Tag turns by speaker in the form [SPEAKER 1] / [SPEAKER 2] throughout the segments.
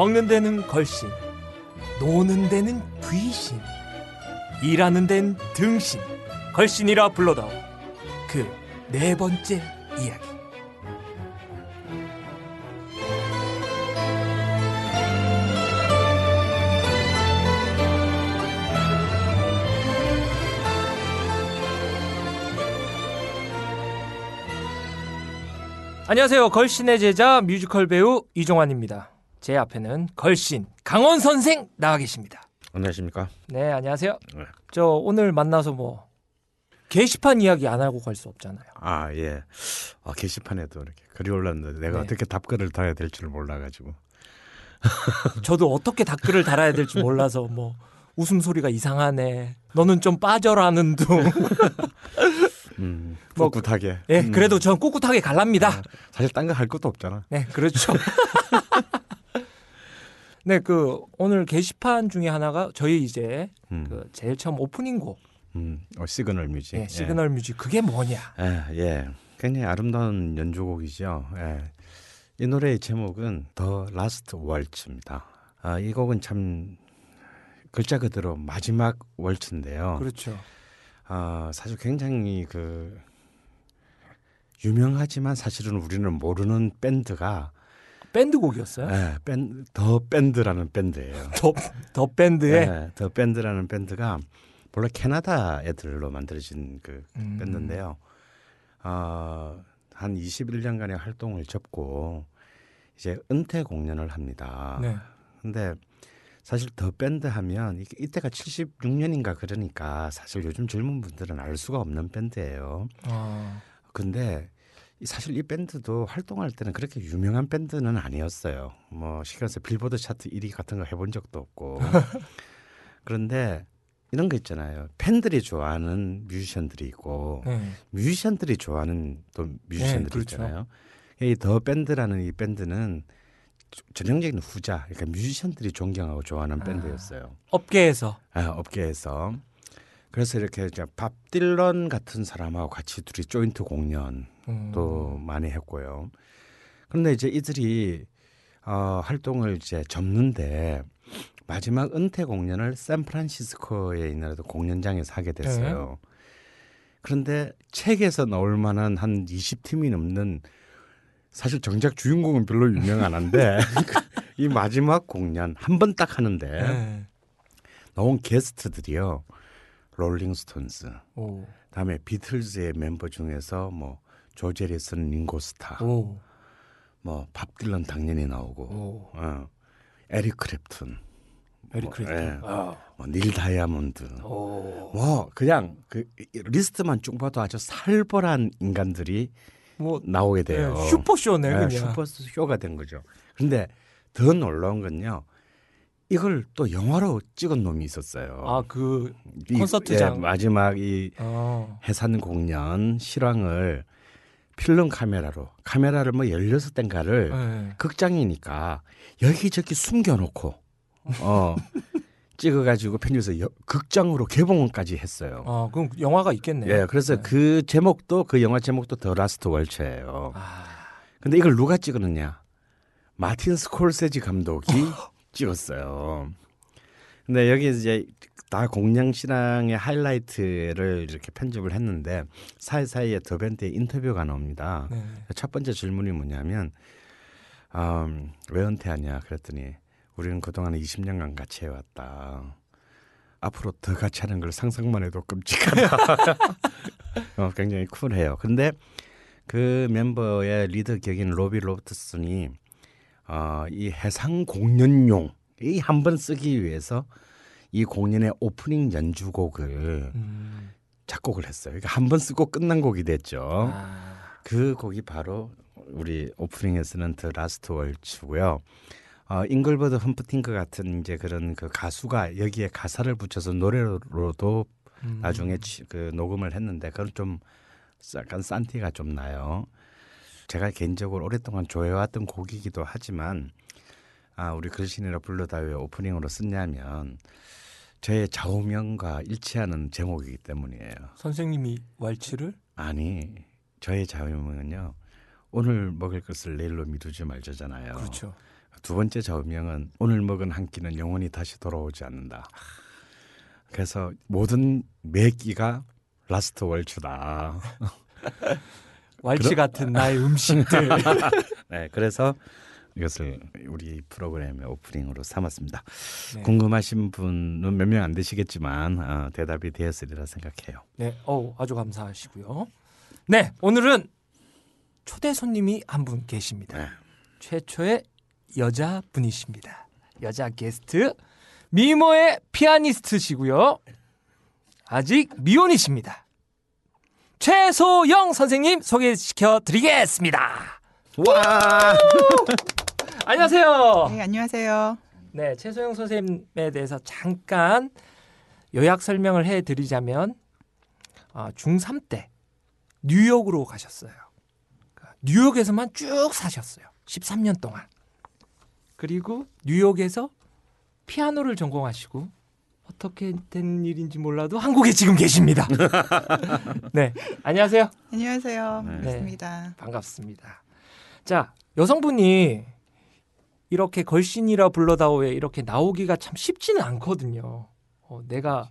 [SPEAKER 1] 먹는 데는 걸신, 노는 데는 귀신, 일하는 데는 등신, 걸신이라 불러다오. 그 네 번째 이야기. 안녕하세요. 걸신의 제자 뮤지컬 배우 이종환입니다. 제 앞에는 걸신 강원 선생 나와 계십니다.
[SPEAKER 2] 안녕하십니까?
[SPEAKER 1] 네, 안녕하세요.
[SPEAKER 2] 네.
[SPEAKER 1] 저 오늘 만나서 뭐 게시판 이야기 안 하고 갈 수 없잖아요.
[SPEAKER 2] 아 예. 아, 게시판에도 이렇게 글이 올랐는데 내가
[SPEAKER 1] 네.
[SPEAKER 2] 어떻게 답글을 달아야 될 줄 몰라가지고.
[SPEAKER 1] 저도 어떻게 댓글을 달아야 될지 몰라서 뭐 웃음소리가 이상하네. 너는 좀 빠져라는 둥.
[SPEAKER 2] 음,
[SPEAKER 1] 뭐,
[SPEAKER 2] 꿋꿋하게.
[SPEAKER 1] 예,
[SPEAKER 2] 음,
[SPEAKER 1] 그래도 전 꿋꿋하게 갈랍니다.
[SPEAKER 2] 사실 딴 거 할 것도 없잖아.
[SPEAKER 1] 네, 그렇죠. 네, 그 오늘 게시판 중에 하나가 저희 이제
[SPEAKER 2] 음,
[SPEAKER 1] 그 제일 처음 오프닝 곡,
[SPEAKER 2] 음, 어, 시그널 뮤직.
[SPEAKER 1] 예, 시그널 뮤직 그게 뭐냐?
[SPEAKER 2] 예, 예. 굉장히 아름다운 연주곡이죠. 예. 이 노래의 제목은 The Last Waltz입니다. 아, 이 곡은 참 글자 그대로 마지막 waltz인데요.
[SPEAKER 1] 그렇죠.
[SPEAKER 2] 아, 사실 굉장히 그 유명하지만 사실은 우리는 모르는 밴드가
[SPEAKER 1] 밴드 곡이었어요?
[SPEAKER 2] 예, 밴, The Band라는 밴드예요.
[SPEAKER 1] The, The Band의
[SPEAKER 2] 예, The Band라는 밴드가 원래 캐나다 애들로 만들어진 그
[SPEAKER 1] 음.
[SPEAKER 2] 밴드인데요. 어, 한 21년간의 활동을 접고 이제 은퇴 공연을 합니다.
[SPEAKER 1] 네.
[SPEAKER 2] 근데 사실 The Band 하면 이때가 76년인가 그러니까 사실 요즘 젊은 분들은 알 수가 없는 밴드예요.
[SPEAKER 1] 어,
[SPEAKER 2] 근데 이- 사실 이 밴드도 활동할 때는 그렇게 유명한 밴드는 아니었어요. 뭐 시간에서 빌보드 차트 1위 같은 거 해본 적도 없고. 그런데 이런 거 있잖아요. 팬들이 좋아하는 뮤지션들이 있고
[SPEAKER 1] 네.
[SPEAKER 2] 뮤지션들이 좋아하는 또 뮤지션들이
[SPEAKER 1] 네, 그렇죠.
[SPEAKER 2] 있잖아요. 이 더 밴드라는 이 밴드는 전형적인 후자, 그러니까 뮤지션들이 존경하고 좋아하는
[SPEAKER 1] 아.
[SPEAKER 2] 밴드였어요.
[SPEAKER 1] 업계에서
[SPEAKER 2] 아, 업계에서 그래서 이렇게 밥 딜런 같은 사람하고 같이 둘이 조인트 공연
[SPEAKER 1] 음,
[SPEAKER 2] 또 많이 했고요. 그런데 이제 이들이 어, 활동을 이제 접는데 마지막 은퇴 공연을 샌프란시스코에 있는 공연장에서 하게 됐어요. 그런데 책에서 나올 만한 한 20팀이 넘는 사실 정작 주인공은 별로 유명 안 한데 이 마지막 공연 한 번 딱 하는데
[SPEAKER 1] 네.
[SPEAKER 2] 나온 게스트들이요. 롤링스톤스,
[SPEAKER 1] 오,
[SPEAKER 2] 다음에 비틀즈의 멤버 중에서 뭐 조지 해리슨 링고스타,
[SPEAKER 1] 오,
[SPEAKER 2] 뭐 밥 딜런 당연히 나오고,
[SPEAKER 1] 오,
[SPEAKER 2] 어, 에릭 클랩튼,
[SPEAKER 1] 에릭
[SPEAKER 2] 뭐,
[SPEAKER 1] 크리스틴.
[SPEAKER 2] 예.
[SPEAKER 1] 아,
[SPEAKER 2] 뭐 닐 다이아몬드,
[SPEAKER 1] 오,
[SPEAKER 2] 뭐 그냥 그 이- 리스트만 쭉 봐도 아주 살벌한 인간들이
[SPEAKER 1] 뭐
[SPEAKER 2] 나오게 돼요.
[SPEAKER 1] 네, 슈퍼쇼네
[SPEAKER 2] 예,
[SPEAKER 1] 그냥.
[SPEAKER 2] 슈퍼쇼가 된 거죠. 근데 더 놀라운 건요. 이걸 또 영화로 찍은 놈이 있었어요.
[SPEAKER 1] 아, 그
[SPEAKER 2] 이-
[SPEAKER 1] 콘서트장.
[SPEAKER 2] 예, 마지막 이
[SPEAKER 1] 어,
[SPEAKER 2] 해산 공연 실황을 필름 카메라로 카메라를 뭐 16대인가를
[SPEAKER 1] 네.
[SPEAKER 2] 극장이니까 여기저기 숨겨 놓고 어 찍어 가지고 편집해서 여- 극장으로 개봉까지 했어요.
[SPEAKER 1] 아, 그럼 영화가 있겠네요.
[SPEAKER 2] 예, 그래서
[SPEAKER 1] 네.
[SPEAKER 2] 그 제목도 그 영화 제목도 The Last Waltz예요.
[SPEAKER 1] 아,
[SPEAKER 2] 근데 이걸 누가 찍었느냐? 마틴 스콜세지 감독이 찍었어요. 근데 여기 이제 다 공양 신앙의 하이라이트를 이렇게 편집을 했는데 사이사이에 더 밴드의 인터뷰가 나옵니다.
[SPEAKER 1] 네.
[SPEAKER 2] 첫 번째 질문이 뭐냐면 음, 왜 은퇴하냐 그랬더니 우리는 그동안 20년간 같이 해왔다. 앞으로 더 같이 하는 걸 상상만 해도 끔찍하다. 어, 굉장히 쿨해요. 근데 그 멤버의 리더 격인 로비 로버트슨이 어, 이 해산 공연용 이 한 번 쓰기 위해서 이 공연의 오프닝 연주곡을
[SPEAKER 1] 음,
[SPEAKER 2] 작곡을 했어요. 그러니까 한 번 쓰고 끝난 곡이 됐죠.
[SPEAKER 1] 아,
[SPEAKER 2] 그 곡이 바로 우리 오프닝에서는 The Last Waltz고요. 어, 잉글버트 험퍼딩크 같은 이제 그런 그 가수가 여기에 가사를 붙여서 노래로도
[SPEAKER 1] 음.
[SPEAKER 2] 나중에 치- 그 녹음을 했는데 그건 좀 약간 산티가 좀 나요. 제가 개인적으로 오랫동안 좋아해왔던 곡이기도 하지만 아 우리 글신이라 불러다 왜 오프닝으로 썼냐면 저의 좌우명과 일치하는 제목이기 때문이에요.
[SPEAKER 1] 선생님이 왈츠를
[SPEAKER 2] 아니 저의 좌우명은요 오늘 먹을 것을 내일로 미루지 말자잖아요.
[SPEAKER 1] 그렇죠.
[SPEAKER 2] 두 번째 좌우명은 오늘 먹은 한 끼는 영원히 다시 돌아오지 않는다. 그래서 모든 매 끼가 Last Waltz다.
[SPEAKER 1] 왈츠 같은 나의 음식들.
[SPEAKER 2] 네, 그래서 이것을 우리 프로그램의 오프닝으로 삼았습니다.
[SPEAKER 1] 네.
[SPEAKER 2] 궁금하신 분은 몇 명 안 되시겠지만 어, 대답이 되었으리라 생각해요.
[SPEAKER 1] 네, 어우, 아주 감사하시고요. 네, 오늘은 초대 손님이 한 분 계십니다.
[SPEAKER 2] 네.
[SPEAKER 1] 최초의 여자 분이십니다. 여자 게스트 미모의 피아니스트시고요. 아직 미혼이십니다. 최소영 선생님 소개시켜 드리겠습니다.
[SPEAKER 2] 와,
[SPEAKER 1] 안녕하세요.
[SPEAKER 3] 네, 안녕하세요.
[SPEAKER 1] 네, 최소영 선생님에 대해서 잠깐 요약 설명을 해 드리자면 아, 중3 때 뉴욕으로 가셨어요. 그러니까 뉴욕에서만 쭉 사셨어요. 13년 동안. 그리고 뉴욕에서 피아노를 전공하시고 어떻게 된 일인지 몰라도 한국에 지금 계십니다. 네, 안녕하세요.
[SPEAKER 3] 안녕하세요.
[SPEAKER 2] 네.
[SPEAKER 3] 반갑습니다.
[SPEAKER 1] 반갑습니다. 자, 여성분이 이렇게 걸신이라 불러다오에 이렇게 나오기가 참 쉽지는 않거든요. 어, 내가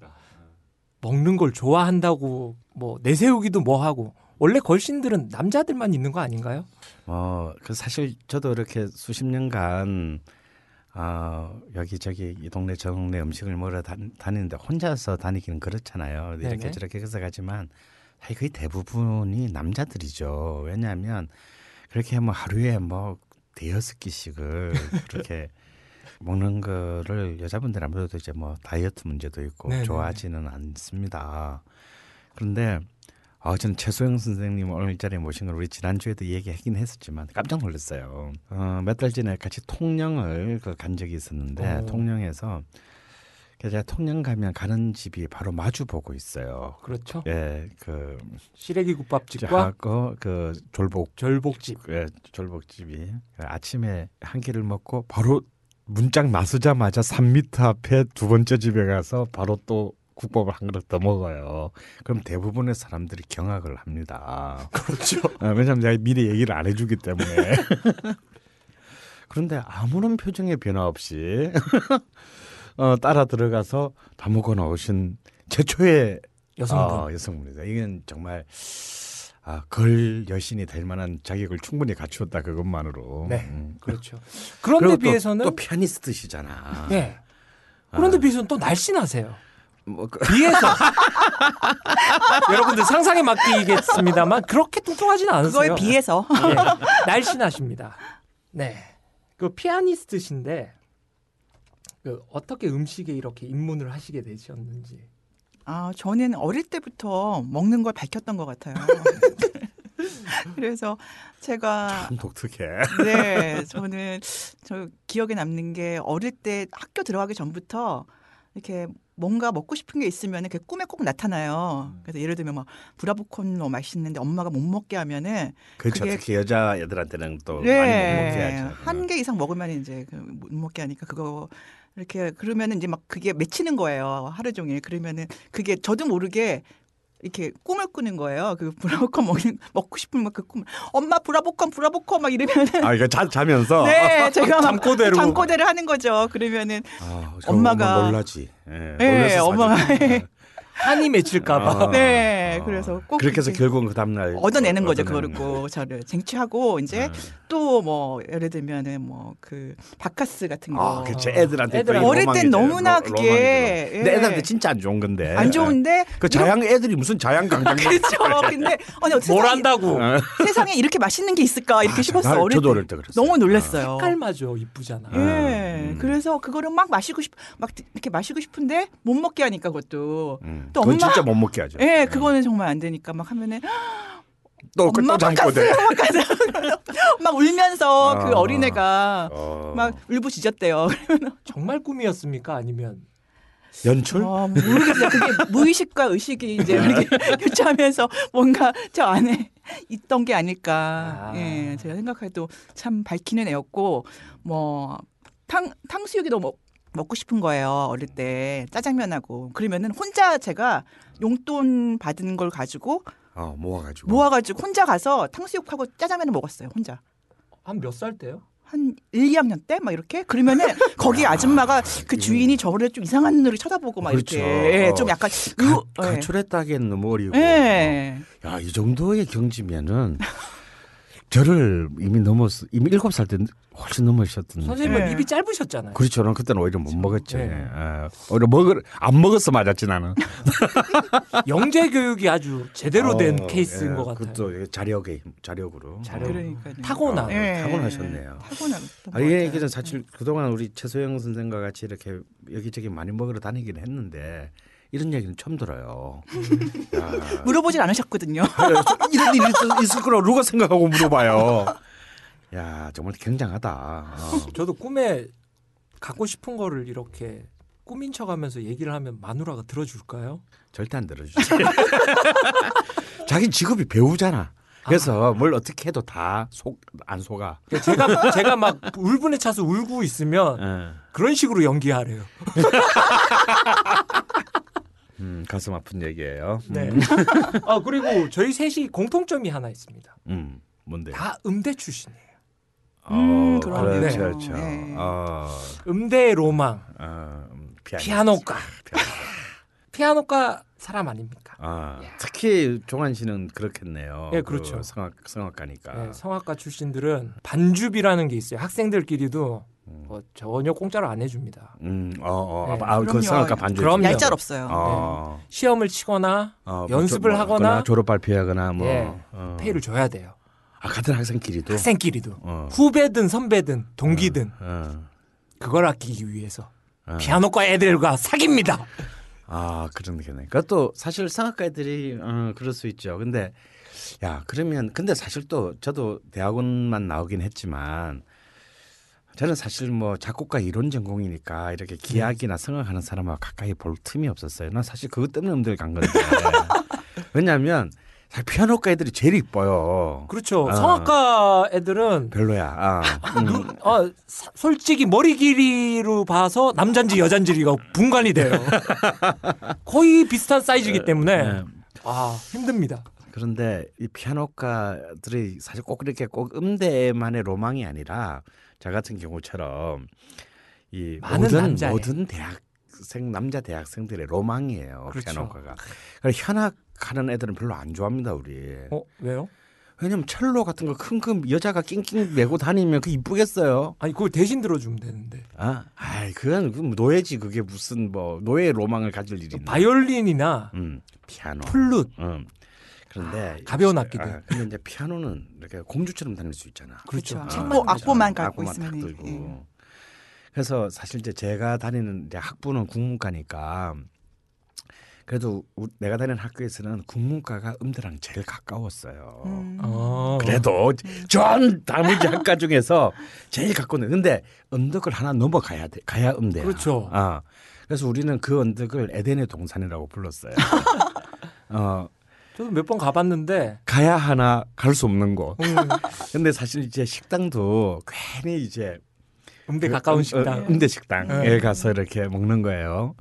[SPEAKER 1] 먹는 걸 좋아한다고 뭐 내세우기도 뭐하고 원래 걸신들은 남자들만 있는 거 아닌가요?
[SPEAKER 2] 어, 그 사실 저도 이렇게 수십 년간 어, 여기저기 이 동네 저 동네 음식을 먹으러 다, 다니는데 혼자서 다니기는 그렇잖아요. 이렇게
[SPEAKER 1] 네네.
[SPEAKER 2] 저렇게 해서 가지만 사실 거의 대부분이 남자들이죠. 왜냐하면 그렇게 뭐 하루에 뭐 대여섯 끼씩을 그렇게 먹는 거를 여자분들 아무래도 이제 뭐 다이어트 문제도 있고
[SPEAKER 1] 네네네.
[SPEAKER 2] 좋아하지는 않습니다. 그런데 아, 저는 최소영 선생님 오늘 이 자리에 모신 걸 우리 지난주에도 얘기하긴 했었지만 깜짝 놀랐어요. 어, 몇 달 전에 같이 통영을 그 간 적이 있었는데
[SPEAKER 1] 오.
[SPEAKER 2] 통영에서 그래서 제가 통영 가면 가는 집이 바로 마주 보고 있어요.
[SPEAKER 1] 그렇죠.
[SPEAKER 2] 예, 그
[SPEAKER 1] 시래기 국밥집과
[SPEAKER 2] 하고 그 졸복
[SPEAKER 1] 절복집.
[SPEAKER 2] 예, 졸복집이 아침에 한 끼를 먹고 바로 문짝 나서자마자 3미터 앞에 두 번째 집에 가서 바로 또 국밥을 한 그릇 더 먹어요. 그럼 대부분의 사람들이 경악을 합니다.
[SPEAKER 1] 그렇죠.
[SPEAKER 2] 어, 왜냐하면 내가 미리 얘기를 안 해주기 때문에. 그런데 아무런 표정의 변화 없이 어, 따라 들어가서 다 먹어 나오신 최초의
[SPEAKER 1] 여성분.
[SPEAKER 2] 아, 여성분이다. 이건 정말 아, 걸 여신이 될 만한 자격을 충분히 갖추었다 그것만으로.
[SPEAKER 1] 네.
[SPEAKER 2] 음.
[SPEAKER 1] 그렇죠. 그런데
[SPEAKER 2] 그리고 또-
[SPEAKER 1] 비해서는
[SPEAKER 2] 또, 피아니스트시잖아.
[SPEAKER 1] 네. 그런데
[SPEAKER 2] 아.
[SPEAKER 1] 비해서는 또 날씬하세요.
[SPEAKER 2] 뭐 그-
[SPEAKER 1] 비해서 여러분들 상상에 맡기겠습니다만 그렇게 뚱뚱하지는 않으세요.
[SPEAKER 3] 그거에 비해서
[SPEAKER 1] 예, 날씬하십니다. 네, 그 피아니스트신데 그 어떻게 음식에 이렇게 입문을 하시게 되셨는지.
[SPEAKER 3] 아, 저는 어릴 때부터 먹는 걸 밝혔던 것 같아요. 그래서 제가
[SPEAKER 2] 참 독특해.
[SPEAKER 3] 네, 저는 저 기억에 남는 게 어릴 때 학교 들어가기 전부터 이렇게 뭔가 먹고 싶은 게 있으면 그 꿈에 꼭 나타나요. 그래서 예를 들면 막 브라보콘 뭐 맛있는데 엄마가 못 먹게 하면은
[SPEAKER 2] 그렇죠.
[SPEAKER 3] 그게-
[SPEAKER 2] 특히 여자 애들한테는 또 많이 못 먹게 하죠.
[SPEAKER 3] 한 개 이상 먹으면 이제 그못 먹게 하니까 그거 이렇게 그러면은 이제 막 그게 맺히는 거예요 하루 종일 그러면은 그게 저도 모르게 이렇게 꿈을 꾸는 거예요 그 브라보콘 먹는 먹고 싶은 막 그 꿈 엄마 브라보콘 브라보콘 막 이러면은
[SPEAKER 2] 아 이거 자, 자면서
[SPEAKER 3] 네 제가 막
[SPEAKER 1] 잠꼬대로.
[SPEAKER 3] 잠꼬대를 하는 거죠 그러면은
[SPEAKER 2] 아,
[SPEAKER 3] 엄마가-
[SPEAKER 2] 엄마 놀라지. 예,
[SPEAKER 3] 네, 엄마가.
[SPEAKER 1] 한이 맺힐까봐.
[SPEAKER 2] 아,
[SPEAKER 3] 네
[SPEAKER 2] 아.
[SPEAKER 3] 그래서 꼭
[SPEAKER 2] 그렇게 해서 결국은 그 다음날
[SPEAKER 3] 얻어내는 거죠 그거를. 꼭 저를 쟁취하고 이제
[SPEAKER 2] 네.
[SPEAKER 3] 또뭐 예를 들면은 뭐 그 바카스 같은 거
[SPEAKER 2] 아, 그렇죠. 애들한테. 이
[SPEAKER 3] 어릴 땐. 너무나
[SPEAKER 2] 로-
[SPEAKER 3] 그게.
[SPEAKER 2] 근데
[SPEAKER 3] 예.
[SPEAKER 2] 애들한테 진짜 안 좋은 건데.
[SPEAKER 3] 안 좋은데
[SPEAKER 2] 그 자양 애들이 무슨 자양 강장
[SPEAKER 3] 그렇죠. 근데 아니
[SPEAKER 1] 뭘
[SPEAKER 3] 세상에,
[SPEAKER 1] 한다고?
[SPEAKER 3] 세상에 이렇게 맛있는 게 있을까 이렇게 싶었어.
[SPEAKER 2] 나-
[SPEAKER 3] 어릴
[SPEAKER 2] 저도
[SPEAKER 3] 때.
[SPEAKER 2] 어릴 때 그랬어요.
[SPEAKER 3] 너무 놀랐어요.
[SPEAKER 1] 깔맞죠, 이쁘잖아.
[SPEAKER 3] 예.
[SPEAKER 2] 음.
[SPEAKER 3] 그래서 그거를 막 마시고 싶, 막 이렇게 마시고 싶은데 못 먹게 하니까 그것도.
[SPEAKER 2] 음.
[SPEAKER 3] 또
[SPEAKER 2] 그건
[SPEAKER 3] 엄마-
[SPEAKER 2] 진짜 못 먹게 하죠.
[SPEAKER 3] 예, 그거는 정말 안 되니까 막 하면은
[SPEAKER 2] 또, 그
[SPEAKER 3] 엄마
[SPEAKER 2] 또 잠꼬대.
[SPEAKER 3] 막 울면서 그
[SPEAKER 2] 아.
[SPEAKER 3] 어린애가
[SPEAKER 2] 어.
[SPEAKER 3] 막 울부짖었대요.
[SPEAKER 1] 정말 꿈이었습니까? 아니면
[SPEAKER 2] 연출?
[SPEAKER 3] 어, 모르겠어요. 그게 무의식과 의식이 이제 이렇게 교차하면서 뭔가 저 안에 있던 게 아닐까.
[SPEAKER 1] 아.
[SPEAKER 3] 예, 제가 생각해도 참 밝히는 애였고, 뭐, 탕, 탕수육이 너무 먹고 싶은 거예요. 어릴 때. 짜장면하고. 그러면은 혼자 제가 용돈 받은 걸 가지고
[SPEAKER 2] 어, 모아가지고.
[SPEAKER 3] 모아가지고 혼자 가서 탕수육하고 짜장면을 먹었어요. 혼자.
[SPEAKER 1] 한 몇 살 때요?
[SPEAKER 3] 한 1, 2학년 때 막 이렇게 그러면은 거기 아줌마가 그 주인이 저를 좀 이상한 눈으로 쳐다보고 막
[SPEAKER 2] 그렇죠.
[SPEAKER 3] 이렇게 예, 좀
[SPEAKER 2] 어.
[SPEAKER 3] 약간
[SPEAKER 2] 가,
[SPEAKER 3] 의- 예.
[SPEAKER 2] 가출했다기엔 너무 어리고.
[SPEAKER 3] 예.
[SPEAKER 2] 야, 이 정도의 경지면은 저를 이미 넘었어. 이미 일곱 살 때 훨씬 넘으셨던.
[SPEAKER 1] 선생님은
[SPEAKER 3] 네.
[SPEAKER 1] 입이 짧으셨잖아요.
[SPEAKER 2] 그렇죠. 난 그때는 오히려 못 먹었지.
[SPEAKER 1] 네.
[SPEAKER 2] 예. 오히려 먹을 안 먹었어 맞았지 나는.
[SPEAKER 1] 영재 교육이 아주 제대로 된
[SPEAKER 2] 어,
[SPEAKER 1] 케이스인
[SPEAKER 2] 예,
[SPEAKER 1] 것 같아요.
[SPEAKER 2] 그것도 자력에 자력으로.
[SPEAKER 1] 자력.
[SPEAKER 3] 그러니까요.
[SPEAKER 1] 타고나.
[SPEAKER 2] 어,
[SPEAKER 3] 예.
[SPEAKER 2] 타고나셨네요.
[SPEAKER 3] 타고났던
[SPEAKER 2] 아, 것이
[SPEAKER 3] 같아요.
[SPEAKER 2] 얘기는 사실 그동안 우리 최소영 선생과 같이 이렇게 여기저기 많이 먹으러 다니긴 했는데 이런 얘기는 처음 들어요. 야,
[SPEAKER 3] 물어보진 않으셨거든요.
[SPEAKER 2] 이런 일이 있- 있을 거라고 누가 생각하고 물어봐요. 야 정말 굉장하다. 어.
[SPEAKER 1] 저도 꿈에 갖고 싶은 거를 이렇게 꾸민 척하면서 얘기를 하면 마누라가 들어줄까요?
[SPEAKER 2] 절대 안 들어주지. 자기 직업이 배우잖아. 그래서 뭘 어떻게 해도 다 속 안 속아.
[SPEAKER 1] 제가 제가 막 울분에 차서 울고 있으면
[SPEAKER 2] 어.
[SPEAKER 1] 그런 식으로 연기하래요.
[SPEAKER 2] 음, 가슴 아픈 얘기예요.
[SPEAKER 1] 네. 아 그리고 저희 셋이 공통점이 하나 있습니다.
[SPEAKER 2] 음, 뭔데?
[SPEAKER 1] 다 음대 출신이에요.
[SPEAKER 3] 음,
[SPEAKER 2] 어. 그렇죠, 그렇죠.
[SPEAKER 3] 네.
[SPEAKER 2] 어,
[SPEAKER 1] 음대 로망,
[SPEAKER 2] 어, 음, 피아니스트.
[SPEAKER 1] 피아노 과, 피아노과 사람 아닙니까?
[SPEAKER 2] 아, 특히 종환 씨는 그렇겠네요.
[SPEAKER 1] 예, 그렇죠.
[SPEAKER 2] 그 성악 성악가니까.
[SPEAKER 1] 네, 성악과 출신들은 반주비라는 게 있어요. 학생들끼리도
[SPEAKER 2] 음.
[SPEAKER 1] 뭐 전혀 공짜로 안 해줍니다.
[SPEAKER 2] 음, 어, 어,
[SPEAKER 1] 네.
[SPEAKER 2] 아, 그
[SPEAKER 3] 그럼요.
[SPEAKER 2] 성악가 반주.
[SPEAKER 1] 그럼요.
[SPEAKER 3] 얄짤 없어요.
[SPEAKER 2] 어,
[SPEAKER 1] 시험을 치거나
[SPEAKER 2] 어, 뭐
[SPEAKER 1] 연습을
[SPEAKER 2] 조- 뭐
[SPEAKER 1] 하거나
[SPEAKER 2] 졸업 발표하거나 뭐.
[SPEAKER 1] 예,
[SPEAKER 2] 어.
[SPEAKER 1] 페이를 줘야 돼요.
[SPEAKER 2] 아, 같은 학생끼리도.
[SPEAKER 1] 학생끼리도
[SPEAKER 2] 어.
[SPEAKER 1] 후배든 선배든 동기든
[SPEAKER 2] 어.
[SPEAKER 1] 그걸 아끼기 위해서
[SPEAKER 2] 어.
[SPEAKER 1] 피아노과 애들과 사깁니다.
[SPEAKER 2] 아, 그런 게네. 그것도 사실 성악가 애들이 어, 그럴 수 있죠. 근데 야, 그러면 근데 사실 또 저도 대학원만 나오긴 했지만 저는 사실 뭐 작곡가 이론 전공이니까 이렇게 기악이나 성악하는 사람하고 가까이 볼 틈이 없었어요. 난 사실 그것 때문에 음대를 간 건데. 왜냐하면 사실 피아노과 애들이 제일 이뻐요.
[SPEAKER 1] 그렇죠.
[SPEAKER 2] 아.
[SPEAKER 1] 성악과 애들은
[SPEAKER 2] 별로야. 아, 음.
[SPEAKER 1] 어, 사- 솔직히 머리 길이로 봐서 남잔지 여잔지가 분간이 돼요. 거의 비슷한 사이즈이기 때문에
[SPEAKER 2] 네.
[SPEAKER 1] 아 힘듭니다.
[SPEAKER 2] 그런데 이 피아노과들이 사실 꼭 이렇게 꼭 음대만의 로망이 아니라 저 같은 경우처럼 이
[SPEAKER 1] 많은
[SPEAKER 2] 모든
[SPEAKER 1] 남자의.
[SPEAKER 2] 모든 대학생 남자 대학생들의 로망이에요.
[SPEAKER 1] 그렇죠.
[SPEAKER 2] 피아노과가. 그래서 현악하는 애들은 별로 안 좋아합니다 우리.
[SPEAKER 1] 어 왜요?
[SPEAKER 2] 왜냐면 첼로 같은 거큰거 여자가 낑낑 메고 다니면 그 이쁘겠어요.
[SPEAKER 1] 아니 그걸 대신 들어주면 되는데
[SPEAKER 2] 아, 아이 그건 그 노예지 그게 무슨 뭐 노예의 로망을 가질 일이.
[SPEAKER 1] 바이올린이나
[SPEAKER 2] 음, 피아노.
[SPEAKER 1] 플룻
[SPEAKER 2] 음. 그런데
[SPEAKER 1] 가벼운
[SPEAKER 2] 이제-
[SPEAKER 1] 악기들.
[SPEAKER 2] 아, 근데 이제 피아노는 이렇게 공주처럼 다닐 수 있잖아.
[SPEAKER 1] 그렇죠.
[SPEAKER 3] 그렇죠. 악보,
[SPEAKER 1] 가지고.
[SPEAKER 3] 악보만 갖고
[SPEAKER 2] 악보만 딱
[SPEAKER 3] 있으면
[SPEAKER 2] 들고.
[SPEAKER 3] 예.
[SPEAKER 2] 그래서 사실 이제 제가 다니는 이제 학부는 국문과니까 그래도 우- 내가 다니는 학교에서는 국문과가 음대랑 제일 가까웠어요.
[SPEAKER 3] 음.
[SPEAKER 1] 어.
[SPEAKER 2] 그래도 전 나머지 학과 중에서 제일 가까운 근데 언덕을 하나 넘어가야 돼 가야 음대야.
[SPEAKER 1] 그렇죠.
[SPEAKER 2] 아 그래서 우리는 그 언덕을 에덴의 동산이라고 불렀어요. 어
[SPEAKER 1] 저도 몇 번 가봤는데
[SPEAKER 2] 가야 하나 갈 수 없는 곳.
[SPEAKER 1] 음,
[SPEAKER 2] 근데 사실 이제 식당도 괜히 이제
[SPEAKER 1] 음대
[SPEAKER 2] 그
[SPEAKER 1] 가까운
[SPEAKER 2] 음,
[SPEAKER 1] 식당.
[SPEAKER 2] 어, 음대 식당에
[SPEAKER 1] 네.
[SPEAKER 2] 가서 이렇게 먹는 거예요.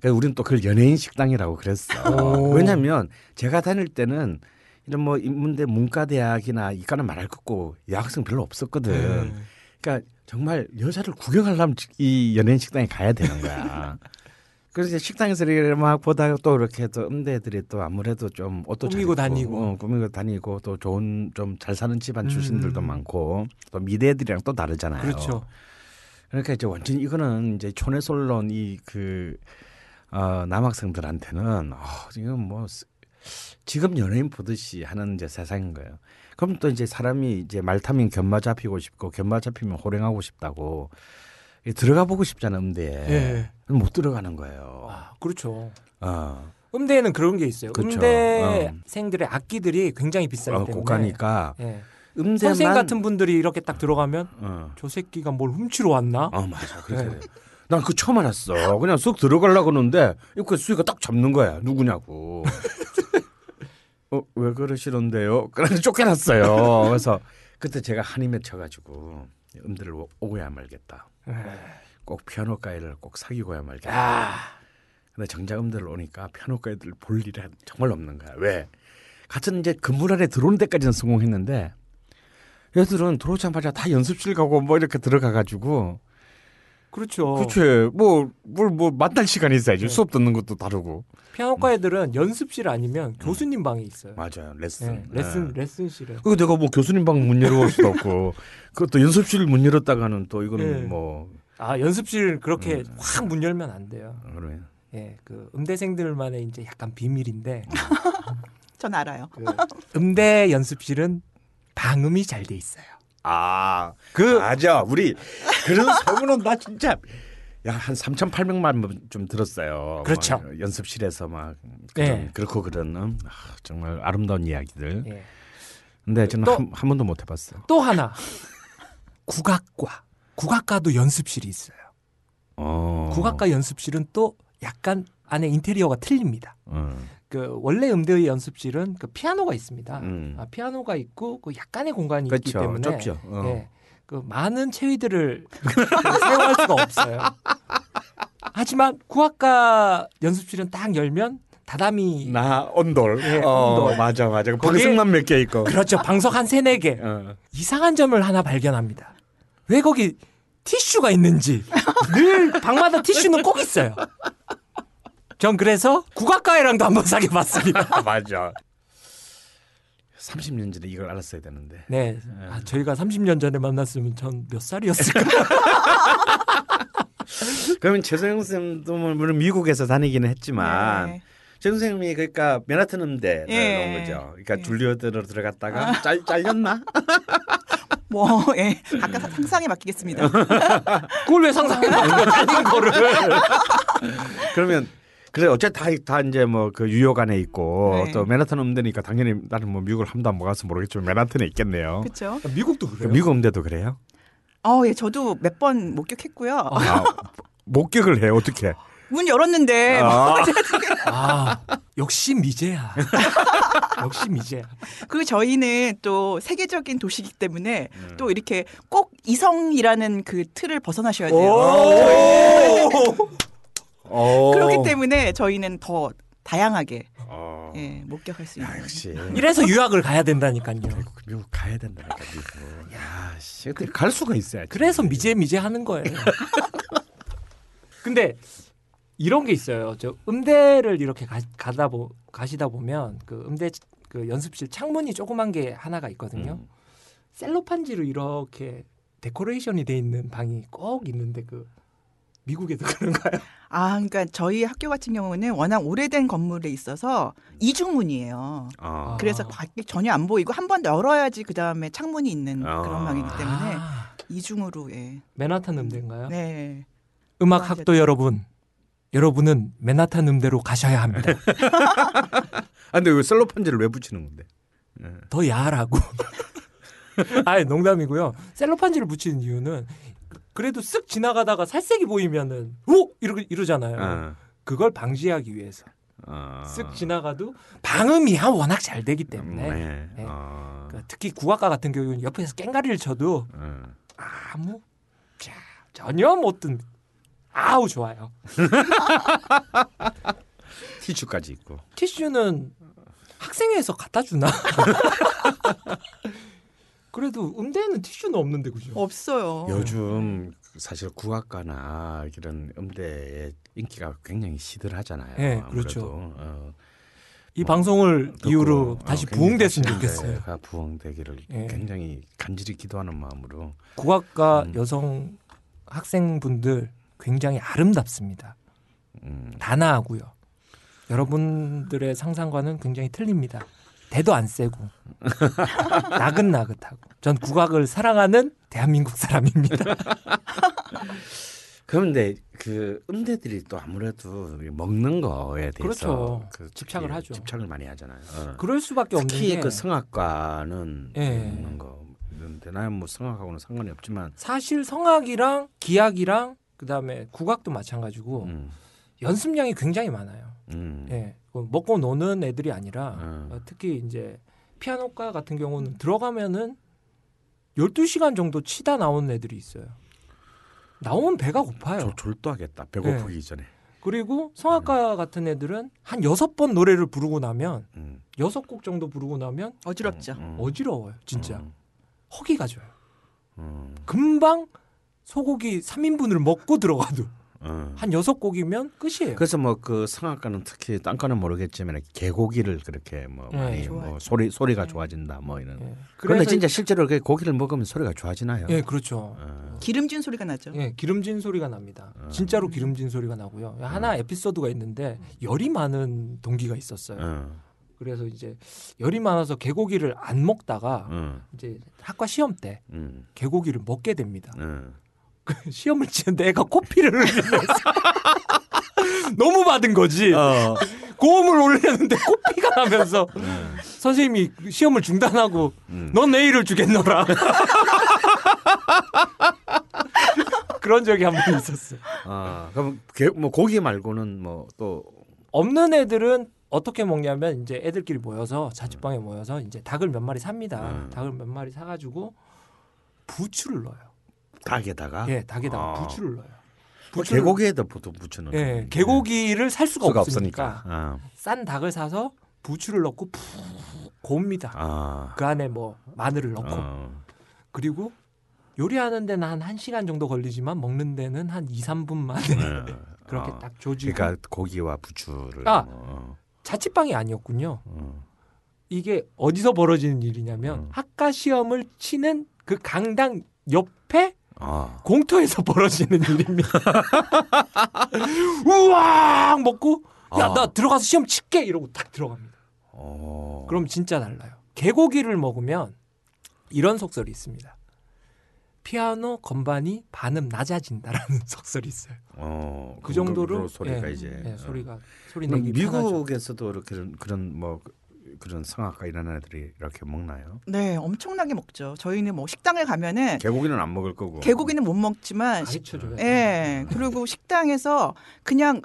[SPEAKER 2] 그래서 우리는 또 그걸 연예인 식당이라고 그랬어.
[SPEAKER 1] 오.
[SPEAKER 2] 왜냐하면 제가 다닐 때는 이런 뭐 인문대 문과대학이나 이과는 말할 것고 여학생 별로 없었거든.
[SPEAKER 1] 네.
[SPEAKER 2] 그러니까 정말 여자를 구경하려면 이 연예인 식당에 가야 되는 거야. 그래서 이제 식당에서 이렇게 막 보다가 또 이렇게 또 음대들이 또 아무래도 좀 옷도 잘
[SPEAKER 1] 꾸미고
[SPEAKER 2] 입고,
[SPEAKER 1] 다니고.
[SPEAKER 2] 어, 꾸미고 다니고 또 좋은 좀 잘 사는 집안 출신들도
[SPEAKER 1] 음.
[SPEAKER 2] 많고 또 미대들이랑 또 다르잖아요.
[SPEAKER 1] 그렇죠.
[SPEAKER 2] 그러니까 이제 완전 히 이거는 이제 촌에솔론 이그 어, 남학생들한테는 어, 지금 뭐 스- 지금 연예인 보듯이 하는 이제 세상인 거예요. 그럼 또 이제 사람이 이제 말 타면 견마 잡히고 싶고 견마 잡히면 호랭하고 싶다고 이 들어가 보고 싶잖아 음대에
[SPEAKER 1] 예.
[SPEAKER 2] 못 들어가는 거예요.
[SPEAKER 1] 아, 그렇죠.
[SPEAKER 2] 어,
[SPEAKER 1] 음대에는 그런 게 있어요.
[SPEAKER 2] 그렇죠.
[SPEAKER 1] 음대생들의 악기들이 굉장히 비싸기
[SPEAKER 2] 어,
[SPEAKER 1] 때문에
[SPEAKER 2] 고가니까
[SPEAKER 1] 예.
[SPEAKER 2] 음대만
[SPEAKER 1] 선생님 같은 분들이 이렇게 딱 들어가면
[SPEAKER 2] 어,
[SPEAKER 1] 저 새끼가 뭘 훔치러 왔나?
[SPEAKER 2] 어 맞아 그래서
[SPEAKER 1] 네.
[SPEAKER 2] 난그 처음 알았어. 그냥 쑥 들어가려고 하는데 이거 수위가 딱 잡는 거야. 누구냐고. 어, 왜 그러시는데요? 그래서 쫓겨났어요. 그래서 그때 제가 한이 맺혀가지고 오- 오고야 말겠다. 꼭 피아노과애를 꼭 사귀고야 말겠다.
[SPEAKER 1] 야,
[SPEAKER 2] 근데 음대를 오니까 피아노과 애들 볼 일이 정말 없는 거야. 왜? 같은 이제 건물 안에 들어오는 데까지는 성공했는데 애들은 들어오자마자 다 연습실 가고 뭐 이렇게 들어가 가지고
[SPEAKER 1] 그렇죠.
[SPEAKER 2] 그치 뭐뭘 뭐 만날 시간이 있어야지
[SPEAKER 1] 네.
[SPEAKER 2] 수업 듣는 것도 다르고
[SPEAKER 1] 피아노과 애들은 연습실 아니면 교수님 방에 있어요.
[SPEAKER 2] 맞아요
[SPEAKER 1] 네,
[SPEAKER 2] 레슨
[SPEAKER 1] 레슨
[SPEAKER 2] 네.
[SPEAKER 1] 레슨실에.
[SPEAKER 2] 그리고 내가 뭐 교수님 방 문 열어올 수도 없고 그것도 연습실 문 열었다가는 또 이거는
[SPEAKER 1] 네. 뭐아 연습실 그렇게
[SPEAKER 2] 음.
[SPEAKER 1] 확문 열면 안 돼요.
[SPEAKER 2] 그러면
[SPEAKER 1] 예, 그 음대생들만의 이제 약간 비밀인데
[SPEAKER 3] 전 알아요.
[SPEAKER 1] 그 음대 연습실은 방음이 잘 돼 있어요.
[SPEAKER 2] 아
[SPEAKER 1] 그
[SPEAKER 2] 맞아 우리 그런 소문은 나 진짜 야한 3,800만 좀 들었어요.
[SPEAKER 1] 그렇죠.
[SPEAKER 2] 뭐 연습실에서 막
[SPEAKER 1] 네.
[SPEAKER 2] 그렇고 그런 음, 아, 정말 아름다운 이야기들.
[SPEAKER 1] 예.
[SPEAKER 2] 근데 저는
[SPEAKER 1] 또-
[SPEAKER 2] 한, 한 번도 못 해봤어요.
[SPEAKER 1] 또 하나 국악과 국악과도 연습실이 있어요.
[SPEAKER 2] 어.
[SPEAKER 1] 국악과 연습실은 또 약간 안에 인테리어가 틀립니다.
[SPEAKER 2] 어.
[SPEAKER 1] 그 원래 음대의 연습실은 그 피아노가 있습니다.
[SPEAKER 2] 음.
[SPEAKER 1] 아, 피아노가 있고 그 약간의 공간이 있기
[SPEAKER 2] 그렇죠.
[SPEAKER 1] 때문에
[SPEAKER 2] 좁죠. 어.
[SPEAKER 1] 예, 그 많은 체위들을 사용할 수가 없어요. 하지만 국악과 연습실은 딱 열면 다다미
[SPEAKER 2] 나 온돌.
[SPEAKER 1] 예,
[SPEAKER 2] 어,
[SPEAKER 1] 온돌.
[SPEAKER 2] 맞아 맞아.
[SPEAKER 1] 거기에-
[SPEAKER 2] 방석만 몇 개 있고.
[SPEAKER 1] 그렇죠 방석 한 세네 개
[SPEAKER 2] 어.
[SPEAKER 1] 이상한 점을 하나 발견합니다. 왜 거기 티슈가 있는지 늘 방마다 티슈는 꼭 있어요. 전 그래서 국악과애랑도 한번 사귀어봤습니다.
[SPEAKER 2] 아, 맞아. 30년 전에 이걸 알았어야 되는데.
[SPEAKER 1] 네, 아, 저희가 30년 전에 만났으면 전 몇 살이었을까?
[SPEAKER 2] 그러면 최소영 쌤도 뭐 물론 미국에서 다니기는 했지만
[SPEAKER 3] 네.
[SPEAKER 2] 최 선생님이 그러니까 맨하튼 음대를
[SPEAKER 3] 예.
[SPEAKER 2] 온 거죠. 그러니까
[SPEAKER 3] 예.
[SPEAKER 2] 줄리어드로 들어갔다가 짤 잘렸나?
[SPEAKER 3] 뭐 예, 각각 상상에 맡기겠습니다.
[SPEAKER 1] 그걸 왜 거야? 잘린 거를.
[SPEAKER 2] 그러면 그래 어쨌든 다, 다 이제 뭐 그 유효 안에 있고
[SPEAKER 3] 네.
[SPEAKER 2] 또 맨하튼 음대니까 당연히 나는 뭐 미국을 한 번도 안 가서 모르겠지만 맨하튼에 있겠네요.
[SPEAKER 3] 그렇죠.
[SPEAKER 1] 미국도 그래요?
[SPEAKER 2] 미국 음대도 그래요?
[SPEAKER 3] 어, 예, 저도 몇 번 목격했고요.
[SPEAKER 2] 아, 목격을 해 어떻게?
[SPEAKER 3] 문 열었는데
[SPEAKER 2] 아,
[SPEAKER 1] 아, 역시 미제야. 역시 미제야.
[SPEAKER 3] 그 저희는 또 세계적인 도시이기 때문에
[SPEAKER 2] 음.
[SPEAKER 3] 또 이렇게 꼭 이성이라는 그 틀을 벗어나셔야 돼요.
[SPEAKER 2] 오.
[SPEAKER 3] 그렇기 때문에 저희는 더 다양하게
[SPEAKER 2] 어.
[SPEAKER 3] 예, 목격할 수 있는.
[SPEAKER 2] 야, 역시
[SPEAKER 1] 이래서 유학을 가야 된다니까요.
[SPEAKER 2] 미국, 미국 가야 된다니까 미국. 야, 씨, 어떻게 갈 수가 있어야지.
[SPEAKER 1] 그래서 미제 미제 하는 거예요. 근데 이런 게 있어요. 저 음대를 이렇게 가, 가다 보 가시다 보면 그 음대 그 연습실 창문이 조그만 게 하나가 있거든요.
[SPEAKER 2] 음.
[SPEAKER 1] 셀로판지로 이렇게 데코레이션이 돼 있는 방이 꼭 있는데 그 미국에도 그런가요?
[SPEAKER 3] 아, 그러니까 저희 학교 같은 경우는 워낙 오래된 건물에 있어서 이중문이에요.
[SPEAKER 2] 어.
[SPEAKER 3] 그래서 밖이 전혀 안 보이고 한 번 열어야지 그 다음에 창문이 있는
[SPEAKER 2] 아.
[SPEAKER 3] 그런 방이기 때문에
[SPEAKER 1] 아,
[SPEAKER 3] 이중으로 예.
[SPEAKER 1] 맨하탄 음대인가요?
[SPEAKER 3] 네.
[SPEAKER 1] 음악 학도 여러분, 여러분은 맨하탄 음대로 가셔야 합니다.
[SPEAKER 2] 아, 근데 왜 셀로판지를 왜 붙이는 건데? 예.
[SPEAKER 1] 더 야하라고. 아니 농담이고요. 셀로판지를 붙이는 이유는 그래도 쓱 지나가다가 살색이 보이면은 오 이러 이러잖아요.
[SPEAKER 2] 어.
[SPEAKER 1] 그걸 방지하기 위해서
[SPEAKER 2] 어.
[SPEAKER 1] 쓱 지나가도 방음이 워낙 잘 되기 때문에
[SPEAKER 2] 음, 네.
[SPEAKER 1] 네.
[SPEAKER 2] 어.
[SPEAKER 1] 그 특히 국악가 같은 경우는 옆에서 깽가리를 쳐도
[SPEAKER 2] 어.
[SPEAKER 1] 아무 자, 전혀 못 듣는 아우 좋아요.
[SPEAKER 2] 티슈까지 있고.
[SPEAKER 1] 티슈는 학생회에서 갖다 주나? 그래도 음대에는 티슈는 없는데 그죠?
[SPEAKER 3] 없어요.
[SPEAKER 2] 요즘 사실 국악가나 이런 음대의 인기가 굉장히 시들하잖아요.
[SPEAKER 1] 네,
[SPEAKER 2] 아무래도.
[SPEAKER 1] 그렇죠.
[SPEAKER 2] 어,
[SPEAKER 1] 이
[SPEAKER 2] 뭐,
[SPEAKER 1] 방송을 이후로
[SPEAKER 2] 어,
[SPEAKER 1] 다시
[SPEAKER 2] 굉장히
[SPEAKER 1] 부흥됐으면 좋겠어요.
[SPEAKER 2] 음대가 부흥되기를
[SPEAKER 1] 예.
[SPEAKER 2] 굉장히 간절히 기도하는 마음으로.
[SPEAKER 1] 국악과
[SPEAKER 2] 음.
[SPEAKER 1] 여성 학생분들 굉장히 아름답습니다.
[SPEAKER 2] 음.
[SPEAKER 1] 단아하고요. 여러분들의 상상과는 굉장히 틀립니다. 대도 안 세고 나긋나긋하고 전 국악을 사랑하는 대한민국 사람입니다.
[SPEAKER 2] 그런데 그 음대들이 또 아무래도 먹는 거에 대해서
[SPEAKER 1] 그렇죠.
[SPEAKER 2] 그
[SPEAKER 1] 집착을 하죠.
[SPEAKER 2] 집착을 많이 하잖아요. 어.
[SPEAKER 1] 그럴 수밖에 없는
[SPEAKER 2] 특히 게그 성악과는
[SPEAKER 1] 예.
[SPEAKER 2] 먹는 거. 나는 뭐 성악하고는 상관이 없지만
[SPEAKER 1] 사실 성악이랑 기악이랑 그다음에 국악도 마찬가지고
[SPEAKER 2] 음,
[SPEAKER 1] 연습량이 굉장히 많아요.
[SPEAKER 2] 음.
[SPEAKER 1] 예. 그 먹고 노는 애들이 아니라
[SPEAKER 2] 음.
[SPEAKER 1] 어, 특히 이제 피아노과 같은 경우는 들어가면은 12시간 정도 치다 나오는 애들이 있어요. 나오면 배가 고파요.
[SPEAKER 2] 저 졸도하겠다. 배고프기 전에.
[SPEAKER 1] 그리고 성악가 같은 애들은 한 여섯 번 노래를 부르고 나면
[SPEAKER 2] 음,
[SPEAKER 1] 여섯 곡 정도 부르고 나면
[SPEAKER 3] 어지럽죠.
[SPEAKER 2] 음,
[SPEAKER 1] 어지러워요, 진짜.
[SPEAKER 2] 음.
[SPEAKER 1] 허기가 져요.
[SPEAKER 2] 음,
[SPEAKER 1] 금방 소고기 3인분을 먹고 들어가도
[SPEAKER 2] 음.
[SPEAKER 1] 한 여섯 곡이면 끝이에요.
[SPEAKER 2] 그래서 뭐 그 성악가는 특히 딴 거는 모르겠지만 개고기를 그렇게 뭐
[SPEAKER 1] 네,
[SPEAKER 2] 많이 뭐. 소리 소리가
[SPEAKER 3] 네.
[SPEAKER 2] 좋아진다 뭐 이런.
[SPEAKER 1] 예.
[SPEAKER 2] 그런데 진짜 실제로 그 고기를 먹으면 소리가 좋아지나요?
[SPEAKER 1] 예, 그렇죠.
[SPEAKER 2] 어.
[SPEAKER 3] 기름진 소리가 나죠.
[SPEAKER 1] 예, 기름진 소리가 납니다.
[SPEAKER 2] 어.
[SPEAKER 1] 진짜로 기름진 소리가 나고요. 하나 에피소드가 있는데 열이 많은 동기가 있었어요.
[SPEAKER 2] 어,
[SPEAKER 1] 그래서 이제 열이 많아서 개고기를 안 먹다가
[SPEAKER 2] 어,
[SPEAKER 1] 이제 학과 시험 때
[SPEAKER 2] 음,
[SPEAKER 1] 개고기를 먹게 됩니다.
[SPEAKER 2] 어.
[SPEAKER 1] 그 시험을 치는데 애가 코피를 흘리면서 너무 받은 거지.
[SPEAKER 2] 어.
[SPEAKER 1] 고음을 올렸는데 코피가 나면서 선생님이 시험을 중단하고
[SPEAKER 2] 음.
[SPEAKER 1] 넌 내일을 주겠노라. 그런 적이 한 번 있었어요.
[SPEAKER 2] 아, 그럼 개, 뭐 고기 말고는 뭐 또
[SPEAKER 1] 없는 애들은 어떻게 먹냐면 이제 애들끼리 모여서 자취방에 모여서 이제 닭을 몇 마리 삽니다.
[SPEAKER 2] 음.
[SPEAKER 1] 닭을 몇 마리 사가지고 부추를 넣어요.
[SPEAKER 2] 닭에다가
[SPEAKER 1] 예, 닭에다가
[SPEAKER 2] 아.
[SPEAKER 1] 부추를 넣어요.
[SPEAKER 2] 뭐
[SPEAKER 1] 부추를-
[SPEAKER 2] 개고기에도 보통 부추는
[SPEAKER 1] 예, 개고기를 살 수가,
[SPEAKER 2] 수가
[SPEAKER 1] 없으니까,
[SPEAKER 2] 없으니까. 아,
[SPEAKER 1] 싼 닭을 사서 부추를 넣고 푹 고웁니다.
[SPEAKER 2] 아,
[SPEAKER 1] 그 안에 뭐 마늘을 넣고
[SPEAKER 2] 어.
[SPEAKER 1] 그리고 요리하는 데는 한 1시간 정도 걸리지만 먹는 데는 한 2, 3분 만에
[SPEAKER 2] 어.
[SPEAKER 1] 그렇게
[SPEAKER 2] 어.
[SPEAKER 1] 딱 조지고
[SPEAKER 2] 그러니까 고기와 부추를
[SPEAKER 1] 아.
[SPEAKER 2] 뭐,
[SPEAKER 1] 자취방이 아니었군요.
[SPEAKER 2] 어.
[SPEAKER 1] 이게 어디서 벌어지는 일이냐면
[SPEAKER 2] 음.
[SPEAKER 1] 학과 시험을 치는 그 강당 옆에
[SPEAKER 2] 아.
[SPEAKER 1] 공터에서 벌어지는 일입니다. 우와 먹고 야
[SPEAKER 2] 아.
[SPEAKER 1] 나 들어가서 시험 칠게 이러고 딱 들어갑니다.
[SPEAKER 2] 어.
[SPEAKER 1] 그럼 진짜 달라요. 개고기를 먹으면 이런 속설이 있습니다. 피아노 건반이 반음 낮아진다라는 속설이 있어요.
[SPEAKER 2] 어.
[SPEAKER 1] 그 정도로
[SPEAKER 2] 소리가
[SPEAKER 1] 예,
[SPEAKER 2] 이제
[SPEAKER 1] 예,
[SPEAKER 2] 어.
[SPEAKER 1] 소리가 소리
[SPEAKER 2] 그럼
[SPEAKER 1] 내기.
[SPEAKER 2] 미국에서도 이렇게 그런 뭐 그- 그런 성악가 이런 애들이 이렇게 먹나요?
[SPEAKER 3] 네, 엄청나게 먹죠. 저희는 뭐 식당에 가면은
[SPEAKER 2] 개고기는 안 먹을 거고.
[SPEAKER 3] 개고기는 못 먹지만 식-
[SPEAKER 1] 가르쳐줘요.
[SPEAKER 3] 예. 그리고 식당에서 그냥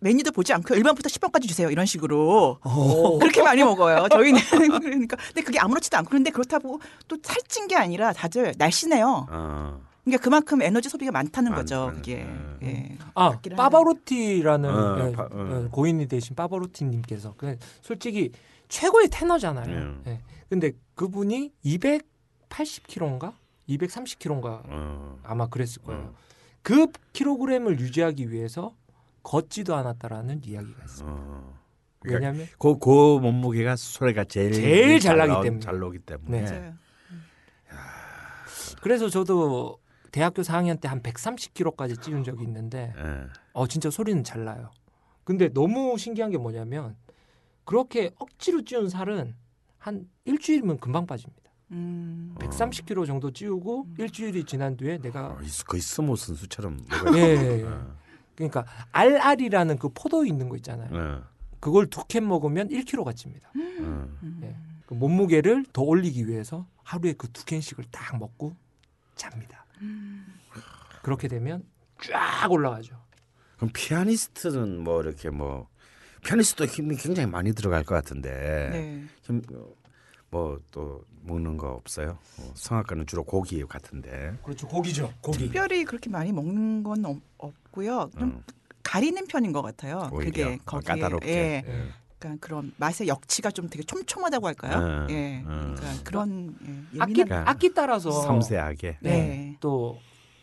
[SPEAKER 3] 메뉴도 보지 않고 1번부터 10번까지 주세요. 이런 식으로.
[SPEAKER 1] 오.
[SPEAKER 3] 그렇게 많이 먹어요. 저희는 그러니까 근데 그게 아무렇지도 않고 그런데 그렇다고 또 살찐 게 아니라 다들 날씬해요.
[SPEAKER 2] 어.
[SPEAKER 3] 그러니까 그만큼 에너지 소비가 많다는
[SPEAKER 2] 많-
[SPEAKER 3] 거죠.
[SPEAKER 2] 많-
[SPEAKER 3] 그게.
[SPEAKER 2] 음.
[SPEAKER 3] 예.
[SPEAKER 1] 아
[SPEAKER 3] 맞긴
[SPEAKER 1] 빠바로티라는
[SPEAKER 2] 어,
[SPEAKER 1] 예,
[SPEAKER 2] 바- 어.
[SPEAKER 1] 어, 고인이 되신 빠바로티님께서 그 솔직히 최고의 테너잖아요.
[SPEAKER 2] 음.
[SPEAKER 1] 예. 근데 그분이 280kg인가 230kg인가
[SPEAKER 2] 어.
[SPEAKER 1] 아마 그랬을 거예요.
[SPEAKER 2] 어.
[SPEAKER 1] 그 킬로그램을 유지하기 위해서 걷지도 않았다라는 이야기가 있어요.
[SPEAKER 2] 어. 그러니까
[SPEAKER 1] 왜냐하면
[SPEAKER 2] 그, 그 몸무게가 소리가 제일
[SPEAKER 1] 제일 잘 나기
[SPEAKER 2] 나오-
[SPEAKER 1] 때문에.
[SPEAKER 2] 잘 나오기 때문에.
[SPEAKER 1] 네. 그래서 저도 대학교 4학년 때 한 130kg까지 찌운 적이 있는데
[SPEAKER 2] 예.
[SPEAKER 1] 어 진짜 소리는 잘 나요. 근데 너무 신기한 게 뭐냐면 그렇게 억지로 찌운 살은 한 일주일이면 금방 빠집니다.
[SPEAKER 3] 음.
[SPEAKER 2] 어.
[SPEAKER 1] 130kg 정도 찌우고
[SPEAKER 3] 음.
[SPEAKER 1] 일주일이 지난 뒤에 내가
[SPEAKER 2] 어, 이- 거의 스모 선수처럼.
[SPEAKER 1] 예, 예, 예.
[SPEAKER 2] 어.
[SPEAKER 1] 그러니까 알알이라는 그 포도 있는 거 있잖아요.
[SPEAKER 2] 어.
[SPEAKER 1] 그걸 두 캔 먹으면 1kg가 찝니다.
[SPEAKER 2] 어.
[SPEAKER 3] 음.
[SPEAKER 1] 예. 그 몸무게를 더 올리기 위해서 하루에 그 두 캔씩을 딱 먹고 잡니다.
[SPEAKER 3] 음.
[SPEAKER 1] 그렇게 되면 쫙 올라가죠.
[SPEAKER 2] 그럼 피아니스트는 뭐 이렇게 뭐 피아니스트도 힘이 굉장히 많이 들어갈 것 같은데
[SPEAKER 3] 네.
[SPEAKER 2] 뭐또 먹는 거 없어요? 어, 성악가는 주로 고기 같은데.
[SPEAKER 1] 그렇죠. 고기죠. 고기.
[SPEAKER 3] 특별히 그렇게 많이 먹는 건 없- 없고요. 좀
[SPEAKER 2] 음,
[SPEAKER 3] 가리는 편인 것 같아요.
[SPEAKER 2] 오히려
[SPEAKER 3] 그게
[SPEAKER 2] 어,
[SPEAKER 3] 거기에
[SPEAKER 2] 까다롭게.
[SPEAKER 3] 예.
[SPEAKER 2] 예.
[SPEAKER 3] 그러니까 그런 맛의 역치가 좀 되게 촘촘하다고 할까요?
[SPEAKER 2] 음,
[SPEAKER 3] 예.
[SPEAKER 2] 음.
[SPEAKER 3] 그러니까 그런 예,
[SPEAKER 1] 악기
[SPEAKER 3] 예민한
[SPEAKER 2] 그러니까
[SPEAKER 1] 악기 따라서
[SPEAKER 2] 섬세하게.
[SPEAKER 3] 네.
[SPEAKER 1] 네. 또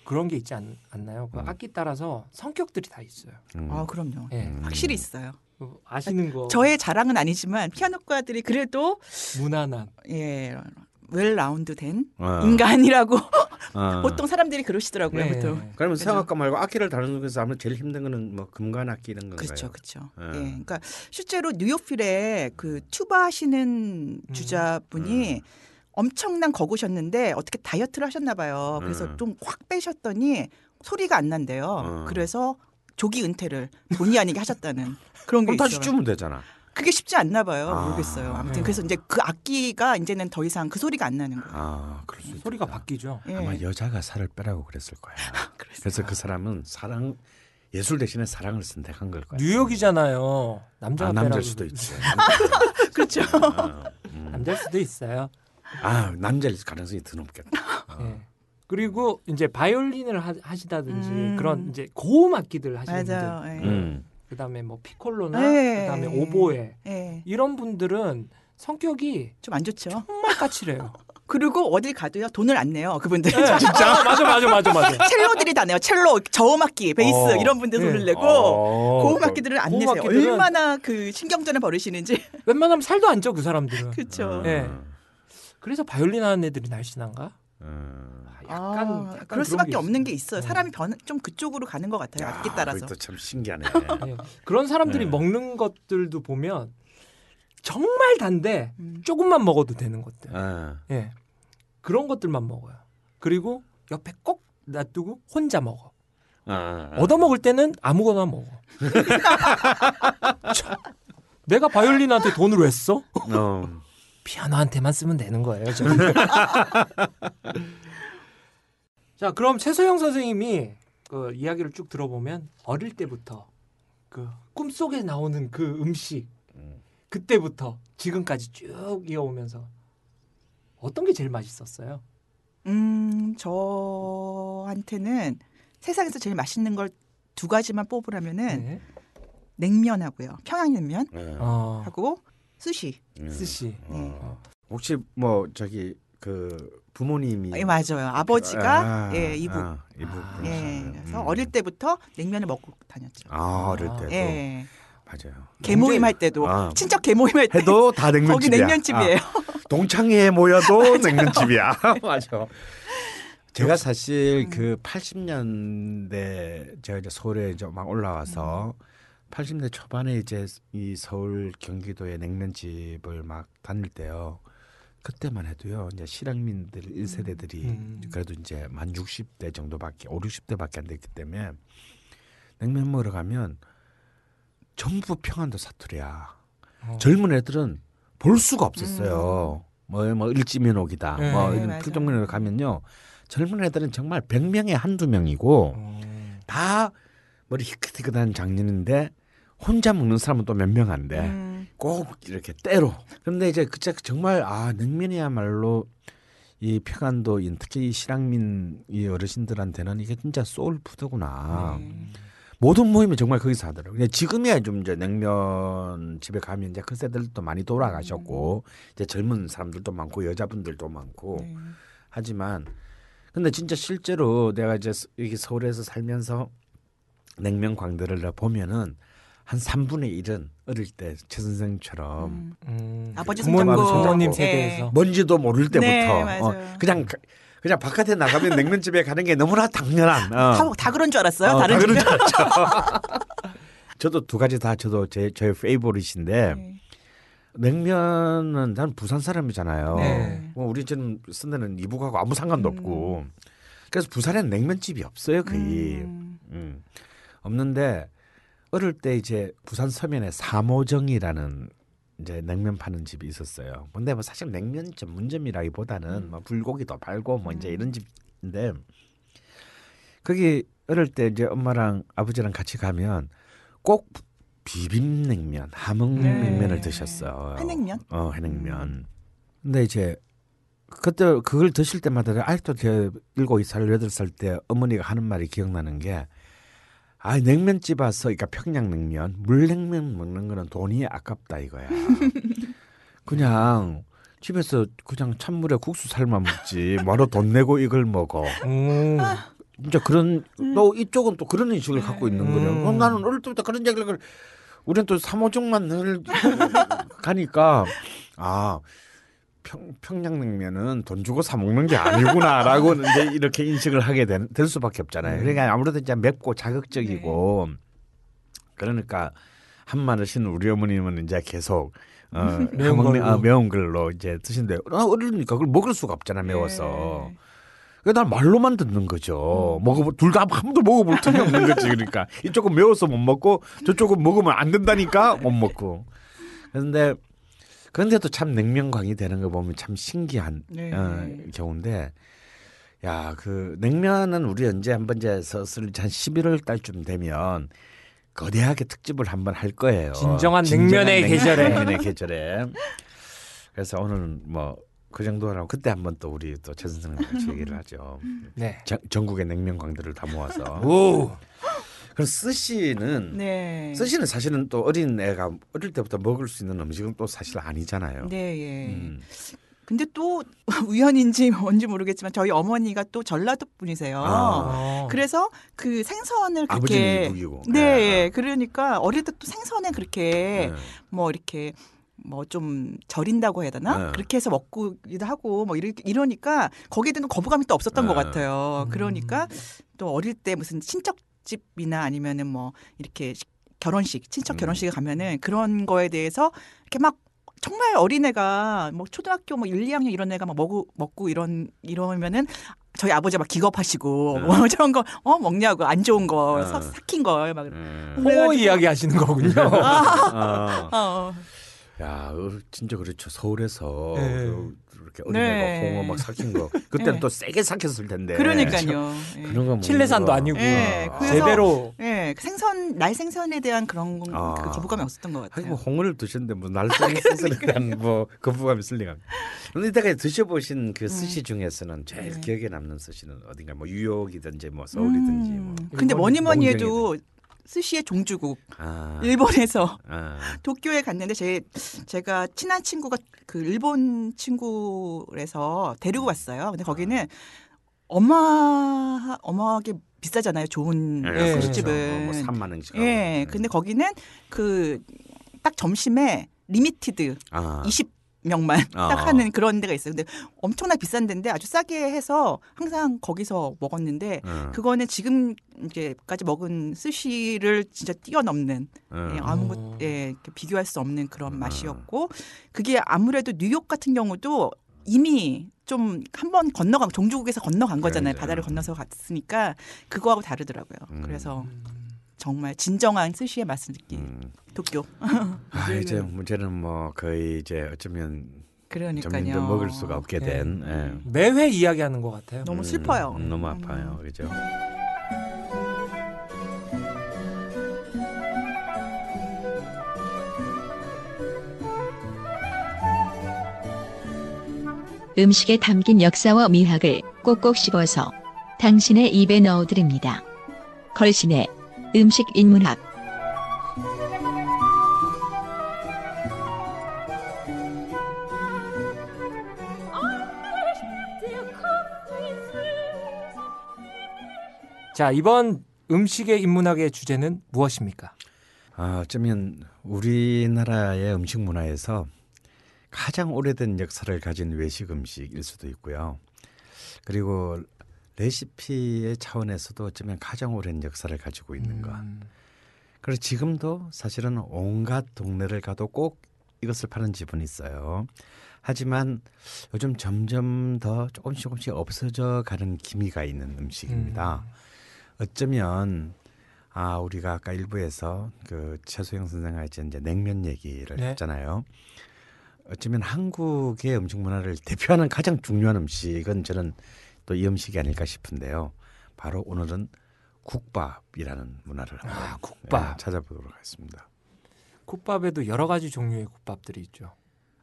[SPEAKER 1] 그런 게 있지 않, 않나요? 그
[SPEAKER 2] 음.
[SPEAKER 1] 악기 따라서 성격들이 다 있어요.
[SPEAKER 2] 음.
[SPEAKER 3] 아 그럼요.
[SPEAKER 1] 예.
[SPEAKER 2] 음.
[SPEAKER 3] 확실히 있어요.
[SPEAKER 1] 그 아시는 거
[SPEAKER 3] 저의 자랑은 아니지만 피아노과들이 그래도
[SPEAKER 1] 무난한
[SPEAKER 3] 예, 웰 라운드된
[SPEAKER 2] 어,
[SPEAKER 3] 인간이라고
[SPEAKER 2] 어.
[SPEAKER 3] 보통 사람들이 그러시더라고요.
[SPEAKER 1] 네.
[SPEAKER 3] 보통.
[SPEAKER 2] 그러면. 성악가 말고 악기를 다루는 중에서 아무래도 제일 힘든 거는 뭐 금관 악기 이런 건가요?
[SPEAKER 3] 그렇죠, 그렇죠.
[SPEAKER 2] 예.
[SPEAKER 3] 예, 그러니까 실제로 뉴욕필에 그 투바 하시는
[SPEAKER 1] 음.
[SPEAKER 3] 주자분이 엄청난 거구셨는데 어떻게 다이어트를 하셨나 봐요. 그래서
[SPEAKER 2] 음.
[SPEAKER 3] 좀확 빼셨더니 소리가 안 난대요.
[SPEAKER 2] 어.
[SPEAKER 3] 그래서 조기 은퇴를 본의 아니게 하셨다는 그런 게
[SPEAKER 2] 그럼 다시
[SPEAKER 3] 있어요.
[SPEAKER 2] 주면 되잖아.
[SPEAKER 3] 그게 쉽지 않나 봐요.
[SPEAKER 2] 아.
[SPEAKER 3] 모르겠어요. 아무튼
[SPEAKER 1] 네.
[SPEAKER 3] 그래서 이제 그 악기가 이제는 더 이상 그 소리가 안 나는 거예요.
[SPEAKER 2] 아, 그럴 수.
[SPEAKER 1] 소리가 바뀌죠.
[SPEAKER 3] 예.
[SPEAKER 2] 아마 여자가 살을 빼라고 그랬을 거야. 그래서 그 사람은 사랑 예술 대신에 사랑을 선택한 걸 거야.
[SPEAKER 1] 뉴욕이잖아요. 남자가
[SPEAKER 2] 아, 남자일 수도. 있지.
[SPEAKER 3] 그렇죠.
[SPEAKER 2] 어, 음.
[SPEAKER 1] 남자일 수도 있어요.
[SPEAKER 2] 아, 남자일 가능성이 더 높겠다.
[SPEAKER 1] 예. 그리고 이제 바이올린을 하, 하시다든지
[SPEAKER 3] 음.
[SPEAKER 1] 그런 이제 고음 악기들 하시는 분들,
[SPEAKER 3] 맞아요. 예.
[SPEAKER 2] 음.
[SPEAKER 1] 그다음에 뭐 피콜로나
[SPEAKER 3] 네.
[SPEAKER 1] 그다음에 오보에
[SPEAKER 3] 예.
[SPEAKER 1] 이런 분들은 성격이
[SPEAKER 3] 좀 안 좋죠.
[SPEAKER 1] 정말 까칠해요.
[SPEAKER 3] 그리고 어딜 가도요 돈을 안 내요 그분들.
[SPEAKER 1] 진짜? 맞아, 맞아, 맞아, 맞아.
[SPEAKER 3] 첼로들이 다 내요. 첼로, 저음악기, 베이스
[SPEAKER 1] 어.
[SPEAKER 3] 이런 분들
[SPEAKER 1] 네.
[SPEAKER 3] 돈을 내고
[SPEAKER 2] 어,
[SPEAKER 3] 고음악기들은 안 내세요.
[SPEAKER 1] 고음악기들은-
[SPEAKER 3] 얼마나 그 신경전을 벌이시는지.
[SPEAKER 1] 웬만하면 살도 안 쪄, 그 사람들은.
[SPEAKER 3] 그렇죠.
[SPEAKER 1] 네. 그래서 바이올린 하는 애들이 날씬한가?
[SPEAKER 2] 음.
[SPEAKER 1] 약간,
[SPEAKER 3] 아,
[SPEAKER 1] 약간
[SPEAKER 3] 그럴 수밖에 없는. 게 있어요.
[SPEAKER 1] 네.
[SPEAKER 3] 사람이 변, 좀 그쪽으로 가는 것 같아요. 악기 따라서.
[SPEAKER 2] 그것도 참 신기하네.
[SPEAKER 1] 예. 그런 사람들이
[SPEAKER 2] 네.
[SPEAKER 1] 먹는 것들도 보면 정말 단데
[SPEAKER 3] 음.
[SPEAKER 1] 조금만 먹어도 되는 것들.
[SPEAKER 2] 어.
[SPEAKER 1] 예. 그런 것들만 먹어요. 그리고 옆에 꼭 놔두고 혼자 먹어.
[SPEAKER 2] 어.
[SPEAKER 1] 얻어 먹을 때는 아무거나 먹어. 참, 내가 바이올린한테 돈을 왜 써?
[SPEAKER 2] 어.
[SPEAKER 1] 피아노한테만 쓰면 되는 거예요. 자, 그럼 최소영 선생님이 그 이야기를 쭉 들어보면 어릴 때부터 그 꿈속에 나오는 그 음식
[SPEAKER 2] 음.
[SPEAKER 1] 그때부터 지금까지 쭉 이어오면서 어떤 게 제일 맛있었어요?
[SPEAKER 3] 음, 저한테는 세상에서 제일 맛있는 걸 두 가지만 뽑으라면은
[SPEAKER 1] 네.
[SPEAKER 3] 냉면하고요. 평양냉면
[SPEAKER 2] 어.
[SPEAKER 1] 어,
[SPEAKER 3] 하고 스시.
[SPEAKER 2] 음.
[SPEAKER 1] 스시.
[SPEAKER 2] 어. 혹시 뭐 저기 그 부모님이
[SPEAKER 3] 예, 맞아요. 아버지가
[SPEAKER 2] 아,
[SPEAKER 3] 예, 이북.
[SPEAKER 2] 아, 이북.
[SPEAKER 1] 아.
[SPEAKER 3] 예. 그래서
[SPEAKER 2] 음.
[SPEAKER 3] 어릴 때부터 냉면을 먹고 다녔죠.
[SPEAKER 2] 아, 어릴
[SPEAKER 1] 아.
[SPEAKER 2] 때도
[SPEAKER 3] 예.
[SPEAKER 2] 맞아요.
[SPEAKER 3] 개모임 할 때도
[SPEAKER 2] 아.
[SPEAKER 3] 친척 개모임 할때
[SPEAKER 2] 해도 다 냉면집이야.
[SPEAKER 3] 거기 냉면집이에요.
[SPEAKER 2] 아, 동창회에 모여도 냉면집이야. 맞아. 제가 사실
[SPEAKER 3] 음.
[SPEAKER 2] 그 80년대 제가 이제 서울에 이제 막 올라와서
[SPEAKER 3] 음.
[SPEAKER 2] 80대 초반에 이제 이 서울 경기도의 냉면집을 막 다닐 때요. 그때만 해도요. 이제 실향민들 1세대들이
[SPEAKER 1] 음.
[SPEAKER 2] 그래도 이제 만 60대 정도밖에 5, 60대밖에 안 됐기 때문에 냉면 먹으러 가면 전부 평안도 사투리야.
[SPEAKER 1] 어.
[SPEAKER 2] 젊은 애들은 볼 수가 없었어요. 뭐, 뭐 일지면옥이다.
[SPEAKER 1] 네,
[SPEAKER 2] 뭐
[SPEAKER 3] 네,
[SPEAKER 2] 이런. 필동면에 가면요. 젊은 애들은 정말 100명에 한두 명이고
[SPEAKER 1] 어.
[SPEAKER 2] 다 머리 희끗희끗한 장년인데 혼자 먹는 사람은 또 몇 명 안 돼.
[SPEAKER 3] 음,
[SPEAKER 2] 꼭 이렇게 때로. 그런데 이제 그때 정말 아 냉면이야말로 이 평안도 인 특히 이 실향민 이 어르신들한테는 이게 진짜 소울 푸드구나.
[SPEAKER 3] 네.
[SPEAKER 2] 모든 모임이 정말 거기서 하더라고요. 근데 지금이야 좀 이제 냉면 집에 가면 이제 그 세대들도 많이 돌아가셨고 이제 젊은 사람들도 많고 여자분들도 많고
[SPEAKER 3] 네.
[SPEAKER 2] 하지만 근데 진짜 실제로 내가 이제 서- 여기 서울에서 살면서 냉면 광들을 보면은 한 3분의 1은 어릴 때 최 선생처럼
[SPEAKER 3] 음.
[SPEAKER 1] 음.
[SPEAKER 3] 아버지
[SPEAKER 1] 부모님. 부모님
[SPEAKER 3] 예.
[SPEAKER 1] 세대에서
[SPEAKER 2] 뭔지도 모를 때부터
[SPEAKER 3] 네,
[SPEAKER 2] 어. 그냥 가- 그냥 바깥에 나가면 냉면집에 가는 게 너무나 당연한 어.
[SPEAKER 3] 다, 다 그런 줄 알았어요.
[SPEAKER 2] 어,
[SPEAKER 3] 다른
[SPEAKER 2] 다 그런? 줄 알았죠. 저도 두 가지 다 저도 제 저의 페이보릿인데
[SPEAKER 3] 네.
[SPEAKER 2] 냉면은 난 부산 사람이잖아요.
[SPEAKER 1] 네.
[SPEAKER 2] 뭐 우리 지금 쓴 데는 이북하고 아무 상관도
[SPEAKER 3] 음.
[SPEAKER 2] 없고 그래서 부산에는 냉면집이 없어요 거의
[SPEAKER 3] 음.
[SPEAKER 2] 음. 없는데 어릴 때 이제 부산 서면에 사모정이라는 이제 냉면 파는 집이 있었어요. 근데 뭐 사실 냉면 전문점이라기보다는 뭐 불고기도 팔고 뭐 이제 이런 집인데 거기 어릴 때 이제 엄마랑 아버지랑 같이 가면 꼭 비빔냉면, 함흥냉면을
[SPEAKER 3] 네.
[SPEAKER 2] 드셨어.
[SPEAKER 3] 해냉면?
[SPEAKER 2] 어, 해냉면. 근데 이제 그때 그걸 드실 때마다 아직도 제 일곱 살 여덟 살 때 어머니가 하는 말이 기억나는 게 아, 냉면집 와서 그러니까 평양냉면, 물냉면 먹는 거는 돈이 아깝다 이거야. 그냥 집에서 그냥 찬물에 국수 삶아 먹지. 뭐로 돈 내고 이걸 먹어.
[SPEAKER 1] 음.
[SPEAKER 2] 진짜 그런 또 이쪽은 또 그런 인식을 갖고 있는 거예요.
[SPEAKER 1] 음.
[SPEAKER 2] 그럼 나는 어릴 때부터 그런 얘기를 우리는 또 삼호종만 늘 가니까 아 평, 평양냉면은 돈 주고 사 먹는 게 아니구나라고 이제 이렇게 인식을 하게 된, 될 수밖에 없잖아요. 그러니까 아무래도 이제 맵고 자극적이고 그러니까 한마를 신 우리 어머님은 이제 계속 어,
[SPEAKER 1] 매운 걸로.
[SPEAKER 2] 아, 매운 걸로 이제 드신데 아, 어리니까 그걸 먹을 수가 없잖아 매워서.
[SPEAKER 3] 네.
[SPEAKER 2] 그난 말로만 듣는 거죠. 먹어 둘다 한 번도 먹어볼 틈이 없는 거지. 그러니까 이쪽은 매워서 못 먹고 저쪽은 먹으면 안 된다니까 못 먹고. 그런데 그런데도 참 냉면광이 되는 거 보면 참 신기한
[SPEAKER 3] 네.
[SPEAKER 2] 어, 경우인데. 야, 그 냉면은 우리 언제 한번 이제 서슬 한 11월 달쯤 되면 거대하게 특집을 한번 할 거예요.
[SPEAKER 1] 진정한 냉면의 계절에.
[SPEAKER 2] 냉면의 계절에. 그래서 오늘은 뭐 그 정도라고 그때 한번 또 우리 또 최 선생님 같이 얘기를 하죠.
[SPEAKER 1] 네.
[SPEAKER 2] 전- 전국의 냉면 광들을 다 모아서.
[SPEAKER 1] 오.
[SPEAKER 2] 그럼 스시는
[SPEAKER 3] 네.
[SPEAKER 2] 스시는 사실은 또 어린 애가 어릴 때부터 먹을 수 있는 음식은 또 사실 아니잖아요.
[SPEAKER 3] 네, 예.
[SPEAKER 2] 음.
[SPEAKER 3] 근데 또 우연인지 뭔지 모르겠지만 저희 어머니가 또 전라도 분이세요.
[SPEAKER 2] 아.
[SPEAKER 3] 그래서 그 생선을 그렇게
[SPEAKER 2] 이북이고.
[SPEAKER 3] 네, 그러니까 어릴 때 또 생선에 그렇게
[SPEAKER 2] 네.
[SPEAKER 3] 뭐 이렇게 뭐 좀 절인다고 해야 되나
[SPEAKER 2] 네.
[SPEAKER 3] 그렇게 해서 먹고기도 하고 뭐 이러, 이러니까 거기에 대한 거부감이 또 없었던
[SPEAKER 2] 네.
[SPEAKER 3] 것 같아요.
[SPEAKER 1] 음.
[SPEAKER 3] 그러니까 또 어릴 때 무슨 친척 집이나 아니면은 뭐 이렇게 시- 결혼식 친척
[SPEAKER 2] 음.
[SPEAKER 3] 결혼식에 가면은 그런 거에 대해서 이렇게 막 정말 어린애가 뭐 초등학교 뭐 1, 2학년 이런 애가 막 먹고 먹고 이런 이러면은 저희 아버지 막 기겁하시고
[SPEAKER 2] 네.
[SPEAKER 3] 뭐 저런 거어 먹냐고 안 좋은 거
[SPEAKER 2] 네.
[SPEAKER 3] 사- 삭힌 걸막
[SPEAKER 2] 음.
[SPEAKER 1] 홍어
[SPEAKER 3] 그래가지고-
[SPEAKER 1] 이야기 하시는 거군요.
[SPEAKER 2] 아.
[SPEAKER 3] 어,
[SPEAKER 2] 야, 어, 진짜 그렇죠. 서울에서
[SPEAKER 1] 네.
[SPEAKER 2] 그- 그렇게 어린애가
[SPEAKER 3] 네.
[SPEAKER 2] 홍어 막 삭힌 거. 그때는
[SPEAKER 3] 네.
[SPEAKER 2] 또 세게 삭혔을 텐데.
[SPEAKER 3] 그러니까요. 예.
[SPEAKER 2] 그런 거
[SPEAKER 1] 칠레산도
[SPEAKER 2] 거.
[SPEAKER 1] 아니고
[SPEAKER 3] 예, 그래서-
[SPEAKER 1] 제대로
[SPEAKER 3] 예, 그 생선 날 생선에 대한 그런
[SPEAKER 2] 아.
[SPEAKER 3] 그 거부감이 없었던 것 같아요.
[SPEAKER 2] 뭐 홍어를 드셨는데 뭐 날쌘 생선에 대한 뭐 거부감이 있을 리가. 그런데 이따가 드셔보신 그 스시 중에서는 제일
[SPEAKER 3] 네.
[SPEAKER 2] 기억에 남는 스시는 어딘가 뭐 뉴욕이든지 뭐 서울이든지 뭐.
[SPEAKER 3] 음, 근데 뭐니 뭐니 해도 스시의 종주국
[SPEAKER 2] 아,
[SPEAKER 3] 일본에서
[SPEAKER 2] 아,
[SPEAKER 3] 도쿄에 갔는데 제 제가 친한 친구가 그 일본 친구라서 데리고 왔어요. 근데 거기는 어마 어마하게 비싸잖아요. 좋은
[SPEAKER 2] 예,
[SPEAKER 1] 네,
[SPEAKER 3] 스시집은.
[SPEAKER 2] 뭐 3만 원씩.
[SPEAKER 3] 예,
[SPEAKER 2] 하고.
[SPEAKER 3] 근데 거기는 그 딱 점심에 limited
[SPEAKER 2] 아,
[SPEAKER 3] 20 명만
[SPEAKER 2] 아.
[SPEAKER 3] 딱 하는 그런 데가 있어요. 근데 엄청나 비싼 데인데 아주 싸게 해서 항상 거기서 먹었는데
[SPEAKER 2] 어,
[SPEAKER 3] 그거는 지금 이제까지 먹은 스시를 진짜 뛰어넘는
[SPEAKER 2] 어.
[SPEAKER 3] 예, 아무
[SPEAKER 1] 어.
[SPEAKER 3] 예, 비교할 수 없는 그런
[SPEAKER 2] 아.
[SPEAKER 3] 맛이었고 그게 아무래도 뉴욕 같은 경우도 이미 좀 한 번 건너간 종주국에서 건너간 거잖아요. 바다를
[SPEAKER 2] 음.
[SPEAKER 3] 건너서 갔으니까 그거하고 다르더라고요.
[SPEAKER 2] 음.
[SPEAKER 3] 그래서 정말 진정한 스시의 맛을 느낀
[SPEAKER 2] 음.
[SPEAKER 3] 도쿄.
[SPEAKER 2] 아, 이제 문제는 뭐 거의 이제 어쩌면
[SPEAKER 3] 그러니까요.
[SPEAKER 2] 점점 더 먹을 수가 없게
[SPEAKER 1] 네.
[SPEAKER 2] 된. 예.
[SPEAKER 1] 매회 이야기하는 것 같아요.
[SPEAKER 3] 너무
[SPEAKER 2] 음,
[SPEAKER 3] 슬퍼요.
[SPEAKER 2] 음, 너무 아파요. 그죠?
[SPEAKER 4] 음식에 담긴 역사와 미학을 꼭꼭 씹어서 당신의 입에 넣어드립니다. 걸신의 음식 인문학
[SPEAKER 1] 자 이번 음식의 인문학의 주제는 무엇입니까?
[SPEAKER 2] 아, 어쩌면 우리나라의 음식 문화에서 가장 오래된 역사를 가진 외식 음식일 수도 있고요. 그리고 레시피의 차원에서도 어쩌면 가장 오랜 역사를 가지고 있는 것.
[SPEAKER 1] 음,
[SPEAKER 2] 그래서 지금도 사실은 온갖 동네를 가도 꼭 이것을 파는 집은 있어요. 하지만 요즘 점점 더 조금씩 조금씩 없어져 가는 기미가 있는 음식입니다. 어쩌면 아 우리가 아까 일부에서 그 최소영 선생과 이제 냉면 얘기를
[SPEAKER 1] 네.
[SPEAKER 2] 했잖아요. 어쩌면 한국의 음식 문화를 대표하는 가장 중요한 음식은 저는 또 이 음식이 아닐까 싶은데요. 바로 오늘은 국밥이라는 문화를
[SPEAKER 1] 아, 국밥.
[SPEAKER 2] 예, 찾아보도록 하겠습니다.
[SPEAKER 1] 국밥에도 여러 가지 종류의 국밥들이 있죠.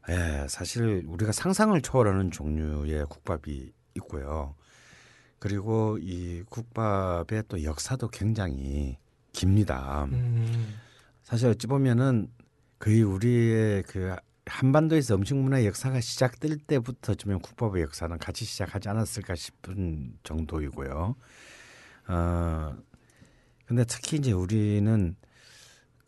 [SPEAKER 2] 예, 사실 우리가 상상을 초월하는 종류의 국밥이 있고요. 그리고 이 국밥의 또 역사도 굉장히 깁니다.
[SPEAKER 1] 음,
[SPEAKER 2] 사실 어찌 보면은 거의 우리의 그 한반도에서 음식 문화의 역사가 시작될 때부터 좀 국밥의 역사는 같이 시작하지 않았을까 싶은 정도이고요. 어 근데 특히 이제 우리는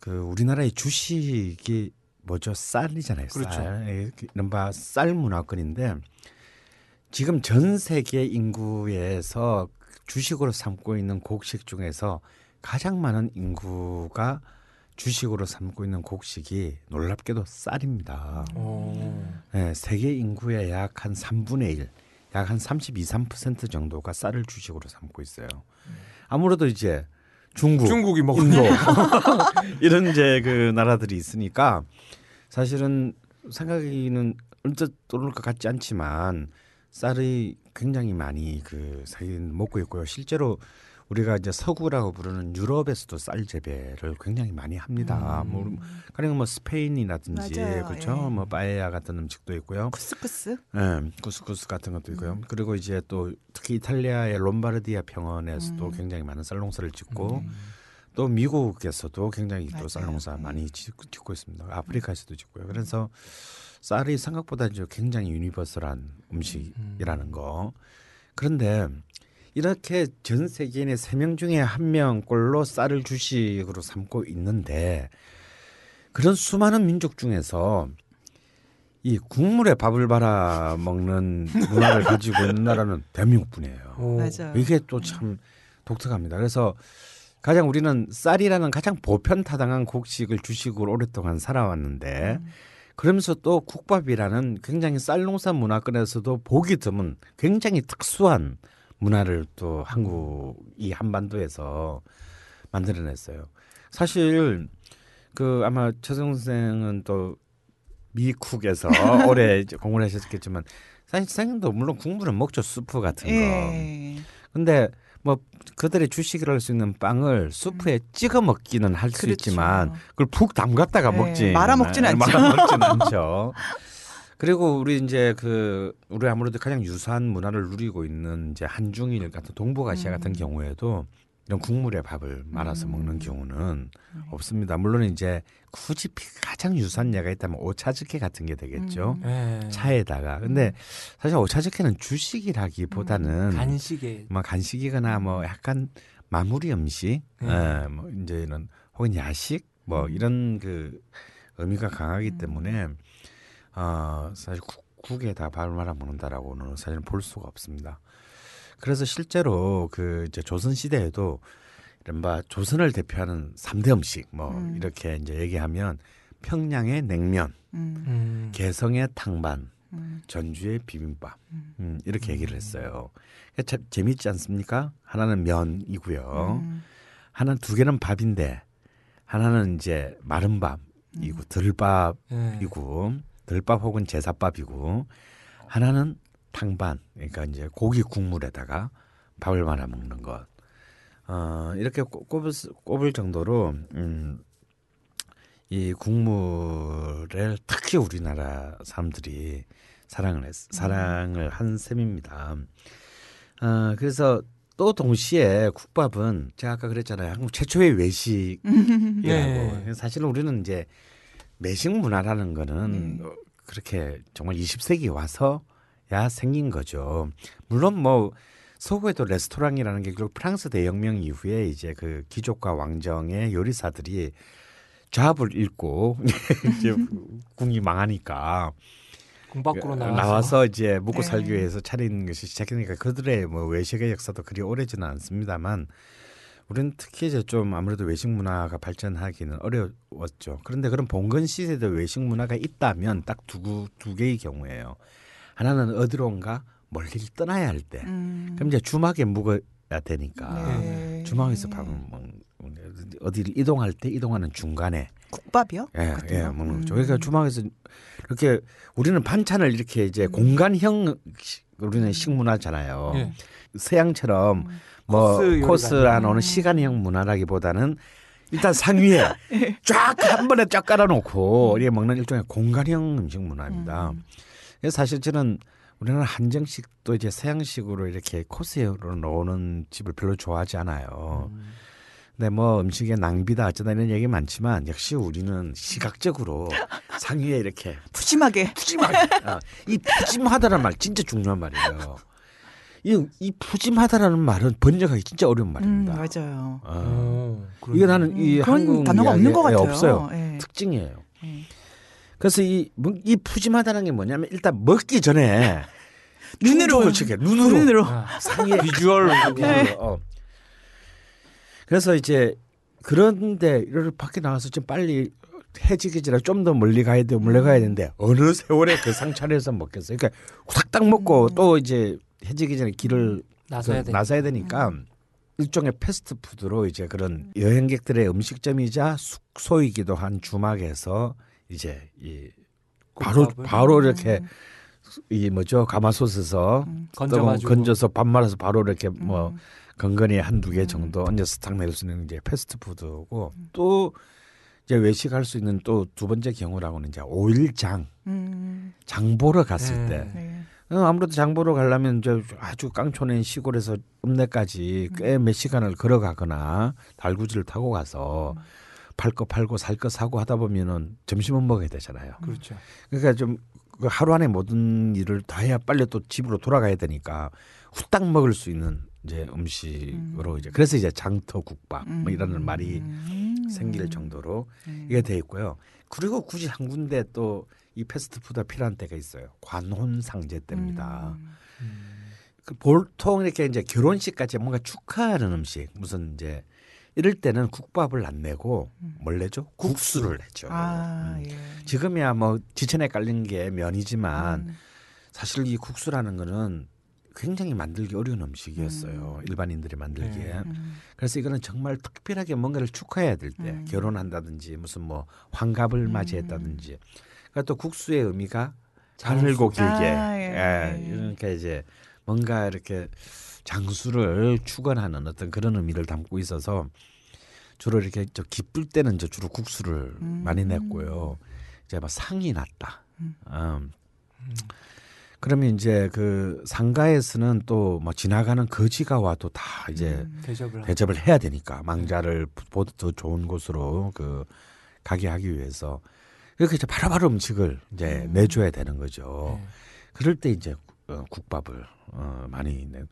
[SPEAKER 2] 그 우리나라의 주식이 뭐죠 쌀이잖아요.
[SPEAKER 1] 그렇죠.
[SPEAKER 2] 쌀 예, 그 이른바 쌀 문화권인데 지금 전 세계 인구에서 주식으로 삼고 있는 곡식 중에서 가장 많은 인구가 주식으로 삼고 있는 곡식이 놀랍게도 쌀입니다.
[SPEAKER 1] 어,
[SPEAKER 2] 네, 세계 인구의 약 한 3분의 1, 약 한 32, 3% 정도가 쌀을 주식으로 삼고 있어요. 아무래도 이제 중국,
[SPEAKER 1] 중국이 먹는
[SPEAKER 2] 인도 이런 이제 그 나라들이 있으니까 사실은 생각에는 언뜻 떠오를 것 같지 않지만 쌀이 굉장히 많이 그 사실 먹고 있고요. 실제로 우리가 이제 서구라고 부르는 유럽에서도 쌀 재배를 굉장히 많이 합니다.
[SPEAKER 1] 음.
[SPEAKER 2] 뭐 가령 뭐 스페인이라든지
[SPEAKER 3] 맞아요.
[SPEAKER 2] 그렇죠.
[SPEAKER 3] 예.
[SPEAKER 2] 뭐 빠에야 같은 음식도 있고요.
[SPEAKER 3] 쿠스쿠스.
[SPEAKER 2] 예, 쿠스쿠스 같은 것도 있고요. 그리고 이제 또 특히 이탈리아의 롬바르디아 평원에서도
[SPEAKER 3] 음.
[SPEAKER 2] 굉장히 많은 쌀농사를 짓고
[SPEAKER 1] 음.
[SPEAKER 2] 또 미국에서도 굉장히 또
[SPEAKER 3] 맞아요.
[SPEAKER 2] 쌀농사
[SPEAKER 3] 네.
[SPEAKER 2] 많이 짓고, 짓고 있습니다. 아프리카에서도 짓고요. 그래서 쌀이 생각보다 이제 굉장히 유니버설한 음식이라는 거. 그런데 이렇게 전 세계인의 세 명 중에 한 명꼴로 쌀을 주식으로 삼고 있는데 그런 수많은 민족 중에서 이 국물에 밥을 말아 먹는 문화를 가지고 있는 나라는 대한민국뿐이에요.
[SPEAKER 1] 오.
[SPEAKER 3] 맞아.
[SPEAKER 2] 이게 또 참 독특합니다. 그래서 가장 우리는 쌀이라는 가장 보편 타당한 곡식을 주식으로 오랫동안 살아왔는데 그러면서 또 국밥이라는 굉장히 쌀농사 문화권에서도 보기 드문 굉장히 특수한 문화를 또 한국 이 한반도에서 만들어냈어요. 사실 그 아마 최성 선생은 또 미국에서 오래 이제 공부를 하셨겠지만 사실 선생님도 물론 국물은 먹죠 수프 같은 거.
[SPEAKER 3] 예.
[SPEAKER 2] 근데 뭐 그들의 주식을 할 수 있는 빵을 수프에 찍어 먹기는 할수
[SPEAKER 3] 그렇죠.
[SPEAKER 2] 있지만 그걸 푹 담갔다가
[SPEAKER 3] 네,
[SPEAKER 2] 먹지
[SPEAKER 3] 말아 먹지는 않죠.
[SPEAKER 2] 말아 먹지는 않죠. 그리고 우리 이제 그 우리 아무래도 가장 유사한 문화를 누리고 있는 이제 한중일 같은 동북아시아 같은
[SPEAKER 3] 음.
[SPEAKER 2] 경우에도 이런 국물에 밥을 말아서
[SPEAKER 3] 음.
[SPEAKER 2] 먹는 경우는
[SPEAKER 3] 네.
[SPEAKER 2] 없습니다. 물론 이제 굳이 가장 유사한 예가 있다면 오차즈케 같은 게 되겠죠.
[SPEAKER 3] 음.
[SPEAKER 1] 예.
[SPEAKER 2] 차에다가 근데 사실 오차즈케는 주식이라기보다는
[SPEAKER 1] 간식에
[SPEAKER 2] 뭐 간식이거나 뭐 약간 마무리 음식,
[SPEAKER 1] 음.
[SPEAKER 2] 예, 뭐 이제는 혹은 야식 뭐 이런 그 의미가 강하기
[SPEAKER 3] 음.
[SPEAKER 2] 때문에 어 사실 국, 국에다 밥을 말아 먹는다라고는 사실 볼 수가 없습니다. 그래서 실제로 그 이제 조선 시대에도 이른바 조선을 대표하는 삼대 음식 뭐
[SPEAKER 3] 음.
[SPEAKER 2] 이렇게 이제 얘기하면 평양의 냉면,
[SPEAKER 3] 음.
[SPEAKER 1] 음.
[SPEAKER 2] 개성의 탕반,
[SPEAKER 3] 음.
[SPEAKER 2] 전주의 비빔밥
[SPEAKER 3] 음.
[SPEAKER 2] 음, 이렇게 얘기를 했어요. 그러니까 참 재밌지 않습니까? 하나는 면이고요.
[SPEAKER 3] 음.
[SPEAKER 2] 하나는 두 개는 밥인데 하나는 이제 마른 밥이고 들밥이고
[SPEAKER 1] 예.
[SPEAKER 2] 들밥 혹은 제사밥이고 하나는 탕반 그러니까 이제 고기 국물에다가 밥을 말아 먹는 것. 어, 이렇게 꼽- 꼽을, 수- 꼽을 정도로 음, 이 국물을 특히 우리나라 사람들이 사랑을 했, 사랑을 한 셈입니다. 어, 그래서 또 동시에 국밥은 제가 아까 그랬잖아요. 한국 최초의 외식이라고.
[SPEAKER 1] 네.
[SPEAKER 2] 사실은 우리는 이제 매식 문화라는 거는
[SPEAKER 3] 네.
[SPEAKER 2] 어, 그렇게 정말 20세기 와서야 생긴 거죠. 물론 뭐 서구에도 레스토랑이라는 게 결국 프랑스 대혁명 이후에 이제 그 귀족과 왕정의 요리사들이 좌합을 읽고 이제 궁이 망하니까
[SPEAKER 1] 공 밖으로 나와서,
[SPEAKER 2] 나와서 이제 먹고
[SPEAKER 3] 네.
[SPEAKER 2] 살기 위해서 차린 것이 시작이니까 그들의 뭐 외식의 역사도 그리 오래지는 않습니다만 우리는 특히 이제 좀 아무래도 외식 문화가 발전하기는 어려웠죠. 그런데 그런 봉건 시대도 외식 문화가 있다면 딱 두 두 개의 경우예요. 하나는 어디론가 멀리 떠나야 할 때.
[SPEAKER 3] 음.
[SPEAKER 2] 그럼 이제 주막에 묵어야 되니까
[SPEAKER 3] 네.
[SPEAKER 2] 주막에서 밥을 먹 어디를 이동할 때 이동하는 중간에
[SPEAKER 3] 국밥이요?
[SPEAKER 2] 예,
[SPEAKER 3] 같은
[SPEAKER 2] 예,
[SPEAKER 3] 거?
[SPEAKER 2] 먹는 거죠.
[SPEAKER 3] 음.
[SPEAKER 2] 그러니까 주방에서 이렇게 우리는 반찬을 이렇게 이제 공간형 식- 우리는 식문화잖아요.
[SPEAKER 1] 예.
[SPEAKER 2] 서양처럼
[SPEAKER 3] 음.
[SPEAKER 2] 뭐
[SPEAKER 1] 코스 요리가
[SPEAKER 2] 코스를 안
[SPEAKER 3] 아니라.
[SPEAKER 2] 오는 시간형 문화라기보다는 일단 상위에 쫙 한 번에 쫙 깔아놓고 이렇게 먹는 일종의 공간형 음식 문화입니다.
[SPEAKER 3] 음.
[SPEAKER 2] 그래서 사실 저는 우리는 한정식도 이제 서양식으로 이렇게 코스로 나오는 집을 별로 좋아하지 않아요.
[SPEAKER 1] 음.
[SPEAKER 2] 근데 뭐 음식의 낭비다 어쩌다 이런 얘기 많지만 역시 우리는 시각적으로 상위에 이렇게
[SPEAKER 3] 푸짐하게.
[SPEAKER 2] 푸짐하게 아, 이 푸짐하다는 말 진짜 중요한 말이에요. 이, 이 푸짐하다라는 말은 번역하기 진짜 어려운
[SPEAKER 3] 음,
[SPEAKER 2] 말입니다.
[SPEAKER 3] 맞아요.
[SPEAKER 2] 어.
[SPEAKER 1] 어, 그러네.
[SPEAKER 2] 이거 나는 이
[SPEAKER 3] 음, 그런
[SPEAKER 2] 한국
[SPEAKER 3] 단어가 없는 것 같아요.
[SPEAKER 2] 없어요.
[SPEAKER 3] 예.
[SPEAKER 2] 특징이에요.
[SPEAKER 3] 예.
[SPEAKER 2] 그래서 이, 뭐- 이 푸짐하다는 게 뭐냐면 일단 먹기 전에
[SPEAKER 3] 눈으로.
[SPEAKER 2] 시켜 눈으로
[SPEAKER 3] 눈으로.
[SPEAKER 1] 아,
[SPEAKER 2] 상의
[SPEAKER 1] 비주얼로
[SPEAKER 2] 비주얼로. 어. 그래서 이제 그런데 이를 밖에 나가서 좀 빨리 해지기 전에 좀 더 멀리 가야 돼요. 멀리 가야 되는데 어느 세월에 그 상차려서 먹겠어요. 그러니까 후딱딱 먹고 또 이제 해지기 전에 길을
[SPEAKER 1] 나서야
[SPEAKER 2] 그
[SPEAKER 1] 돼.
[SPEAKER 2] 나서야 되니까 일종의 패스트푸드로 이제 그런 여행객들의 음식점이자 숙소이기도 한 주막에서 이제 이 바로 바로 이렇게 이 뭐죠 가마솥에서
[SPEAKER 1] 건져가지고
[SPEAKER 2] 건져서 밥 말아서 바로 이렇게 뭐
[SPEAKER 3] 음.
[SPEAKER 2] 건건이 한두 개 정도 얹어서 탁 내릴 수 있는 이제 패스트푸드고 또 이제 외식할 수 있는 또 두 번째 경우라고는 이제 오일장
[SPEAKER 3] 음.
[SPEAKER 2] 장 보러 갔을
[SPEAKER 1] 네.
[SPEAKER 2] 때
[SPEAKER 3] 네.
[SPEAKER 2] 어, 아무래도 장 보러 가려면 이제 아주 깡촌의 시골에서 읍내까지 꽤 몇 시간을 걸어가거나 달구지를 타고 가서 팔거 팔고 살 거 사고 하다 보면은 점심은 먹어야 되잖아요.
[SPEAKER 1] 그렇죠.
[SPEAKER 2] 그러니까 좀그 하루 안에 모든 일을 다 해야 빨리 또 집으로 돌아가야 되니까 후딱 먹을 수 있는 이제 음식으로 이제 그래서 이제 장터 국밥 뭐 이런 말이
[SPEAKER 3] 음.
[SPEAKER 2] 생길 정도로
[SPEAKER 3] 음.
[SPEAKER 2] 이게 돼 있고요. 그리고 굳이 한 군데 또 이 패스트푸드가 필요한 때가 있어요. 관혼상제 때입니다.
[SPEAKER 3] 음.
[SPEAKER 2] 그 보통 이렇게 이제 결혼식까지 뭔가 축하하는 음식 무슨 이제 이럴 때는 국밥을 안 내고 뭘 내죠? 국수를 내죠.
[SPEAKER 3] 음. 아,
[SPEAKER 2] 음.
[SPEAKER 3] 예.
[SPEAKER 2] 지금이야 뭐 지천에 깔린 게 면이지만
[SPEAKER 3] 음.
[SPEAKER 2] 사실 이 국수라는 거는 굉장히 만들기 어려운 음식이었어요. 일반인들이 만들기에.
[SPEAKER 1] 네.
[SPEAKER 3] 음.
[SPEAKER 2] 그래서 이거는 정말 특별하게 뭔가를 축하해야 될때
[SPEAKER 3] 음.
[SPEAKER 2] 결혼한다든지 무슨 뭐 환갑을
[SPEAKER 3] 음.
[SPEAKER 2] 맞이했다든지 그러니까 또 국수의 의미가 가늘고 길게
[SPEAKER 3] 아, 예.
[SPEAKER 2] 예. 그러니까 이제 뭔가 이렇게 장수를 축원하는 어떤 그런 의미를 담고 있어서 주로 이렇게 저 기쁠 때는 저 주로 국수를
[SPEAKER 3] 음.
[SPEAKER 2] 많이 냈고요. 이제 막 상이 났다.
[SPEAKER 3] 음.
[SPEAKER 2] 음. 그러면 이제 그 상가에서는 또 뭐 지나가는 거지가 와도 다 이제
[SPEAKER 3] 음.
[SPEAKER 1] 대접을.
[SPEAKER 2] 대접을 해야 되니까 망자를 보다 더 좋은 곳으로 그 가게 하기 위해서 이렇게 이제 바로바로 음식을 이제
[SPEAKER 3] 음.
[SPEAKER 2] 내줘야 되는 거죠.
[SPEAKER 1] 네.
[SPEAKER 2] 그럴 때 이제 어, 국밥을 어, 많이 내.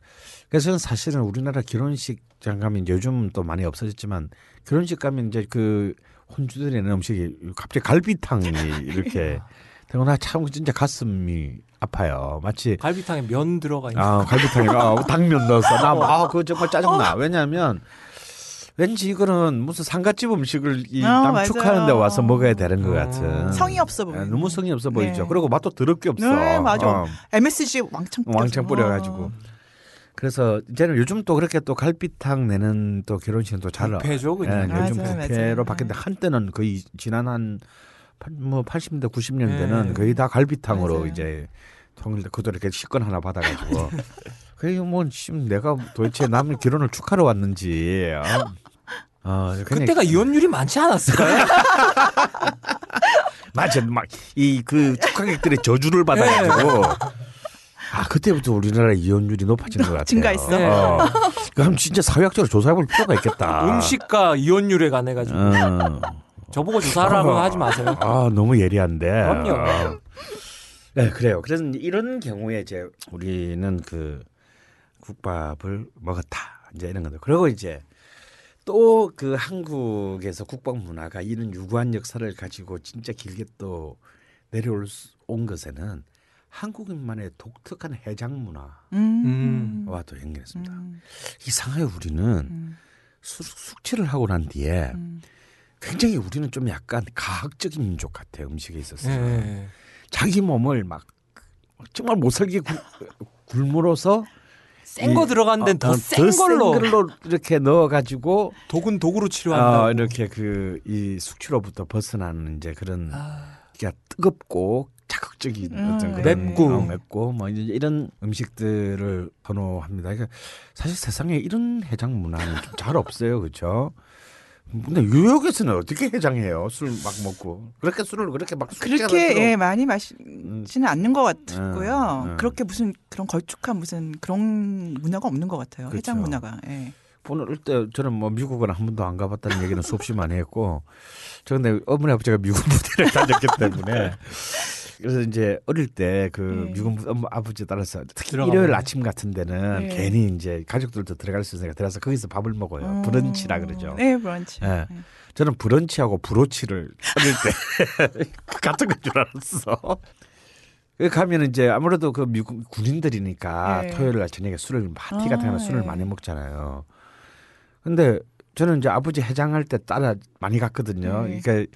[SPEAKER 2] 그래서 사실은 우리나라 결혼식장 가면 요즘 또 많이 없어졌지만 결혼식 가면 이제 그 혼주들이 내는 음식이 갑자기 갈비탕이 이렇게 되고 나참 진짜 가슴이 아파요. 마치
[SPEAKER 1] 갈비탕에 면 들어가 있는.
[SPEAKER 2] 아 갈비탕에 아, 당면 넣었어. 나아 그거 정말 짜증 나. 왜냐하면 왠지 이거는 무슨 상가집 음식을 이
[SPEAKER 3] 아,
[SPEAKER 2] 남
[SPEAKER 3] 맞아요.
[SPEAKER 2] 축하하는 데 와서 먹어야 되는 것
[SPEAKER 1] 음.
[SPEAKER 2] 같은.
[SPEAKER 3] 성의 없어
[SPEAKER 2] 아,
[SPEAKER 3] 보이는.
[SPEAKER 2] 너무 성의 없어 보이죠.
[SPEAKER 3] 네.
[SPEAKER 2] 그리고 맛도 더럽게 없어.
[SPEAKER 3] 네, 맞아.
[SPEAKER 2] 어,
[SPEAKER 3] MSG 왕창 뿌려서.
[SPEAKER 2] 왕창 뿌려가지고. 그래서 이제는 요즘 또 그렇게 또 갈비탕 내는 또 결혼식은 또잘
[SPEAKER 1] 뷔페죠, 그냥.
[SPEAKER 2] 예, 요즘
[SPEAKER 3] 맞아요, 맞아요.
[SPEAKER 2] 바뀌는데 한때는 거의 지난 한 뭐 80년대 90년대는
[SPEAKER 1] 네.
[SPEAKER 2] 거의 다 갈비탕으로
[SPEAKER 3] 맞아요.
[SPEAKER 2] 이제 통일돼 그도 이렇게 식권 하나 받아가지고 그게 뭐 심, 내가 도대체 남의 결혼을 축하러 왔는지 어, 어,
[SPEAKER 1] 그때가 이혼율이 많지 않았을까요?
[SPEAKER 2] 맞아 막이 그 축하객들의 저주를 받아가지고 아 그때부터 우리나라 이혼율이 높아진 것 같아요.
[SPEAKER 3] 증가했어.
[SPEAKER 1] 네.
[SPEAKER 2] 어. 그럼 진짜 사회학적으로 조사해볼 필요가 있겠다.
[SPEAKER 1] 음식과 이혼율에 관해 가지고
[SPEAKER 2] 어.
[SPEAKER 1] 저보고 조사하라고 하지 마세요.
[SPEAKER 2] 아 너무 예리한데.
[SPEAKER 1] 그럼요.
[SPEAKER 2] 아. 네 그래요. 그래서 이런 경우에 이제 우리는 그 국밥을 먹었다 이제 이런 건데 그리고 이제 또 그 한국에서 국밥 문화가 이런 유구한 역사를 가지고 진짜 길게 또 내려올 수- 온 것에는 한국인만의 독특한 해장 문화와
[SPEAKER 3] 음.
[SPEAKER 2] 또 연결했습니다.
[SPEAKER 3] 음.
[SPEAKER 2] 이상하게 우리는
[SPEAKER 3] 음.
[SPEAKER 2] 수- 숙취를 하고 난 뒤에
[SPEAKER 3] 음.
[SPEAKER 2] 굉장히 우리는 좀 약간 가학적인 민족 같아요 음식에 있어서
[SPEAKER 1] 네.
[SPEAKER 2] 자기 몸을 막 정말 못 살게 구- 굶으로서
[SPEAKER 1] 센거
[SPEAKER 2] 이-
[SPEAKER 1] 들어간 데는
[SPEAKER 2] 어,
[SPEAKER 1] 더센 걸로
[SPEAKER 2] 걸로 이렇게 넣어가지고
[SPEAKER 1] 독은 독으로 치료한다.
[SPEAKER 2] 어, 이렇게 그 이 숙취로부터 벗어나는 이제 그런
[SPEAKER 1] 아,
[SPEAKER 2] 그게 뜨겁고 자극적인
[SPEAKER 3] 음,
[SPEAKER 2] 어떤 그런
[SPEAKER 1] 맵고.
[SPEAKER 2] 어, 맵고 뭐 이제 이런 음식들을 선호합니다. 그러니까 사실 세상에 이런 해장 문화는 좀 잘 없어요, 그렇죠? 근데 뉴욕에서는 어떻게 해장해요? 술 막 먹고 그렇게 술을 그렇게 막
[SPEAKER 3] 그렇게 예, 많이
[SPEAKER 2] 음.
[SPEAKER 3] 마시지는 않는 것 같고요.
[SPEAKER 2] 음, 음.
[SPEAKER 3] 그렇게 무슨 그런 걸쭉한 무슨 그런 문화가 없는 것 같아요.
[SPEAKER 2] 그렇죠.
[SPEAKER 3] 해장 문화가. 예.
[SPEAKER 2] 보낼 때 저는 뭐 미국은 한 번도 안 가봤다는 얘기는 수없이 많이 했고 저 근데 어머니 아버지가 미국 부대를 다녔기 때문에 그래서 이제 어릴 때그
[SPEAKER 3] 네.
[SPEAKER 2] 엄마 아버지 따라서 특히
[SPEAKER 1] 들어가면.
[SPEAKER 2] 일요일 아침 같은 데는
[SPEAKER 3] 네.
[SPEAKER 2] 괜히 이제 가족들도 들어갈 수 있으니까 들어가서 거기서 밥을 먹어요
[SPEAKER 3] 음.
[SPEAKER 2] 브런치라 그러죠.
[SPEAKER 3] 네, 브런치.
[SPEAKER 2] 예.
[SPEAKER 3] 네.
[SPEAKER 2] 저는 브런치하고 브로치를 어릴 때 같은 건 줄 알았어. 그 가면 이제 아무래도 그 미국 군인들이니까
[SPEAKER 3] 네.
[SPEAKER 2] 토요일 날 저녁에 술을 파티
[SPEAKER 3] 아,
[SPEAKER 2] 같은 거 술을
[SPEAKER 3] 네.
[SPEAKER 2] 많이 먹잖아요. 근데 저는 이제 아버지 해장할 때 따라 많이 갔거든요.
[SPEAKER 3] 네.
[SPEAKER 2] 그러니까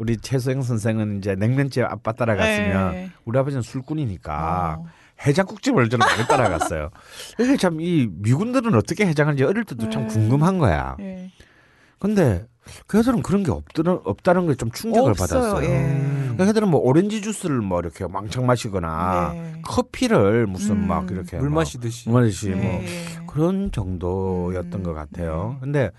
[SPEAKER 2] 우리 최소영 선생은 이제 냉면집 아빠 따라갔으면
[SPEAKER 3] 네.
[SPEAKER 2] 우리 아버지는 술꾼이니까
[SPEAKER 3] 어.
[SPEAKER 2] 해장국집을 저는 많이 따라갔어요. 이게 참 이 미군들은 어떻게 해장하는지 어릴 때도 참
[SPEAKER 3] 네.
[SPEAKER 2] 궁금한 거야.
[SPEAKER 3] 예.
[SPEAKER 2] 근데 그 애들은 그런 게 없더라, 없다는 게 좀 충격을
[SPEAKER 3] 없어요.
[SPEAKER 2] 받았어요.
[SPEAKER 3] 예.
[SPEAKER 1] 음.
[SPEAKER 2] 그 애들은 뭐 오렌지 주스를 뭐 이렇게 왕창 마시거나
[SPEAKER 3] 네.
[SPEAKER 2] 커피를 무슨
[SPEAKER 3] 음.
[SPEAKER 2] 막 이렇게 물뭐
[SPEAKER 1] 마시듯이.
[SPEAKER 2] 물 마시듯이
[SPEAKER 3] 네.
[SPEAKER 2] 뭐
[SPEAKER 3] 예.
[SPEAKER 2] 그런 정도였던
[SPEAKER 3] 음.
[SPEAKER 2] 것 같아요. 근데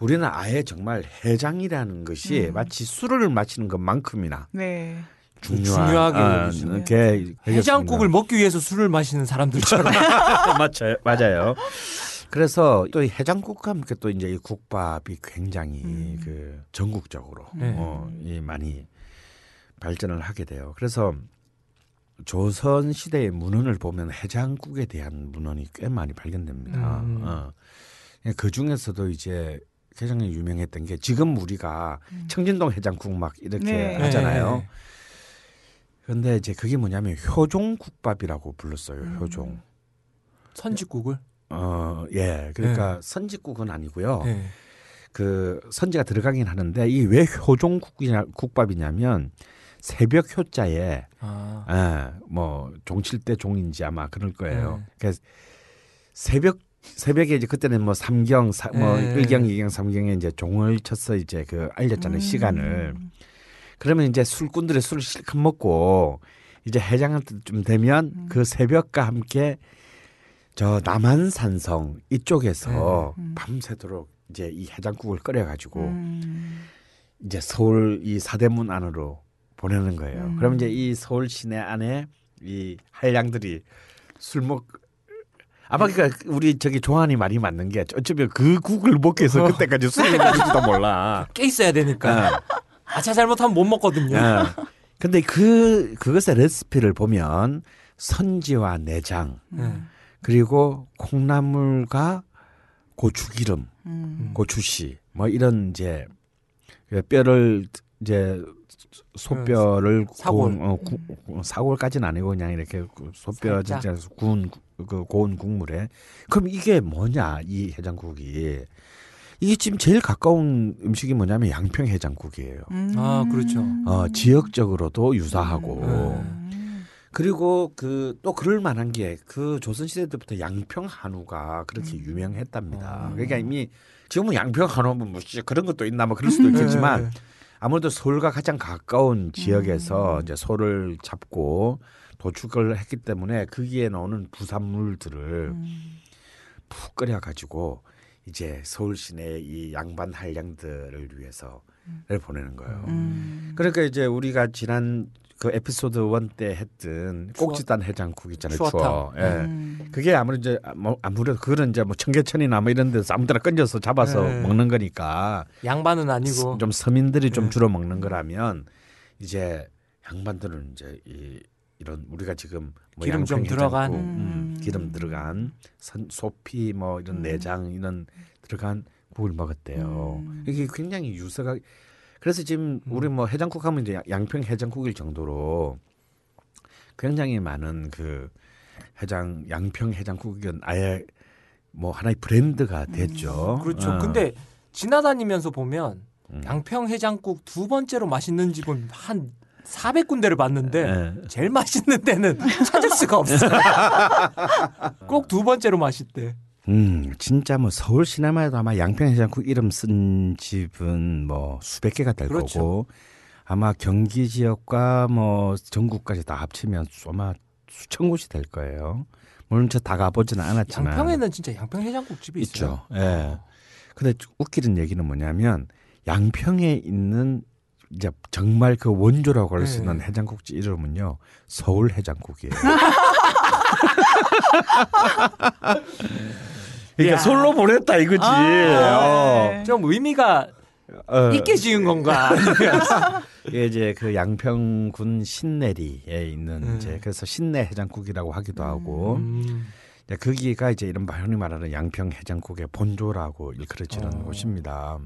[SPEAKER 2] 우리는 아예 정말 해장이라는 것이
[SPEAKER 3] 음.
[SPEAKER 2] 마치 술을 마시는 것만큼이나
[SPEAKER 3] 네.
[SPEAKER 2] 중요한
[SPEAKER 1] 중요하게
[SPEAKER 2] 아. 게
[SPEAKER 1] 해장국을 먹기 위해서 술을 마시는 사람들처럼.
[SPEAKER 2] 맞아요. 맞아요. 그래서 또이 해장국과 함께 또 이제 이 국밥이 굉장히
[SPEAKER 3] 음.
[SPEAKER 2] 그 전국적으로
[SPEAKER 1] 네.
[SPEAKER 2] 어, 이 많이 발전을 하게 돼요. 그래서 조선 시대의 문헌을 보면 해장국에 대한 문헌이 꽤 많이 발견됩니다.
[SPEAKER 1] 음.
[SPEAKER 2] 어. 그 중에서도 이제 가장 유명했던 게 지금 우리가 청진동 해장국 막 이렇게
[SPEAKER 3] 네.
[SPEAKER 2] 하잖아요.
[SPEAKER 1] 네.
[SPEAKER 2] 그런데 이제 그게 뭐냐면 효종 국밥이라고 불렀어요.
[SPEAKER 3] 음.
[SPEAKER 2] 효종.
[SPEAKER 1] 선지국을.
[SPEAKER 2] 어, 예. 그러니까 선지국은 아니고요.
[SPEAKER 1] 네.
[SPEAKER 2] 그 선지가 들어가긴 하는데 이 왜 효종 국이냐 국밥이냐면 새벽 효자에
[SPEAKER 1] 아.
[SPEAKER 2] 예, 뭐 종칠 때 종인지 아마 그럴 거예요.
[SPEAKER 1] 네.
[SPEAKER 2] 그래서 새벽 새벽에 이제 그때는 뭐 삼경 사, 뭐
[SPEAKER 1] 네.
[SPEAKER 2] 일경 이경 삼경에 이제 종을 쳐서 이제 그 알렸잖아요
[SPEAKER 3] 음.
[SPEAKER 2] 시간을. 그러면 이제 술꾼들의 술을 실컷 먹고 이제 해장할 때쯤 되면
[SPEAKER 3] 음.
[SPEAKER 2] 그 새벽과 함께 저 남한산성 이쪽에서
[SPEAKER 3] 네. 음.
[SPEAKER 2] 밤새도록 이제 이 해장국을 끓여가지고
[SPEAKER 3] 음.
[SPEAKER 2] 이제 서울 이 사대문 안으로 보내는 거예요.
[SPEAKER 3] 음.
[SPEAKER 2] 그러면 이제 이 서울 시내 안에 이 한량들이 술 먹. 아마 그러니까 우리 저기 조한이 말이 맞는 게 어쩌면 그 국을 먹기 위해서
[SPEAKER 1] 어.
[SPEAKER 2] 그때까지 술을 먹을지도 몰라.
[SPEAKER 1] 깨 있어야 되니까.
[SPEAKER 2] 어.
[SPEAKER 1] 아차 잘못하면 못 먹거든요.
[SPEAKER 2] 어. 근데 그 그것의 레시피를 보면 선지와 내장
[SPEAKER 1] 네.
[SPEAKER 2] 그리고 콩나물과 고추기름,
[SPEAKER 3] 음.
[SPEAKER 2] 고추씨 뭐 이런 이제 그 뼈를 이제 소뼈를
[SPEAKER 1] 사골.
[SPEAKER 2] 구운, 어, 구, 구- 사골까지는 아니고 그냥 이렇게 그 소뼈. 진짜 구운 구- 그 고운 국물에 그럼 이게 뭐냐 이 해장국이 이게 지금 제일 가까운 음식이 뭐냐면 양평 해장국이에요.
[SPEAKER 3] 음.
[SPEAKER 1] 아, 그렇죠.
[SPEAKER 2] 어, 지역적으로도 유사하고
[SPEAKER 3] 음.
[SPEAKER 2] 그리고 그 또 그럴 만한 게 그 조선 시대 때부터 양평 한우가 그렇게 유명했답니다.
[SPEAKER 1] 음.
[SPEAKER 2] 그러니까 이미 지금은 양평 한우면 뭐 그런 것도 있나 뭐 그럴 수도 있겠지만
[SPEAKER 1] 네.
[SPEAKER 2] 아무래도 서울과 가장 가까운 지역에서 이제 소를 잡고 도축을 했기 때문에 거기에 나오는 부산물들을
[SPEAKER 3] 음.
[SPEAKER 2] 푹 끓여 가지고 이제 서울 시내 이 양반 한량들을 위해서를 보내는 거예요.
[SPEAKER 3] 음.
[SPEAKER 2] 그러니까 이제 우리가 지난 그 에피소드 원 때 했던
[SPEAKER 1] 추어-
[SPEAKER 2] 꼭지단 해장국 있잖아요.
[SPEAKER 1] 추어탕.
[SPEAKER 2] 추어. 예.
[SPEAKER 3] 음.
[SPEAKER 2] 그게 아무래도 이제 뭐 아무래도 그거는 이제 뭐 청계천이나 뭐 이런 데서 아무데나 건져서 잡아서
[SPEAKER 1] 네.
[SPEAKER 2] 먹는 거니까
[SPEAKER 1] 양반은 아니고.
[SPEAKER 2] 좀 서민들이 좀
[SPEAKER 1] 네.
[SPEAKER 2] 주로 먹는 거라면 이제 양반들은 이제 이 이런 우리가 지금 뭐
[SPEAKER 1] 기름 좀 들어간.
[SPEAKER 2] 음,
[SPEAKER 3] 음.
[SPEAKER 2] 기름 들어간 선, 소피 뭐 이런
[SPEAKER 3] 음.
[SPEAKER 2] 내장 이런 들어간 국을 먹었대요.
[SPEAKER 3] 음.
[SPEAKER 2] 이게 굉장히 유서가 그래서 지금 우리 뭐 해장국 하면 이제 양평 해장국일 정도로 굉장히 많은 그 해장 양평 해장국은 아예 뭐 하나의 브랜드가 됐죠.
[SPEAKER 1] 그렇죠.
[SPEAKER 2] 어.
[SPEAKER 1] 근데 지나다니면서 보면
[SPEAKER 2] 음.
[SPEAKER 1] 양평 해장국 두 번째로 맛있는 집은 한 400군데를 봤는데
[SPEAKER 2] 예.
[SPEAKER 1] 제일 맛있는 데는 찾을 수가 없어요. 꼭 두 번째로 맛있대.
[SPEAKER 2] 음, 진짜 뭐 서울 시내만 해도 아마 양평 해장국 이름 쓴 집은 뭐 수백 개가 될
[SPEAKER 1] 그렇죠.
[SPEAKER 2] 거고 아마 경기 지역과 뭐 전국까지 다 합치면 아마 수천 곳이 될 거예요. 물론 저 다 가보지는 않았지만
[SPEAKER 1] 양평에는 진짜 양평 해장국 집이 있어요.
[SPEAKER 2] 있죠. 예. 근데 웃기는 얘기는 뭐냐면 양평에 있는 이제 정말 그 원조라고 할수
[SPEAKER 1] 네.
[SPEAKER 2] 있는 해장국집 이름은요 서울 해장국이에요. 그러니까
[SPEAKER 1] 야.
[SPEAKER 2] 솔로 보냈다 이거지.
[SPEAKER 3] 아, 네.
[SPEAKER 1] 좀 의미가
[SPEAKER 2] 어, 어.
[SPEAKER 1] 있게 지은 건가?
[SPEAKER 2] 이게 이제 그 양평군 신내리에 있는
[SPEAKER 1] 음.
[SPEAKER 2] 이제 그래서 신내 해장국이라고 하기도 하고
[SPEAKER 1] 음.
[SPEAKER 2] 이제 거기가 이제 이런 흔히 말하는 양평 해장국의 본조라고 일컬어지는
[SPEAKER 1] 어.
[SPEAKER 2] 곳입니다.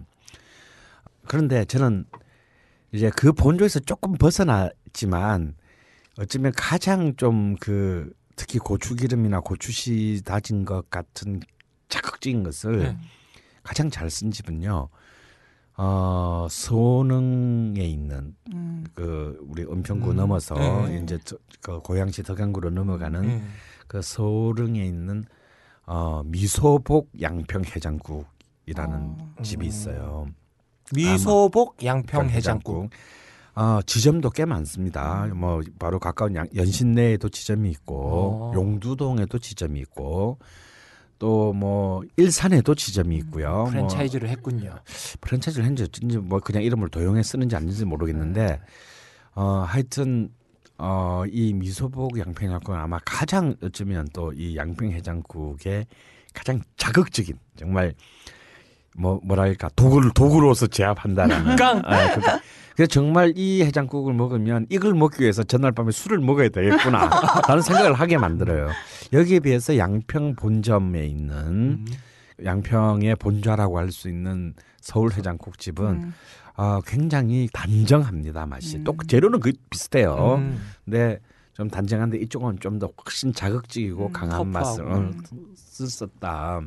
[SPEAKER 2] 그런데 저는 이제 그 본조에서 조금 벗어났지만 어쩌면 가장 좀 그 특히 고추기름이나 고추씨 다진 것 같은 자극적인 것을
[SPEAKER 1] 네.
[SPEAKER 2] 가장 잘 쓴 집은요. 어, 소능에 있는
[SPEAKER 3] 음.
[SPEAKER 2] 그 우리 은평구
[SPEAKER 1] 음.
[SPEAKER 2] 넘어서
[SPEAKER 1] 네.
[SPEAKER 2] 이제 저, 그 고양시 덕양구로 넘어가는
[SPEAKER 1] 네.
[SPEAKER 2] 그 소릉에 있는 어 미소복 양평 해장국이라는
[SPEAKER 3] 어.
[SPEAKER 2] 집이 있어요.
[SPEAKER 1] 미소복 양평 해장국.
[SPEAKER 2] 어, 지점도 꽤 많습니다. 뭐 바로 가까운 양, 연신내에도 지점이 있고
[SPEAKER 1] 어.
[SPEAKER 2] 용두동에도 지점이 있고 또 뭐 일산에도 지점이 있고요. 뭐
[SPEAKER 1] 프랜차이즈를 했군요.
[SPEAKER 2] 프랜차이즈를 했는지 뭐 그냥 이름을 도용해 쓰는지 아닌지 모르겠는데 어 하여튼 어 이 미소복 양평해장국은 아마 가장 어쩌면 또 이 양평해장국의 가장 자극적인 정말 뭐 뭐랄까 도구를 도구로서 제압한다라는.
[SPEAKER 1] 깡!
[SPEAKER 2] 아, 그, 그래서 정말 이 해장국을 먹으면 이걸 먹기 위해서 전날 밤에 술을 먹어야 되겠구나. 라는 생각을 하게 만들어요. 여기에 비해서 양평 본점에 있는
[SPEAKER 1] 음.
[SPEAKER 2] 양평의 본좌라고 할 수 있는 서울 해장국 집은
[SPEAKER 3] 음.
[SPEAKER 2] 어, 굉장히 단정합니다 맛이.
[SPEAKER 3] 음.
[SPEAKER 2] 또 비슷해요. 그 비슷해요.
[SPEAKER 1] 음.
[SPEAKER 2] 근데 좀 단정한데 이쪽은 좀 더 훨씬 자극적이고
[SPEAKER 3] 음,
[SPEAKER 2] 강한 맛을 썼다.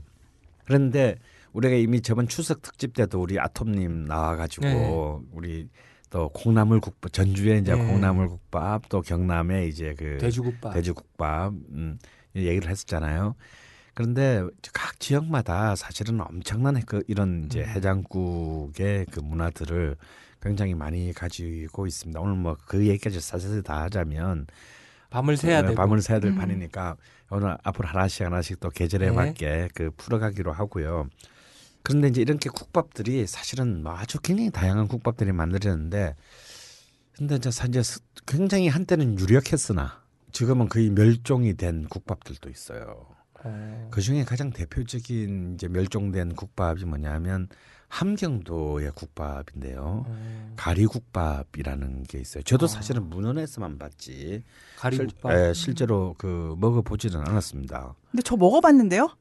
[SPEAKER 2] 그런데 우리가 이미 저번 추석 특집 때도 우리 아톰님 나와가지고
[SPEAKER 1] 네.
[SPEAKER 2] 우리 또 콩나물 국밥 전주에 이제
[SPEAKER 1] 네.
[SPEAKER 2] 콩나물 국밥 또 경남에 이제 그
[SPEAKER 1] 돼지국밥.
[SPEAKER 2] 돼지국밥 음, 얘기를 했었잖아요. 그런데 각 지역마다 사실은 엄청난 그 이런 이제
[SPEAKER 1] 음.
[SPEAKER 2] 해장국의 그 문화들을 굉장히 많이 가지고 있습니다. 오늘 뭐 그 얘기까지 사실 다 하자면
[SPEAKER 1] 밤을 새야
[SPEAKER 2] 어,
[SPEAKER 1] 되고.
[SPEAKER 2] 밤을 새야 될
[SPEAKER 3] 음.
[SPEAKER 2] 판이니까 오늘 앞으로 하나씩 하나씩 또 계절에
[SPEAKER 1] 네.
[SPEAKER 2] 맞게 그 풀어가기로 하고요. 그런데 이제 이렇게 국밥들이 사실은 뭐 아주 굉장히 다양한 국밥들이 만들어졌는데 근데 이제 사실 굉장히 한때는 유력했으나 지금은 거의 멸종이 된 국밥들도 있어요.
[SPEAKER 1] 어.
[SPEAKER 2] 그 중에 가장 대표적인 이제 멸종된 국밥이 뭐냐면 함경도의 국밥인데요.
[SPEAKER 1] 어.
[SPEAKER 2] 가리국밥이라는 게 있어요. 저도
[SPEAKER 1] 아.
[SPEAKER 2] 사실은 문헌에서만 봤지
[SPEAKER 1] 가리국밥.
[SPEAKER 2] 실, 예, 실제로 그 먹어보지는 않았습니다.
[SPEAKER 3] 근데 저 먹어봤는데요.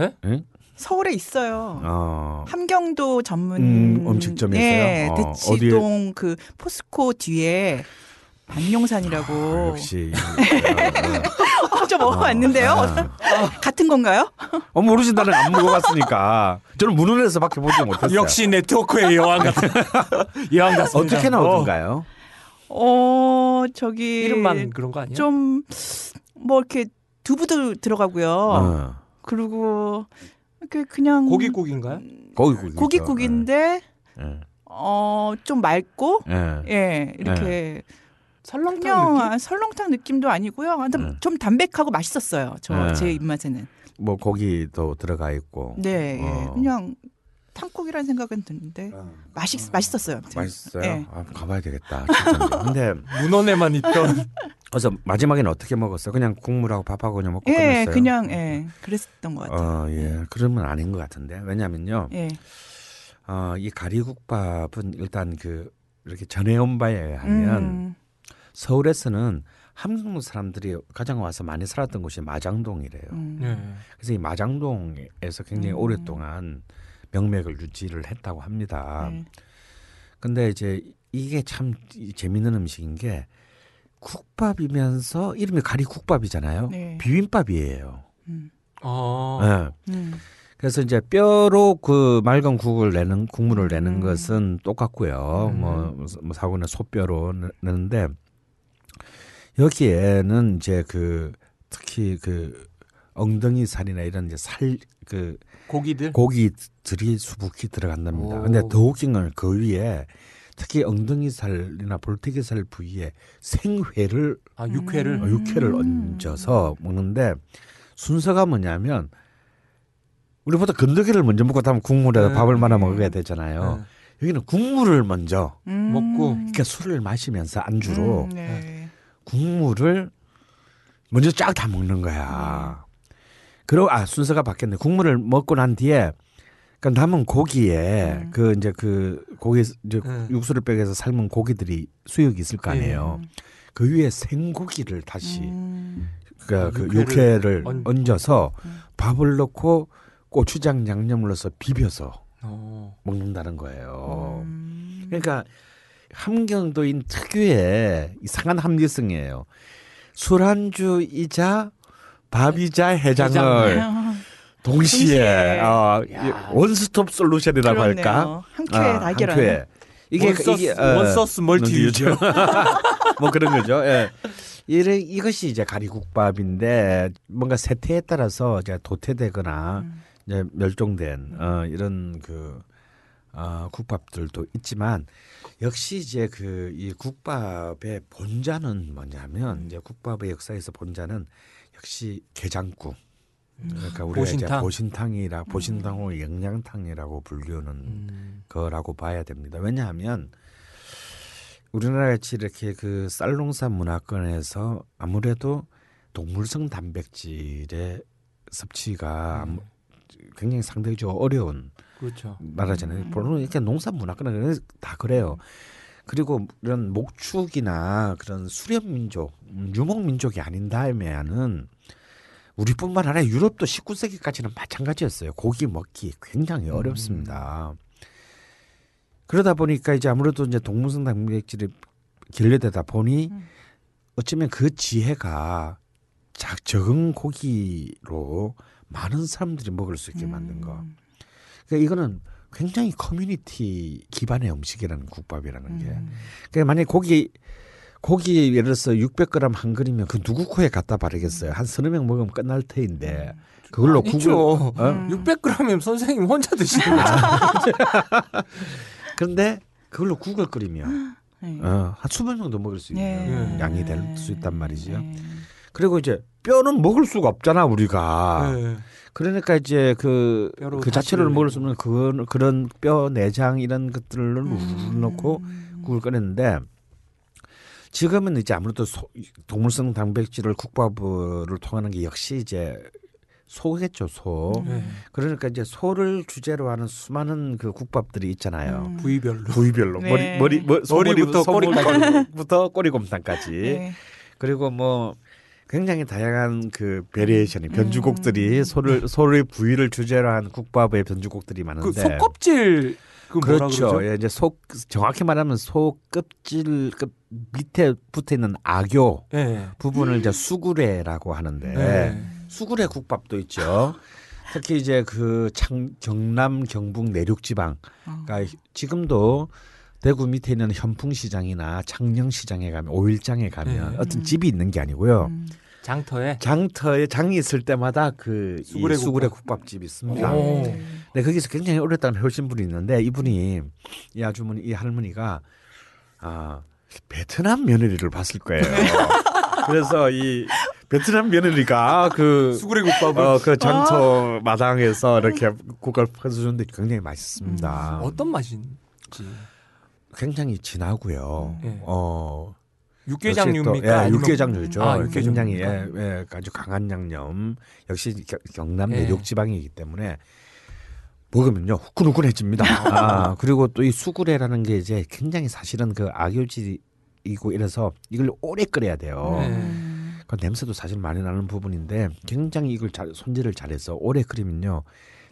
[SPEAKER 2] 응?
[SPEAKER 3] 서울에 있어요.
[SPEAKER 2] 어,
[SPEAKER 3] 함경도 전문
[SPEAKER 2] 음, 음식점이
[SPEAKER 3] 예,
[SPEAKER 2] 있어요? 어,
[SPEAKER 3] 대치동 그 포스코 뒤에 반용산이라고.
[SPEAKER 2] 아, 역시
[SPEAKER 3] 어, 저 먹어봤는데요.
[SPEAKER 2] 어,
[SPEAKER 3] 같은 건가요?
[SPEAKER 2] 어, 모르지 나는 안 먹어봤으니까 저는 문헌에서 밖에 보지 못했어요.
[SPEAKER 1] 역시 네트워크의 여왕 같은 여왕 같습니다.
[SPEAKER 2] 어떻게 나오던가요?
[SPEAKER 3] 어 저기
[SPEAKER 1] 어, 이름만 그런 거 아니야?
[SPEAKER 3] 좀뭐 이렇게 두부도 들어가고요.
[SPEAKER 2] 어,
[SPEAKER 3] 그리고 이렇게 그냥
[SPEAKER 1] 고깃국인가요?
[SPEAKER 2] 고깃국이죠.
[SPEAKER 3] 고깃국인데
[SPEAKER 2] 예,
[SPEAKER 3] 어좀 맑고
[SPEAKER 2] 예.
[SPEAKER 3] 예 이렇게
[SPEAKER 1] 설렁탕
[SPEAKER 3] 그냥
[SPEAKER 1] 느낌?
[SPEAKER 3] 아, 설렁탕 느낌도 아니고요. 하여튼
[SPEAKER 2] 네.
[SPEAKER 3] 좀 담백하고 맛있었어요. 저
[SPEAKER 2] 네.
[SPEAKER 3] 제 입맛에는.
[SPEAKER 2] 뭐 고기도 들어가 있고.
[SPEAKER 3] 네, 예.
[SPEAKER 2] 어.
[SPEAKER 3] 그냥 탕국이라는 생각은 드는데 맛있 맛있었어요. 아무튼.
[SPEAKER 2] 맛있어요.
[SPEAKER 3] 예.
[SPEAKER 2] 아, 가봐야 되겠다. 근데
[SPEAKER 1] 문헌에만 있던
[SPEAKER 2] 그래서 마지막에는 어떻게 먹었어요? 그냥 국물하고 밥하고 그냥 먹고
[SPEAKER 3] 예,
[SPEAKER 2] 끝냈어요.
[SPEAKER 3] 그냥 예, 그랬었던 것 같아요.
[SPEAKER 2] 어, 예. 그러면 아닌 것 같은데. 왜냐면요.
[SPEAKER 3] 예,
[SPEAKER 2] 어, 이 가리국밥은 일단 그 이렇게 전해온 바에 의하면
[SPEAKER 3] 음,
[SPEAKER 2] 서울에서는 한국 사람들이 가장 와서 많이 살았던 곳이 마장동이래요.
[SPEAKER 3] 음.
[SPEAKER 1] 네.
[SPEAKER 2] 그래서 이 마장동에서 굉장히
[SPEAKER 3] 음.
[SPEAKER 2] 오랫동안 명맥을 유지를 했다고 합니다.
[SPEAKER 3] 네.
[SPEAKER 2] 근데 이제 이게 참 재밌는 음식인 게 국밥이면서 이름이 가리국밥이잖아요.
[SPEAKER 3] 네.
[SPEAKER 2] 비빔밥이에요.
[SPEAKER 3] 음,
[SPEAKER 1] 어.
[SPEAKER 2] 예.
[SPEAKER 3] 음.
[SPEAKER 2] 그래서 이제 뼈로 그 맑은 국을 내는 국물을 내는
[SPEAKER 3] 음.
[SPEAKER 2] 것은 똑같고요.
[SPEAKER 1] 음.
[SPEAKER 2] 뭐, 뭐 사고는 소뼈로 내- 내는데 여기에는 이제 그 특히 그 엉덩이 살이나 이런 이제 살 그
[SPEAKER 1] 고기들.
[SPEAKER 2] 고기 들이 수북히 들어간답니다.
[SPEAKER 1] 오.
[SPEAKER 2] 근데 더 웃긴 건 그 위에 특히 엉덩이 살이나 볼태기 살 부위에 생회를
[SPEAKER 1] 아 육회를.
[SPEAKER 2] 어, 육회를
[SPEAKER 3] 음.
[SPEAKER 2] 얹어서 먹는데 순서가 뭐냐면 우리보다 건더기를 먼저 먹고 다음 국물에다
[SPEAKER 1] 네.
[SPEAKER 2] 밥을 말아 먹어야 되잖아요.
[SPEAKER 1] 네.
[SPEAKER 2] 여기는 국물을 먼저
[SPEAKER 3] 음.
[SPEAKER 1] 먹고
[SPEAKER 2] 그러니까 술을 마시면서 안주로
[SPEAKER 3] 음, 네.
[SPEAKER 2] 국물을 먼저 쫙 다 먹는 거야. 그리고 아 순서가 바뀌었네. 국물을 먹고 난 뒤에 그 남은 고기에
[SPEAKER 3] 음.
[SPEAKER 2] 그 이제 그 고기 이제
[SPEAKER 1] 네.
[SPEAKER 2] 육수를 빼서 삶은 고기들이 수육이 있을 거 아니에요. 그 위에 생고기를 다시
[SPEAKER 3] 음.
[SPEAKER 2] 그러니까 그
[SPEAKER 1] 육회를 얹-
[SPEAKER 2] 얹어서
[SPEAKER 3] 음.
[SPEAKER 2] 밥을 넣고 고추장 양념을 넣어서 비벼서
[SPEAKER 1] 어.
[SPEAKER 2] 먹는다는 거예요.
[SPEAKER 3] 음.
[SPEAKER 2] 그러니까 함경도인 특유의 이상한 합리성이에요. 술안주이자 밥이자 해장을
[SPEAKER 3] 아,
[SPEAKER 2] 동시에,
[SPEAKER 3] 동시에.
[SPEAKER 2] 어,
[SPEAKER 1] 야.
[SPEAKER 2] one-stop solution이라고
[SPEAKER 3] 그렇네요.
[SPEAKER 2] 할까?
[SPEAKER 3] 한 큐에
[SPEAKER 2] 아, 다한
[SPEAKER 3] 해결하는.
[SPEAKER 2] 큐에. 이게
[SPEAKER 1] one source,
[SPEAKER 2] 이게 어,
[SPEAKER 1] one source multi use.
[SPEAKER 2] 뭐 그런 거죠. 예. 이래 이것이 이제 가리국밥인데 뭔가 세태에 따라서 이제 도태되거나
[SPEAKER 3] 음.
[SPEAKER 2] 이제 멸종된 어, 이런 그 어, 국밥들도 있지만 역시 이제 그 이 국밥의 본자는 뭐냐면 이제 국밥의 역사에서 본자는 역시 게장국. 그러니까 우리가 이제
[SPEAKER 1] 보신탕.
[SPEAKER 2] 보신탕이라 보신탕을 영양탕이라고 불리우는
[SPEAKER 1] 음.
[SPEAKER 2] 거라고 봐야 됩니다. 왜냐하면 우리나라 같이 이렇게 그 쌀농사 문화권에서 아무래도 동물성 단백질의 섭취가
[SPEAKER 1] 음.
[SPEAKER 2] 굉장히 상대적으로 어려운
[SPEAKER 1] 그렇죠.
[SPEAKER 2] 나라잖아요.
[SPEAKER 3] 음.
[SPEAKER 2] 물론 이렇게 농사 문화권은 다 그래요. 그리고 이런 목축이나 그런 수렵 민족, 음, 유목 민족이 아닌 다음에는 우리뿐만 아니라 유럽도 19세기까지는 마찬가지였어요. 고기 먹기 굉장히
[SPEAKER 1] 음.
[SPEAKER 2] 어렵습니다. 그러다 보니까 이제 아무래도 이제 동물성 단백질이 결례되다 보니
[SPEAKER 3] 음.
[SPEAKER 2] 어쩌면 그 지혜가 자, 적은 고기로 많은 사람들이 먹을 수 있게 만든 거.
[SPEAKER 3] 음.
[SPEAKER 2] 그러니까 이거는 굉장히 커뮤니티 기반의 음식이라는 국밥이라는 게.
[SPEAKER 3] 음.
[SPEAKER 2] 그러니까 만약 에 고기 고기 예를 들어서 600g 한 그릇이면 그 누구 코에 갖다 바르겠어요. 한 서너 명 먹으면 끝날 테인데 그걸로 국을
[SPEAKER 1] 아니죠.
[SPEAKER 2] 어?
[SPEAKER 3] 음.
[SPEAKER 1] 600g이면 선생님 혼자 드시는 거죠.
[SPEAKER 2] 그런데 그걸로 국을 끓이면
[SPEAKER 3] 네.
[SPEAKER 2] 어, 한 수백 명도 먹을 수 있는
[SPEAKER 1] 네.
[SPEAKER 2] 양이 될 수 있단 말이죠.
[SPEAKER 3] 네.
[SPEAKER 2] 그리고 이제 뼈는 먹을 수가 없잖아 우리가.
[SPEAKER 1] 네.
[SPEAKER 2] 그러니까 이제 그, 그 자체를 먹을 수 없는 그런 그런 뼈 내장 이런 것들을
[SPEAKER 3] 음.
[SPEAKER 2] 넣고 국을 끓였는데 지금은 이제 아무래도 소, 동물성 단백질을 국밥을 통하는 게 역시 이제 소겠죠 소.
[SPEAKER 3] 음.
[SPEAKER 1] 네.
[SPEAKER 2] 그러니까 이제 소를 주제로 하는 수많은 그 국밥들이 있잖아요.
[SPEAKER 3] 음.
[SPEAKER 1] 부위별로.
[SPEAKER 2] 부위별로
[SPEAKER 3] 네.
[SPEAKER 2] 머리 머리 머,
[SPEAKER 1] 머리부터
[SPEAKER 2] 꼬리부터 꼬리곰탕까지
[SPEAKER 3] 네.
[SPEAKER 2] 그리고 뭐 굉장히 다양한 그 variation이 변주곡들이
[SPEAKER 3] 음.
[SPEAKER 2] 소를 소의 부위를 주제로 한 국밥의 변주곡들이
[SPEAKER 1] 그
[SPEAKER 2] 많은데
[SPEAKER 1] 속껍질 그
[SPEAKER 2] 그렇죠.
[SPEAKER 1] 그러죠?
[SPEAKER 2] 예, 이제 속 정확히 말하면 소 껍질 끝 밑에 붙어 있는 아교
[SPEAKER 1] 네.
[SPEAKER 2] 부분을 이제 수구레라고 하는데
[SPEAKER 1] 네.
[SPEAKER 2] 수구레 국밥도 있죠. 특히 이제 그 창, 경남 경북 내륙 지방
[SPEAKER 3] 어.
[SPEAKER 2] 그러니까 지금도 대구 밑에 있는 현풍시장이나 창녕시장에 가면 오일장에 가면
[SPEAKER 1] 네.
[SPEAKER 2] 어떤
[SPEAKER 3] 음.
[SPEAKER 2] 집이 있는 게 아니고요.
[SPEAKER 3] 음.
[SPEAKER 1] 장터에.
[SPEAKER 2] 장터에 장이 있을 때마다 그
[SPEAKER 1] 수구레
[SPEAKER 2] 수구레, 수구레
[SPEAKER 1] 국밥.
[SPEAKER 2] 국밥집이 있습니다.
[SPEAKER 1] 오.
[SPEAKER 2] 네, 거기서 굉장히 오랫동안 해오신 분이 있는데 이분이 이 아주머니 이 할머니가 아 베트남 며느리를 봤을 거예요. 그래서 이 베트남 며느리가 그
[SPEAKER 1] 수구레 국밥을
[SPEAKER 2] 어, 그 장터 마당에서 이렇게 국을 퍼주는데 굉장히 맛있습니다.
[SPEAKER 1] 어떤 맛인지.
[SPEAKER 2] 굉장히 진하고요.
[SPEAKER 1] 네.
[SPEAKER 2] 어,
[SPEAKER 1] 육개장류입니까?
[SPEAKER 2] 예, 육개장류죠.
[SPEAKER 1] 아?
[SPEAKER 2] 굉장히 예, 예, 아주 강한 양념. 역시 겨- 경남
[SPEAKER 1] 예.
[SPEAKER 2] 내륙 지방이기 때문에 먹으면요 후끈후끈해집니다. 아, 그리고 또 이 수구레라는 게 이제 굉장히 사실은 그 악효질이고 이래서 이걸 오래 끓여야 돼요.
[SPEAKER 1] 네.
[SPEAKER 3] 음.
[SPEAKER 2] 그 냄새도 사실 많이 나는 부분인데 굉장히 이걸 잘 손질을 잘해서 오래 끓이면요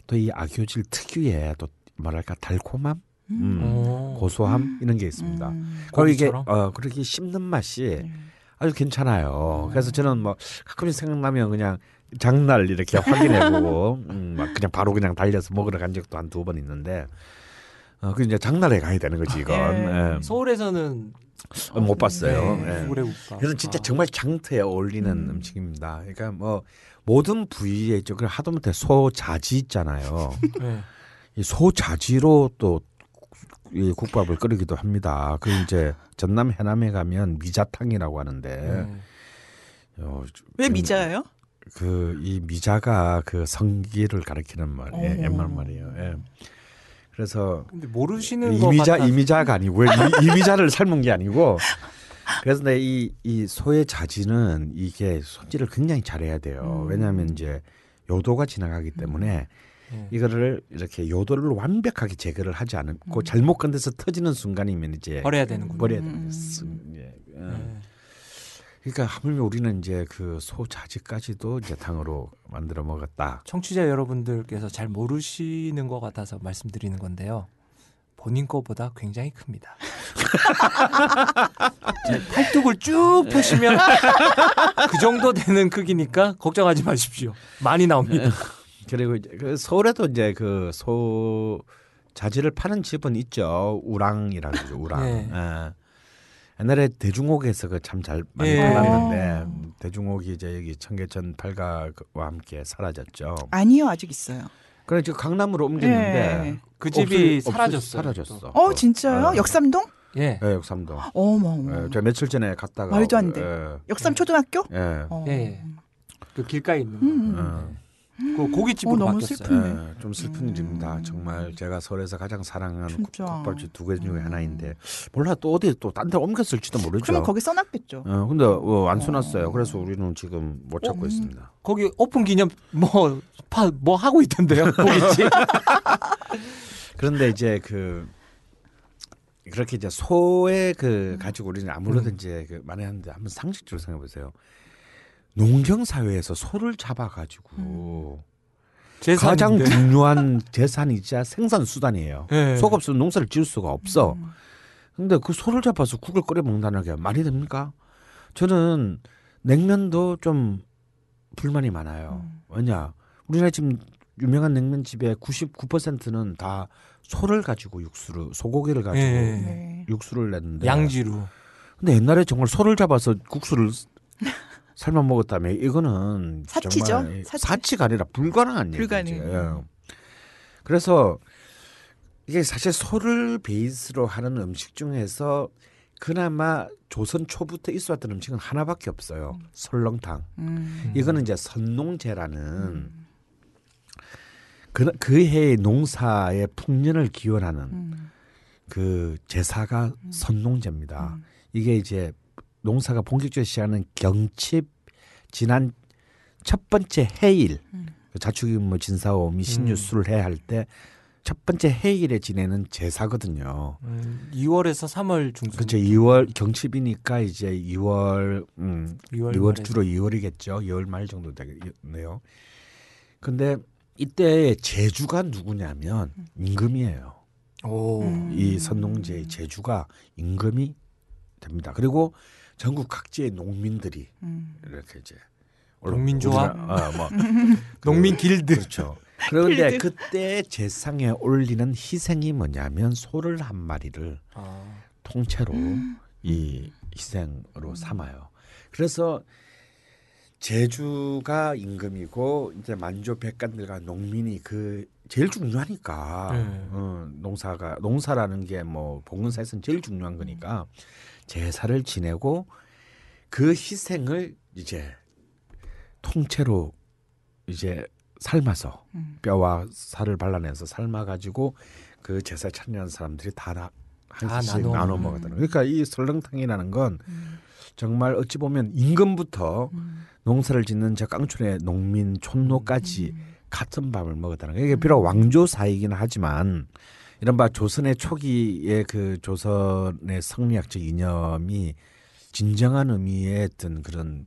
[SPEAKER 2] 또 이 악효질 특유의 또 뭐랄까 달콤함, 음,
[SPEAKER 1] 오.
[SPEAKER 2] 고소함 이런 게 있습니다.
[SPEAKER 3] 음.
[SPEAKER 2] 그리고 이게? 어 그렇게 씹는 맛이
[SPEAKER 3] 네.
[SPEAKER 2] 아주 괜찮아요. 그래서 저는 뭐 가끔씩 생각나면 그냥 장날 이렇게 확인해보고 음, 막 그냥 바로 그냥 달려서 먹으러 간 적도 한 두 번 있는데 어, 그 이제 장날에 가야 되는 거지 이건.
[SPEAKER 3] 예.
[SPEAKER 2] 예.
[SPEAKER 1] 서울에서는
[SPEAKER 2] 어, 못 봤어요.
[SPEAKER 1] 네,
[SPEAKER 2] 예. 그래서 진짜
[SPEAKER 1] 아.
[SPEAKER 2] 정말 장터에 어울리는
[SPEAKER 3] 음.
[SPEAKER 2] 음. 식입니다 그러니까 뭐 모든 부위에 있죠. 그 하다못해 소 자지 있잖아요.
[SPEAKER 1] 네.
[SPEAKER 2] 이소 자지로 또 이 국밥을 끓이기도 합니다. 그 이제 전남 해남에 가면 미자탕이라고 하는데
[SPEAKER 1] 네.
[SPEAKER 2] 어,
[SPEAKER 3] 왜
[SPEAKER 2] 그-
[SPEAKER 3] 미자예요?
[SPEAKER 2] 그 이 미자가 그 성기를 가리키는 말이에요.
[SPEAKER 3] 오.
[SPEAKER 2] 옛말 말이에요. 예. 그래서
[SPEAKER 1] 근데 모르시는 거
[SPEAKER 2] 이미자. 이미자가 아니고요. 이, 이미자를 삶은 게 아니고. 그래서 내 이 이 소의 자지는 이게 손질을 굉장히 잘해야 돼요.
[SPEAKER 3] 음.
[SPEAKER 2] 왜냐하면 이제 요도가 지나가기 때문에
[SPEAKER 1] 네.
[SPEAKER 2] 이거를 이렇게 요도를 완벽하게 제거를 하지 않고
[SPEAKER 3] 음.
[SPEAKER 2] 잘못 건드서 터지는 순간이면 이제
[SPEAKER 1] 버려야 되는군요.
[SPEAKER 2] 버려야
[SPEAKER 3] 음.
[SPEAKER 2] 되는 거예요.
[SPEAKER 1] 네.
[SPEAKER 2] 그러니까 하물며 우리는 이제 그 소 자지까지도 이제 탕으로 만들어 먹었다.
[SPEAKER 1] 청취자 여러분들께서 잘 모르시는 것 같아서 말씀드리는 건데요. 본인 거보다 굉장히 큽니다. 제 팔뚝을 쭉 펴시면 그 정도 되는 크기니까 걱정하지 마십시오. 많이 나옵니다.
[SPEAKER 2] 그리고 이제 그 서울에도 이제 그 소 자지를 파는 집은 있죠. 우랑이라고 그러죠. 우랑.
[SPEAKER 1] 네.
[SPEAKER 2] 예. 옛날에 대중옥에서 그 참 잘 많이
[SPEAKER 1] 예.
[SPEAKER 2] 팔았는데 대중옥이 이제 여기 청계천 팔가와 함께 사라졌죠.
[SPEAKER 3] 아니요, 아직 있어요.
[SPEAKER 2] 그래 지금 강남으로 옮겼는데
[SPEAKER 3] 예.
[SPEAKER 1] 그 집이
[SPEAKER 2] 없을-
[SPEAKER 1] 사라졌어요.
[SPEAKER 2] 사라졌어.
[SPEAKER 3] 어, 진짜요?
[SPEAKER 2] 어.
[SPEAKER 3] 역삼동?
[SPEAKER 1] 예.
[SPEAKER 2] 예, 역삼동.
[SPEAKER 3] 어머, 어머.
[SPEAKER 2] 예, 저 며칠 전에 갔다가
[SPEAKER 3] 말도 안 돼.
[SPEAKER 2] 예.
[SPEAKER 3] 역삼 초등학교?
[SPEAKER 2] 예.
[SPEAKER 3] 어.
[SPEAKER 1] 예. 그 길가에 있는 거.
[SPEAKER 3] 음.
[SPEAKER 2] 어.
[SPEAKER 1] 그 고깃집으로
[SPEAKER 3] 어,
[SPEAKER 1] 바뀌었어요.
[SPEAKER 2] 예, 좀 슬픈
[SPEAKER 3] 음.
[SPEAKER 2] 일입니다. 정말 제가 서울에서 가장 사랑하는. 국밥집 두 개 중에
[SPEAKER 3] 음.
[SPEAKER 2] 하나인데 몰라 또 어디 또 딴 데 옮겼을지도 모르죠.
[SPEAKER 3] 그러면 거기 써놨겠죠.
[SPEAKER 2] 어, 근데 어, 안 써놨어요.
[SPEAKER 3] 어.
[SPEAKER 2] 그래서 우리는 지금 못 찾고
[SPEAKER 3] 음.
[SPEAKER 2] 있습니다.
[SPEAKER 1] 거기 오픈 기념 뭐파뭐 하고 있던데요. 고깃집.
[SPEAKER 2] 그런데 이제 그 그렇게 이제 소의 그 가지고 우리는 아무래든지 그 많이 하는데 한번 상식적으로 생각해 보세요. 농경 사회에서 소를 잡아가지고 가장
[SPEAKER 1] 재산인데.
[SPEAKER 2] 중요한 재산이자 생산 수단이에요.
[SPEAKER 1] 예.
[SPEAKER 2] 소가 없으면 농사를 지을 수가 없어.
[SPEAKER 3] 음.
[SPEAKER 2] 근데 그 소를 잡아서 국을 끓여 먹는다는 게 말이 됩니까? 저는 냉면도 좀 불만이 많아요.
[SPEAKER 3] 음.
[SPEAKER 2] 왜냐? 우리나라 지금 유명한 냉면집의 99%는 다 소를 가지고 육수를 소고기를 가지고
[SPEAKER 1] 예.
[SPEAKER 3] 네.
[SPEAKER 2] 육수를 냈는데
[SPEAKER 1] 양지로.
[SPEAKER 2] 근데 옛날에 정말 소를 잡아서 국수를 삶아 먹었다면 이거는
[SPEAKER 3] 사치죠? 사치.
[SPEAKER 2] 사치 가 아니라 불가능한
[SPEAKER 3] 불가능.
[SPEAKER 2] 얘기죠. 예. 그래서 이게 사실 소를 베이스로 하는 음식 중에서 그나마 조선 초부터 있어왔던 음식은 하나밖에 없어요. 설렁탕.
[SPEAKER 3] 음.
[SPEAKER 2] 이거는 이제 선농제라는 그, 그 해의 농사의 풍년을 기원하는
[SPEAKER 3] 음.
[SPEAKER 2] 그 제사가 선농제입니다.
[SPEAKER 3] 음.
[SPEAKER 2] 이게 이제 농사가 본격적으로 시작하는 경칩 지난 첫 번째 해일
[SPEAKER 3] 음.
[SPEAKER 2] 자축이 뭐 진사오미 신유수를 해야 할 때 첫 번째 해일에 지내는 제사거든요.
[SPEAKER 1] 음, 2월에서 3월 중순.
[SPEAKER 2] 그렇죠. 2월 경칩이니까 이제 2월 음
[SPEAKER 1] 2월,
[SPEAKER 2] 2월
[SPEAKER 1] 말에서.
[SPEAKER 2] 주로 2월이겠죠. 2월 말 정도 되겠네요. 근데 이때 제주가 누구냐면 임금이에요.
[SPEAKER 1] 오.
[SPEAKER 3] 음.
[SPEAKER 2] 이 선농제의 제주가 임금이 됩니다. 그리고 전국 각지의 농민들이
[SPEAKER 3] 음.
[SPEAKER 2] 이렇게 이제
[SPEAKER 1] 농민조합?
[SPEAKER 2] 우리나라- 어, 뭐
[SPEAKER 1] 농민 길드.
[SPEAKER 2] 그렇죠. 그런데. 그때 제상에 올리는 희생이 뭐냐면 소를 한 마리를
[SPEAKER 1] 아.
[SPEAKER 2] 통째로
[SPEAKER 3] 음.
[SPEAKER 2] 이 희생으로 삼아요. 그래서 제주가 임금이고 이제 만조 백관들과 농민이 그 제일 중요하니까
[SPEAKER 1] 네.
[SPEAKER 2] 어, 농사가 농사라는 게 뭐 봉건사에서는 제일 중요한 거니까 제사를 지내고 그 희생을 이제 통째로 이제 삶아서
[SPEAKER 3] 음.
[SPEAKER 2] 뼈와 살을 발라내서 삶아 가지고 그 제사 참여한 사람들이 다한
[SPEAKER 1] 다
[SPEAKER 2] 끼씩
[SPEAKER 1] 나눠
[SPEAKER 2] 나눠. 먹었다는. 그러니까 이 설렁탕이라는 건
[SPEAKER 3] 음.
[SPEAKER 2] 정말 어찌 보면 임금부터
[SPEAKER 3] 음.
[SPEAKER 2] 농사를 짓는 저 깡촌의 농민 촌노까지
[SPEAKER 3] 음.
[SPEAKER 2] 같은 밥을 먹었다는 거예요. 이게 비록 왕조 사이기는 하지만 이른바 조선의 초기의 그 조선의 성리학적 이념이 진정한 의미의 어떤 그런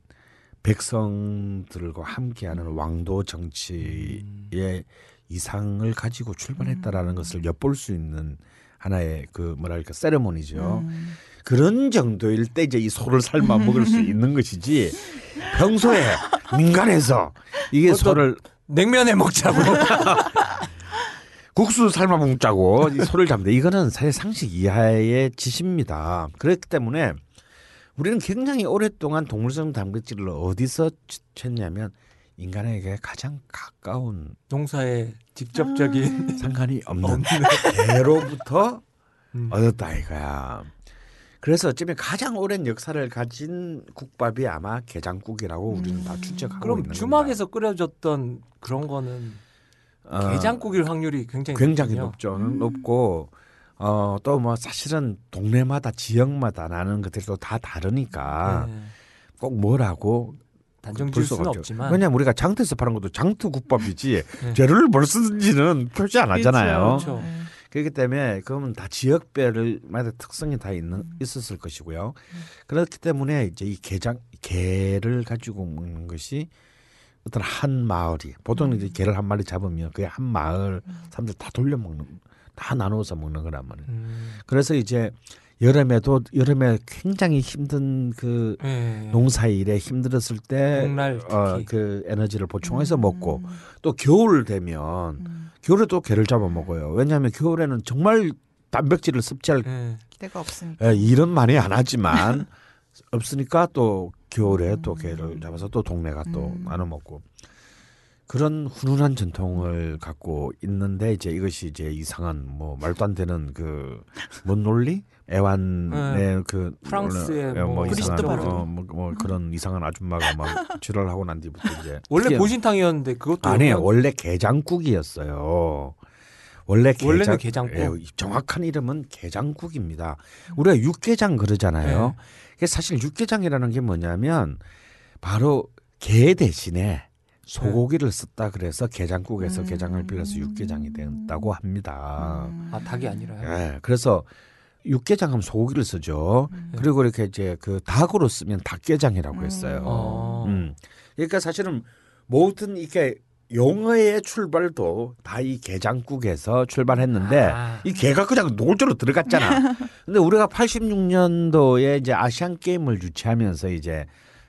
[SPEAKER 2] 백성들과 함께하는 왕도 정치의 이상을 가지고 출발했다라는 것을 엿볼 수 있는 하나의 그 뭐랄까 세레모니죠.
[SPEAKER 3] 음.
[SPEAKER 2] 그런 정도일 때 이제 이 소를 삶아 먹을 수 있는 것이지 평소에 민간에서 이게
[SPEAKER 1] 어떤-
[SPEAKER 2] 소를
[SPEAKER 1] 냉면에 먹자고.
[SPEAKER 2] 국수 삶아 먹자고 이 소를 잡는다. 이거는 사실 상식 이하의 짓입니다. 그렇기 때문에 우리는 굉장히 오랫동안 동물성 단백질을 어디서 취했냐면 인간에게 가장 가까운
[SPEAKER 1] 농사에 직접적인
[SPEAKER 2] 상관이 없는 개로부터
[SPEAKER 1] 음.
[SPEAKER 2] 얻었다 이거야. 그래서 어쩌면 가장 오랜 역사를 가진 국밥이 아마 게장국이라고 우리는 다 추측하고
[SPEAKER 1] 그럼
[SPEAKER 2] 있는
[SPEAKER 1] 주막에서 끓여졌던 그런 거는.
[SPEAKER 2] 어,
[SPEAKER 1] 게장국일 확률이 굉장히
[SPEAKER 2] 굉장히
[SPEAKER 1] 높군요.
[SPEAKER 2] 높죠. 높고 어 또 뭐 사실은 동네마다 지역마다 나는 것들도 다 다르니까
[SPEAKER 1] 네.
[SPEAKER 2] 꼭 뭐라고
[SPEAKER 1] 단정
[SPEAKER 2] 볼
[SPEAKER 1] 지을 수는
[SPEAKER 2] 없죠.
[SPEAKER 1] 없지만
[SPEAKER 2] 왜냐면 우리가 장터에서 파는 것도 장터 국밥이지
[SPEAKER 1] 네.
[SPEAKER 2] 재료를 뭘 쓰는지는 표시 안 하잖아요.
[SPEAKER 1] 그렇죠.
[SPEAKER 3] 네.
[SPEAKER 2] 그렇기 때문에 그러면 다 지역별마다 특성이 다 있는 있었을 것이고요. 그렇기 때문에 이제 이 게장 게를 가지고 먹는 것이 어떤 한 마을이 보통 이제 게를 한 마리 잡으면 그게 한 마을 사람들 다 돌려 먹는 다 나누어서 먹는 거란 말이에요.
[SPEAKER 1] 음.
[SPEAKER 2] 그래서 이제 여름에도 여름에 굉장히 힘든 그
[SPEAKER 1] 네.
[SPEAKER 2] 농사일에 힘들었을 때
[SPEAKER 1] 봄날 특히.
[SPEAKER 2] 어, 그 에너지를 보충해서
[SPEAKER 3] 음.
[SPEAKER 2] 먹고 또 겨울 되면
[SPEAKER 3] 음.
[SPEAKER 2] 겨울에 또 게를 잡아 먹어요. 왜냐하면 겨울에는 정말 단백질을 섭취할
[SPEAKER 1] 네.
[SPEAKER 3] 때가 없으니까.
[SPEAKER 2] 예, 일은 많이 안 하지만 없으니까 또 겨울에 또
[SPEAKER 3] 음.
[SPEAKER 2] 게를 잡아서 또 동네가 또
[SPEAKER 3] 음.
[SPEAKER 2] 나눠 먹고 그런 훈훈한 전통을 갖고 있는데 이제 이것이 이제 이상한 뭐 말도 안 되는 그 뭔 논리 애완의 그
[SPEAKER 1] 프랑스의
[SPEAKER 2] 어,
[SPEAKER 1] 뭐
[SPEAKER 2] 이상한
[SPEAKER 3] 그리스도 바로.
[SPEAKER 2] 어, 뭐, 뭐 그런 이상한 아줌마가 막 지랄하고 난 뒤부터 이제
[SPEAKER 1] 원래 보신탕이었는데 그것도
[SPEAKER 2] 아니에요
[SPEAKER 1] 그냥
[SPEAKER 2] 원래 게장국이었어요. 원래
[SPEAKER 1] 원래는
[SPEAKER 2] 게장,
[SPEAKER 1] 게장 국.
[SPEAKER 2] 예, 정확한 이름은 게장국입니다. 우리가 육개장 그러잖아요.
[SPEAKER 1] 네.
[SPEAKER 2] 그게 사실 육개장이라는 게 뭐냐면 바로 게 대신에 소고기를 썼다 그래서 게장국에서
[SPEAKER 3] 음.
[SPEAKER 2] 게장을 빌려서 육개장이 된다고 합니다.
[SPEAKER 3] 음.
[SPEAKER 1] 아 닭이 아니라요.
[SPEAKER 2] 예, 그래서 육개장 하면 소고기를 쓰죠.
[SPEAKER 3] 음.
[SPEAKER 2] 그리고 이렇게 이제 그 닭으로 쓰면 닭게장이라고 했어요.
[SPEAKER 1] 어.
[SPEAKER 2] 음. 그러니까 사실은 모든 이게 용어의 출발도 다이 게장국에서 출발했는데
[SPEAKER 1] 아.
[SPEAKER 2] 이 개가 그냥 노골적으로 들어갔잖아. 근데 우리가 86년도에 이제 아시안 게임을 유치하면서 이제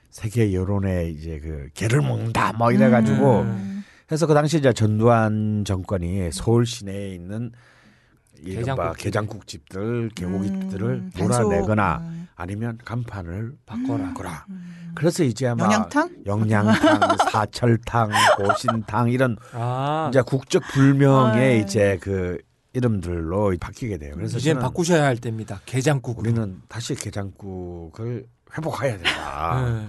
[SPEAKER 2] 세계 여론에 이제 그 개를 먹는다 뭐 이래 가지고
[SPEAKER 1] 음.
[SPEAKER 2] 해서 그 당시 이제 전두환 정권이 서울 시내에 있는 이른바
[SPEAKER 1] 게장국집.
[SPEAKER 2] 게장국 집들 개고기들을
[SPEAKER 3] 음,
[SPEAKER 2] 몰아내거나.
[SPEAKER 3] 음.
[SPEAKER 2] 아니면 간판을
[SPEAKER 1] 바꿔라.
[SPEAKER 2] 바꿔라.
[SPEAKER 3] 음.
[SPEAKER 2] 그래서 이제 막
[SPEAKER 3] 영양탕?
[SPEAKER 2] 영양탕, 사철탕, 고신탕 이런
[SPEAKER 1] 아
[SPEAKER 2] 이제 국적 불명의
[SPEAKER 3] 아이.
[SPEAKER 2] 이제 그 이름들로 바뀌게 돼요. 그래서
[SPEAKER 1] 이제 바꾸셔야 할 때입니다. 게장국으로.
[SPEAKER 2] 우리는 다시 게장국을 회복해야 된다.
[SPEAKER 1] 네.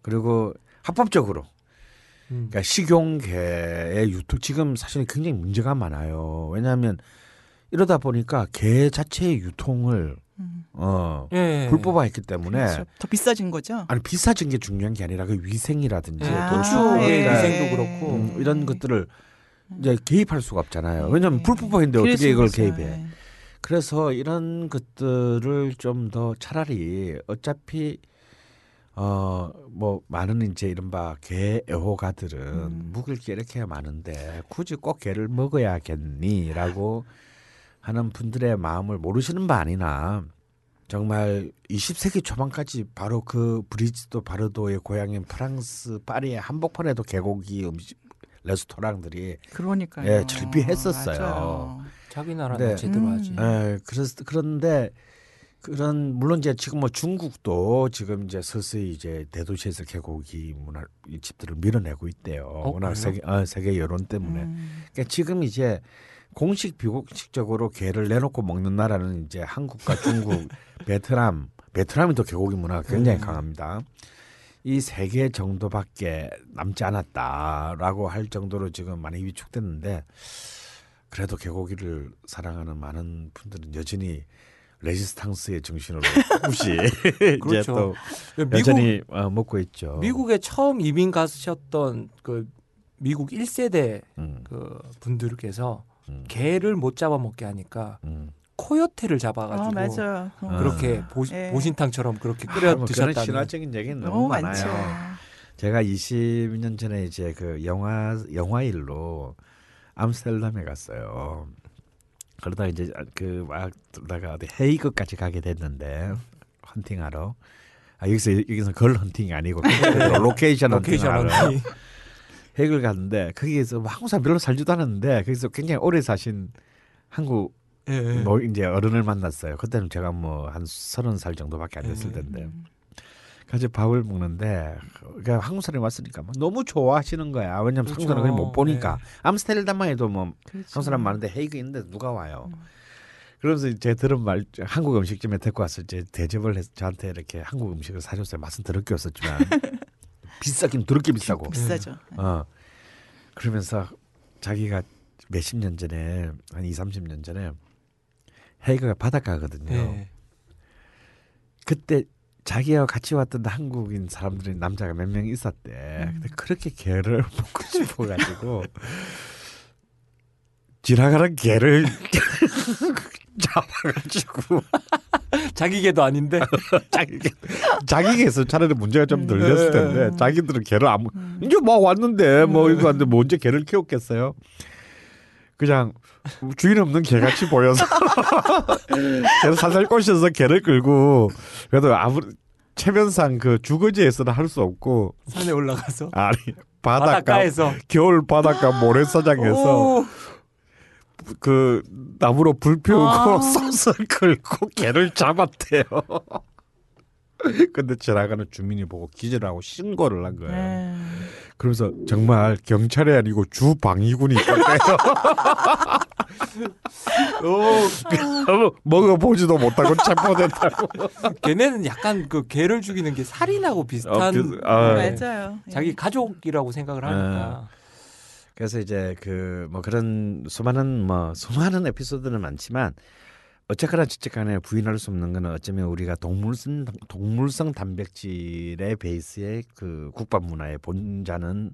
[SPEAKER 2] 그리고 합법적으로
[SPEAKER 1] 음.
[SPEAKER 2] 그러니까 식용개의 유통 지금 사실 굉장히 문제가 많아요. 왜냐하면 이러다 보니까 개 자체의 유통을
[SPEAKER 3] 음.
[SPEAKER 2] 어
[SPEAKER 1] 예.
[SPEAKER 2] 불법화 했기 때문에
[SPEAKER 3] 그렇죠. 더 비싸진 거죠.
[SPEAKER 2] 아니 비싸진 게 중요한 게 아니라 그 위생이라든지
[SPEAKER 1] 예,
[SPEAKER 3] 아,
[SPEAKER 1] 도축의
[SPEAKER 3] 예.
[SPEAKER 1] 위생도 그렇고
[SPEAKER 2] 음, 이런 것들을 이제 개입할 수가 없잖아요. 왜냐하면
[SPEAKER 3] 예.
[SPEAKER 2] 불법화인데 어떻게 이걸. 개입해?
[SPEAKER 3] 예.
[SPEAKER 2] 그래서 이런 것들을 좀 더 차라리 어차피 어 뭐 많은 이제 이른바 개 애호가들은
[SPEAKER 3] 음.
[SPEAKER 2] 묵을 게 이렇게 많은데 굳이 꼭 개를 먹어야겠니라고 하는 분들의 마음을 모르시는 바 아니나 정말 20세기 초반까지 바로 그 브리지도 바르도의 고향인 프랑스 파리의 한복판에도 개고기 음식 레스토랑들이
[SPEAKER 3] 그러니까요.
[SPEAKER 2] 예, 즐비했었어요.
[SPEAKER 3] 맞아요.
[SPEAKER 1] 자기 나라는
[SPEAKER 2] 네.
[SPEAKER 1] 제대로
[SPEAKER 3] 음.
[SPEAKER 1] 하지.
[SPEAKER 2] 예, 그래서 그런데 그런 물론 이제 지금 뭐 중국도 지금 이제 서서히 이제 대도시에서 개고기 문화 이 집들을 밀어내고 있대요. 워낙
[SPEAKER 1] 그래요?
[SPEAKER 2] 세계 어, 세계 여론 때문에.
[SPEAKER 3] 음.
[SPEAKER 2] 그러니까 지금 이제 공식 비공식적으로 개를 내놓고 먹는 나라는 이제 한국과 중국, 베트남, 베트남이 또 개고기 문화가 굉장히
[SPEAKER 1] 음.
[SPEAKER 2] 강합니다. 이 세 개 정도밖에 남지 않았다라고 할 정도로 지금 많이 위축됐는데 그래도 개고기를 사랑하는 많은 분들은 여전히 레지스탕스의 정신으로 이제
[SPEAKER 1] 그렇죠.
[SPEAKER 2] 또
[SPEAKER 1] 미국
[SPEAKER 2] 여전히 어, 먹고 있죠.
[SPEAKER 1] 미국에 처음 이민 가셨던 그 미국 1세대
[SPEAKER 2] 음,
[SPEAKER 1] 그 분들께서
[SPEAKER 2] 음,
[SPEAKER 1] 개를 못 잡아 먹게 하니까
[SPEAKER 2] 음.
[SPEAKER 1] 코요테를 잡아가지고
[SPEAKER 3] 아 맞아. 어.
[SPEAKER 1] 그렇게 보,
[SPEAKER 3] 예.
[SPEAKER 1] 보신탕처럼 그렇게
[SPEAKER 2] 아,
[SPEAKER 1] 끓여
[SPEAKER 2] 뭐 그런
[SPEAKER 1] 드셨다는.
[SPEAKER 2] 신화적인 얘기는 너무,
[SPEAKER 3] 너무
[SPEAKER 2] 많아요.
[SPEAKER 3] 많죠.
[SPEAKER 2] 제가 20년 전에 이제 그 영화 영화 일로 암스테르담에 갔어요. 그러다 이제 그 막 돌다가 어디 헤이그까지 가게 됐는데 헌팅하러. 아 여기서 여기서 girl hunting이 아니고 location
[SPEAKER 1] location hunting
[SPEAKER 2] 헤이그를 갔는데 거기에서 뭐 한국 사람 별로 살지도 않았는데 거기서 굉장히 오래 사신 한국
[SPEAKER 1] 예, 예.
[SPEAKER 2] 뭐 이제 어른을 만났어요. 그때는 제가 뭐 한 서른 살 정도밖에 안 됐을
[SPEAKER 1] 음.
[SPEAKER 2] 텐데.
[SPEAKER 3] 음.
[SPEAKER 2] 같이 밥을 먹는데 그러니까 한국 사람이 왔으니까 막 너무 좋아하시는 거야. 왜냐면
[SPEAKER 1] 그렇죠.
[SPEAKER 2] 한국 사람을 못 보니까
[SPEAKER 1] 네.
[SPEAKER 2] 암스테르담만 해도 뭐
[SPEAKER 3] 그렇죠.
[SPEAKER 2] 한국 사람 많은데 헤이그 있는데 누가 와요.
[SPEAKER 3] 음.
[SPEAKER 2] 그러면서 제 들은 말 한국 음식점에 데리고 와서 이제 대접을 해서 저한테 이렇게 한국 음식을 사줬어요. 맛은 더럽게 없었지만 비싸긴 더럽게 비싸고.
[SPEAKER 3] 비싸죠.
[SPEAKER 2] 어 그러면서 자기가 몇십 년 전에 한 2, 30년 전에 헤이그가 바닷가거든요.
[SPEAKER 1] 예.
[SPEAKER 2] 그때 자기와 같이 왔던 한국인 사람들이 남자가 몇 명 있었대.
[SPEAKER 3] 음.
[SPEAKER 2] 근데 그렇게 개를 먹고 싶어 가지고 지나가는 개를 잡아가지고
[SPEAKER 1] 자기 개도 아닌데.
[SPEAKER 2] 자기 개, 자기 개에서 차라리 문제가 좀덜 됐을 텐데
[SPEAKER 3] 음.
[SPEAKER 2] 자기들은 개를 아무
[SPEAKER 3] 음.
[SPEAKER 2] 이제 뭐 왔는데 뭐 이거 왔는데 뭐 언제 개를 키웠겠어요? 그냥 주인 없는 개같이 보여서 개를 살살 꼬셔서 개를 끌고 그래도 아무 체면상 그 주거지에서는 할 수 없고
[SPEAKER 1] 산에 올라가서
[SPEAKER 2] 아니 바닷가
[SPEAKER 1] 바닷가에서
[SPEAKER 2] 겨울 바닷가 모래사장에서
[SPEAKER 1] 오,
[SPEAKER 2] 그 나무로 불 피우고
[SPEAKER 3] 아.
[SPEAKER 2] 솥을 끌고 개를 잡았대요. 근데 지나가는 주민이 보고 기절하고 신고를 한 거예요.
[SPEAKER 3] 네.
[SPEAKER 2] 그러면서 정말 경찰이 아니고 주방위군이 있었대요. 어, 먹어보지도 못하고 체포됐다고.
[SPEAKER 1] 걔네는 약간 그 개를 죽이는 게 살인하고 비슷한
[SPEAKER 2] 어, 비슷- 아.
[SPEAKER 1] 네.
[SPEAKER 3] 맞아요. 예.
[SPEAKER 1] 자기 가족이라고 생각을 하니까
[SPEAKER 2] 그래서 이제 그 뭐 그런 수많은 뭐 수많은 에피소드는 많지만 어쨌거나 저쨌간에 부인할 수 없는 거는 어쩌면 우리가 동물성 동물성 단백질의 베이스의 그 국밥 문화의 본자는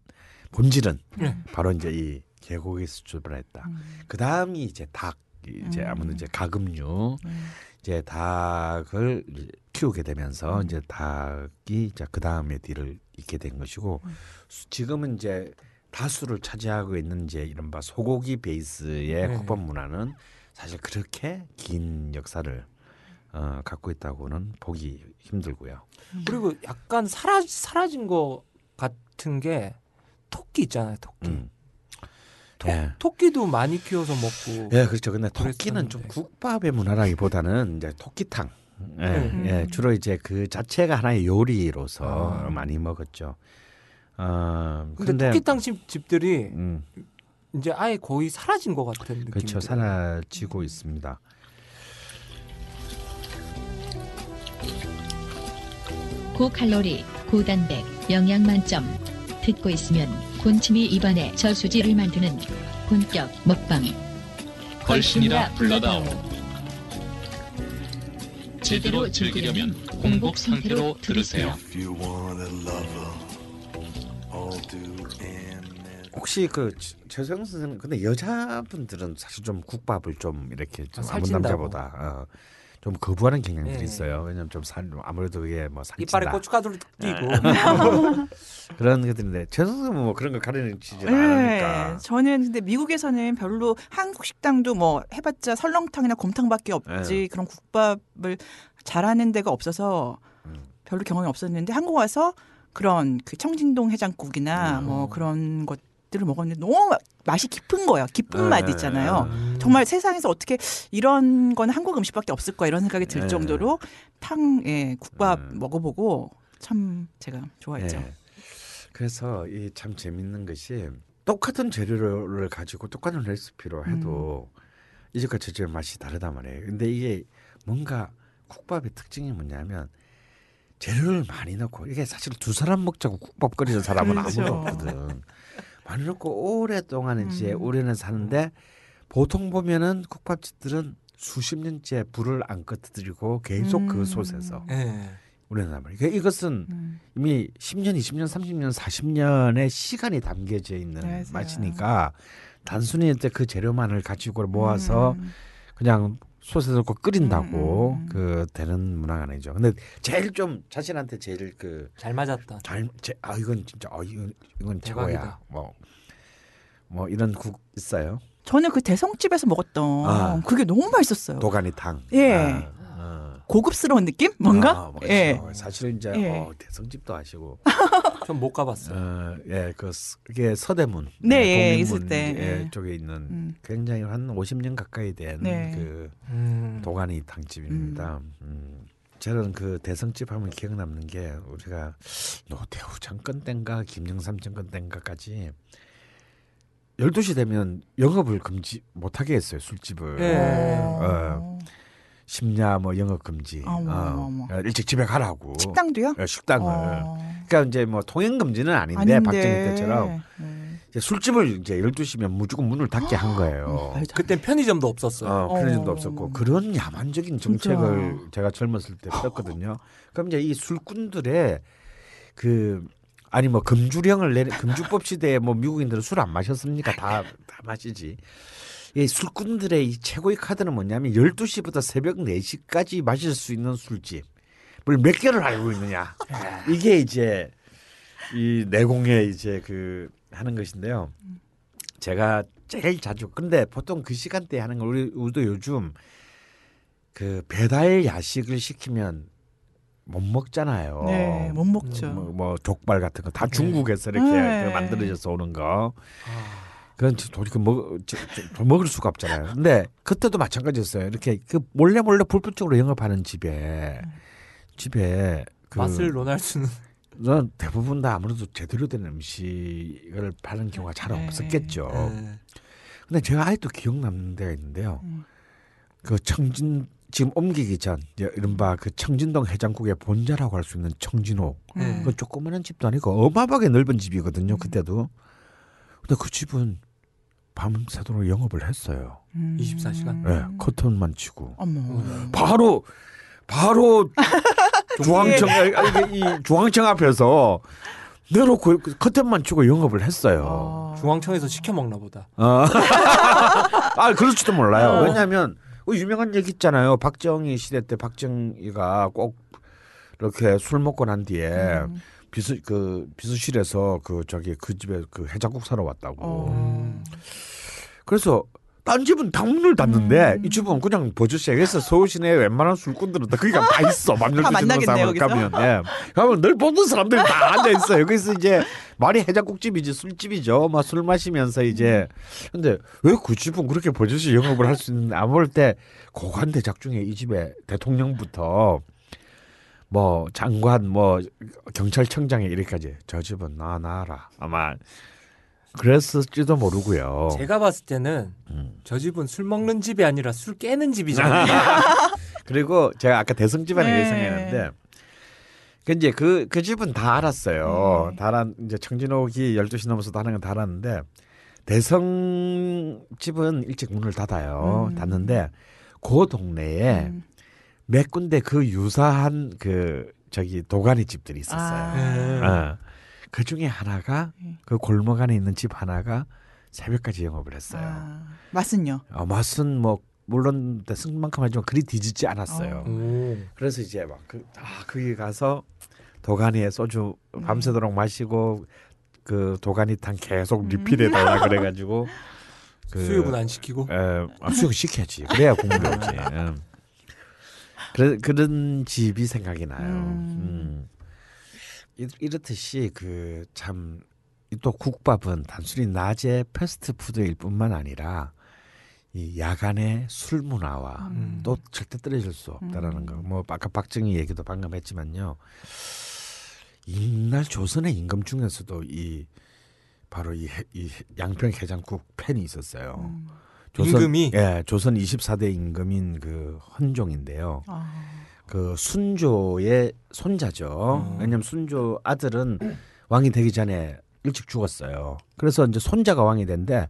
[SPEAKER 2] 본질은
[SPEAKER 1] 네.
[SPEAKER 2] 바로 이제 이 계곡에서 출발했다.
[SPEAKER 3] 음.
[SPEAKER 2] 그 다음이 이제 닭 이제
[SPEAKER 3] 음.
[SPEAKER 2] 아무튼 이제 가금류
[SPEAKER 3] 음.
[SPEAKER 2] 이제 닭을 키우게 되면서
[SPEAKER 3] 음.
[SPEAKER 2] 이제 닭이 이제 그 다음에 뒤를 잇게 된 것이고
[SPEAKER 3] 음.
[SPEAKER 2] 수- 지금은 이제 다수를 차지하고 있는 이제 이른바 소고기 베이스의
[SPEAKER 1] 네.
[SPEAKER 2] 국밥 문화는 사실 그렇게 긴 역사를 어, 갖고 있다고는 보기 힘들고요.
[SPEAKER 1] 그리고 약간 사라 사라진 거 같은 게 토끼 있잖아요 토끼
[SPEAKER 2] 음.
[SPEAKER 1] 토,
[SPEAKER 2] 예.
[SPEAKER 1] 토끼도 많이 키워서 먹고
[SPEAKER 2] 예, 그렇죠. 근데 토끼는 좀
[SPEAKER 1] 그랬었는데.
[SPEAKER 2] 국밥의 문화라기보다는 이제 토끼탕. 예,
[SPEAKER 1] 음.
[SPEAKER 2] 예, 주로 이제 그 자체가 하나의 요리로서
[SPEAKER 1] 아.
[SPEAKER 2] 많이 먹었죠. 어,
[SPEAKER 1] 근데,
[SPEAKER 2] 근데
[SPEAKER 1] 토끼탕 집, 집들이
[SPEAKER 2] 음,
[SPEAKER 1] 이제 아예 거의 사라진 것 같은 느낌
[SPEAKER 2] 그렇죠. 사라지고 있습니다.
[SPEAKER 4] 고칼로리, 고단백, 영양 만점. 듣고 있으면 군침이 입안에 저수지를 만드는 본격 먹방.
[SPEAKER 5] 걸신이라 불러다오. 제대로 즐기려면 공복 상태로 들으세요.
[SPEAKER 2] 혹시 그 최소영 선생님 근데 여자분들은 사실 좀 국밥을 좀 이렇게 좀
[SPEAKER 1] 아,
[SPEAKER 2] 아무. 남자보다 어, 좀 거부하는 경향들이
[SPEAKER 1] 네.
[SPEAKER 2] 있어요. 왜냐면 좀 살, 아무래도 그게 뭐 살찐다
[SPEAKER 1] 이빨에 고춧가루를 끼고
[SPEAKER 2] 그런 것들인데 선생님은 뭐 그런 거 가르치지
[SPEAKER 3] 네,
[SPEAKER 2] 않으니까.
[SPEAKER 3] 저는 근데 미국에서는 별로 한국 식당도 뭐 해봤자 설렁탕이나 곰탕밖에 없지
[SPEAKER 2] 네.
[SPEAKER 3] 그런 국밥을 잘하는 데가 없어서
[SPEAKER 2] 음.
[SPEAKER 3] 별로 경험이 없었는데 한국 와서 그런 그 청진동 해장국이나
[SPEAKER 2] 음.
[SPEAKER 3] 뭐 그런 것 들을 먹었는데 너무 맛이 깊은 거예요. 깊은
[SPEAKER 2] 네.
[SPEAKER 3] 맛 있잖아요.
[SPEAKER 1] 음.
[SPEAKER 3] 정말 세상에서 어떻게 이런 건 한국 음식밖에 없을 거야 이런 생각이 들
[SPEAKER 2] 네.
[SPEAKER 3] 정도로 탕, 예, 국밥
[SPEAKER 2] 음.
[SPEAKER 3] 먹어보고 참 제가 좋아했죠.
[SPEAKER 2] 예. 그래서 이 참 재밌는 것이 똑같은 재료를 가지고 똑같은 레시피로 해도
[SPEAKER 3] 음.
[SPEAKER 2] 이 집과 저 집의 맛이 다르단 말이에요. 근데 이게 뭔가 국밥의 특징이 뭐냐면 재료를 많이 넣고 이게 사실 두 사람 먹자고 국밥 끓이는 사람은
[SPEAKER 3] 그렇죠.
[SPEAKER 2] 아무도 없거든. 많이 넣고 오랫동안 이제
[SPEAKER 3] 음.
[SPEAKER 2] 오래는 사는데 보통 보면은 국밥집들은 수십 년째 불을 안 꺼뜨리고 계속 그
[SPEAKER 3] 음.
[SPEAKER 2] 솥에서
[SPEAKER 1] 예.
[SPEAKER 2] 오래나 말이에요. 그러니까 이것은
[SPEAKER 3] 음.
[SPEAKER 2] 이미 10년, 20년, 30년, 40년의 시간이 담겨져 있는
[SPEAKER 3] 맞아요.
[SPEAKER 2] 맛이니까 단순히 이제 그 재료만을 가지고 모아서
[SPEAKER 3] 음.
[SPEAKER 2] 그냥 솥에 넣고 끓인다고
[SPEAKER 3] 음, 음, 음.
[SPEAKER 2] 그 되는 문화가 아니죠. 근데 제일 좀 자신한테 제일 그
[SPEAKER 1] 잘 맞았다.
[SPEAKER 2] 잘, 제, 아 이건 진짜 아 이건 이건
[SPEAKER 1] 대박이다.
[SPEAKER 2] 최고야. 뭐뭐 이런 국 있어요.
[SPEAKER 3] 저는 그 대성집에서 먹었던
[SPEAKER 2] 아.
[SPEAKER 3] 그게 너무 맛있었어요.
[SPEAKER 2] 도가니탕.
[SPEAKER 3] 예.
[SPEAKER 2] 아, 어.
[SPEAKER 3] 고급스러운 느낌? 뭔가?
[SPEAKER 2] 아, 멋있어.
[SPEAKER 3] 예.
[SPEAKER 2] 사실은 이제
[SPEAKER 3] 예.
[SPEAKER 2] 어, 대성집도 아시고
[SPEAKER 1] 전 못 가봤어요.
[SPEAKER 2] 어, 예, 그 스- 그게 서대문,
[SPEAKER 3] 네, 예,
[SPEAKER 2] 독립문
[SPEAKER 3] 있을 때,
[SPEAKER 2] 예,
[SPEAKER 3] 예.
[SPEAKER 2] 쪽에 있는
[SPEAKER 3] 음.
[SPEAKER 2] 굉장히 한 50년 가까이 된
[SPEAKER 3] 네.
[SPEAKER 2] 그
[SPEAKER 1] 음.
[SPEAKER 2] 도가니 탕집입니다. 음. 저는 그 대성집 하면 기억 남는 게 우리가 노태우 정권 땐가 김영삼 정권 땐가까지 12시 되면 영업을 금지 못하게 했어요 술집을
[SPEAKER 1] 예.
[SPEAKER 3] 어.
[SPEAKER 2] 심야 뭐 영업 금지
[SPEAKER 3] 어머,
[SPEAKER 2] 어,
[SPEAKER 3] 어머.
[SPEAKER 2] 일찍 집에 가라고
[SPEAKER 3] 식당도요?
[SPEAKER 2] 예, 식당을
[SPEAKER 3] 어.
[SPEAKER 2] 그러니까 이제 뭐 통행 금지는 아닌데, 박정희 때처럼
[SPEAKER 3] 네.
[SPEAKER 2] 이제 술집을 이제 12시면 무조건 문을 닫게 한 거예요.
[SPEAKER 3] 안
[SPEAKER 1] 그땐 편의점도 없었어요.
[SPEAKER 2] 어, 편의점도
[SPEAKER 3] 어.
[SPEAKER 2] 없었고 그런 야만적인
[SPEAKER 3] 진짜.
[SPEAKER 2] 정책을 제가 젊었을 때 폈거든요. 그럼 이제 이 술꾼들의 그 아니 뭐 금주령을 내리 금주법 시대에 뭐 미국인들은 술 안 마셨습니까? 다 다 마시지. 이 술꾼들의 이 최고의 카드는 뭐냐면 12시부터 새벽 4시까지 마실 수 있는 술집을 몇 개를 알고 있느냐. 이게 이제 이 내공의 이제 그 하는 것인데요. 제가 제일 자주 근데 보통 그 시간대에 하는 걸 우리 우리도 요즘 그 배달 야식을 시키면 못 먹잖아요.
[SPEAKER 3] 네, 못 먹죠.
[SPEAKER 2] 뭐, 뭐 족발 같은 거 다 중국에서 이렇게
[SPEAKER 3] 네.
[SPEAKER 2] 그 만들어져서 오는 거.
[SPEAKER 1] 아,
[SPEAKER 2] 그건 저- 도저히 먹, 저- 저- 먹을 수가 없잖아요. 근데 그때도 마찬가지였어요. 이렇게 그 몰래 몰래 불법적으로 영업하는 집에 집에 그
[SPEAKER 1] 맛을 논할 수는
[SPEAKER 2] 저는 대부분 다 아무래도 제대로 된 음식을 파는 경우가 잘
[SPEAKER 3] 네.
[SPEAKER 2] 없었겠죠.
[SPEAKER 1] 네.
[SPEAKER 2] 근데 제가 아직도 기억 남는 데가 있는데요.
[SPEAKER 3] 음.
[SPEAKER 2] 그 청진 지금 옮기기 전 이른바 그 청진동 해장국의 본자라고 할 수 있는 청진호
[SPEAKER 1] 네.
[SPEAKER 2] 그 조그마한 집도 아니고 어마어마하게 넓은 집이거든요 그때도 근데 그 집은 밤새도록 영업을 했어요
[SPEAKER 3] 음.
[SPEAKER 1] 24시간?
[SPEAKER 2] 예 커튼만 치고
[SPEAKER 3] 어머.
[SPEAKER 1] 음.
[SPEAKER 2] 바로 바로 중앙청 아니, 아니, 이 중앙청 앞에서 내놓고 그 커튼만 치고 영업을 했어요
[SPEAKER 3] 어.
[SPEAKER 1] 중앙청에서 시켜 먹나 보다.
[SPEAKER 2] 어. 아, 그럴지도 몰라요.
[SPEAKER 1] 어.
[SPEAKER 2] 왜냐하면 그 유명한 얘기 있잖아요. 박정희 시대 때 박정희가 꼭 이렇게 술 먹고 난 뒤에
[SPEAKER 3] 음.
[SPEAKER 2] 비수 그 비수실에서 그 저기 그 집에 그 해장국 사러 왔다고.
[SPEAKER 3] 어.
[SPEAKER 2] 그래서 딴 집은 다 문을 닫는데
[SPEAKER 3] 음.
[SPEAKER 2] 이 집은 그냥 버젓시에서 서울 시내 웬만한 술꾼들은 다 거기가 다 있어. 맘 열두
[SPEAKER 3] 다 만나겠네요,
[SPEAKER 2] 시간 가면 예. 가면 늘 보는 사람들이 다 앉아 있어요. 그래서 이제 말이 해장국집이지 술집이죠. 막 술 마시면서 이제 근데 왜 그 집은 그렇게 버젓이 영업을 할 수 있는데 아무럴 때 고관 대작 중에 이 집에 대통령부터 뭐 장관 뭐 경찰청장에 이렇게까지 저 집은 나 나라 아마 그랬을지도 모르고요.
[SPEAKER 1] 제가 봤을 때는
[SPEAKER 2] 음.
[SPEAKER 1] 저 집은 술 먹는 집이 아니라 술 깨는 집이잖아요.
[SPEAKER 2] 그리고 제가 아까 대성 집안에
[SPEAKER 3] 네.
[SPEAKER 2] 예상했는데 그 이제 그, 그 집은 다 알았어요.
[SPEAKER 3] 네.
[SPEAKER 2] 다 알았, 이제 청진옥이 12시 넘어서 하는 건다 알았는데 대성 집은 일찍 문을 닫아요.
[SPEAKER 3] 음.
[SPEAKER 2] 닫는데 그 동네에
[SPEAKER 3] 음.
[SPEAKER 2] 몇 군데 그 유사한 그 저기 도가니 집들이 있었어요.
[SPEAKER 3] 아.
[SPEAKER 1] 네.
[SPEAKER 2] 어. 그 중에 하나가
[SPEAKER 3] 네.
[SPEAKER 2] 그 골목 안에 있는 집 하나가 새벽까지 영업을 했어요.
[SPEAKER 3] 아. 맛은요?
[SPEAKER 2] 어, 맛은 뭐 물론 승만큼 하지만 그리 뒤집지 않았어요.
[SPEAKER 3] 어.
[SPEAKER 1] 오.
[SPEAKER 2] 그래서 이제 막 그, 아, 거기 가서 도가니에 소주 밤새도록 마시고 그 도가니탕 계속 리필해 달라 그래가지고 그,
[SPEAKER 1] 수육은 안 시키고.
[SPEAKER 2] 에, 아, 수육 시켜야지. 그래야 국물이 오지. 음. 그래, 그런 집이 생각이 나요. 음. 이- 이렇듯이 그 참 또 국밥은 단순히 낮에 패스트푸드일 뿐만 아니라 이 야간의 술 문화와
[SPEAKER 1] 음.
[SPEAKER 2] 또 절대 떨어질 수 없다라는
[SPEAKER 3] 음.
[SPEAKER 2] 거. 뭐 아까 박정희 얘기도 방금 했지만요. 이날 조선의 임금 중에서도 이 바로 이, 해- 이 양평 해장국 팬이 있었어요.
[SPEAKER 3] 음.
[SPEAKER 1] 임금이?
[SPEAKER 2] 예, 조선 24대 임금인 그 헌종인데요.
[SPEAKER 3] 아.
[SPEAKER 2] 그 순조의 손자죠.
[SPEAKER 1] 음.
[SPEAKER 2] 왜냐면 순조 아들은 왕이 되기 전에 일찍 죽었어요. 그래서 이제 손자가 왕이 된데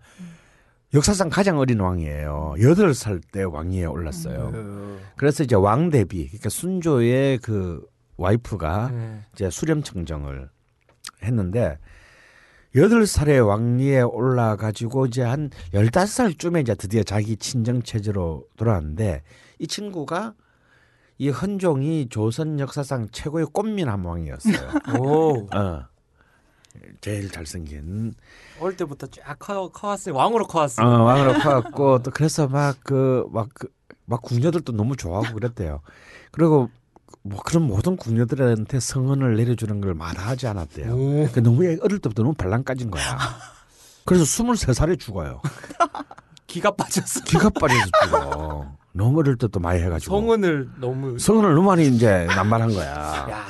[SPEAKER 2] 역사상 가장 어린 왕이에요. 여덟 살 때 왕위에 올랐어요.
[SPEAKER 1] 어.
[SPEAKER 2] 그래서 이제 왕 대비 그러니까 순조의 그 와이프가
[SPEAKER 1] 네.
[SPEAKER 2] 이제 수렴청정을 했는데 여덟 살의 왕위에 올라가지고 이제 한 열다섯 살쯤에 이제 드디어 자기 친정 체제로 돌아왔는데 이 친구가 이 헌종이 조선 역사상 최고의 꽃미남 왕이었어요.
[SPEAKER 1] 오.
[SPEAKER 2] 어. 제일 잘생긴
[SPEAKER 1] 어릴 때부터 쫙 커, 커왔으니 왕으로 커왔어.
[SPEAKER 2] 어, 왕으로 커갖고 또 그래서 막그막그 막 궁녀들도 너무 좋아하고 그랬대요. 그리고 뭐 그런 모든 궁녀들한테 성은을 내려주는 걸 마다하지 않았대요.
[SPEAKER 1] 오.
[SPEAKER 2] 그 너무 애- 어릴 때부터 너무 발랑 까진 거야. 그래서 23살에 죽어요.
[SPEAKER 1] 기가 빠졌어.
[SPEAKER 2] 기가 빠져서 죽어. 너무 어릴 때도 많이 해가지고.
[SPEAKER 1] 성은을 너무.
[SPEAKER 2] 성은을 너무 많이 이제 남발한 거야.
[SPEAKER 1] 야,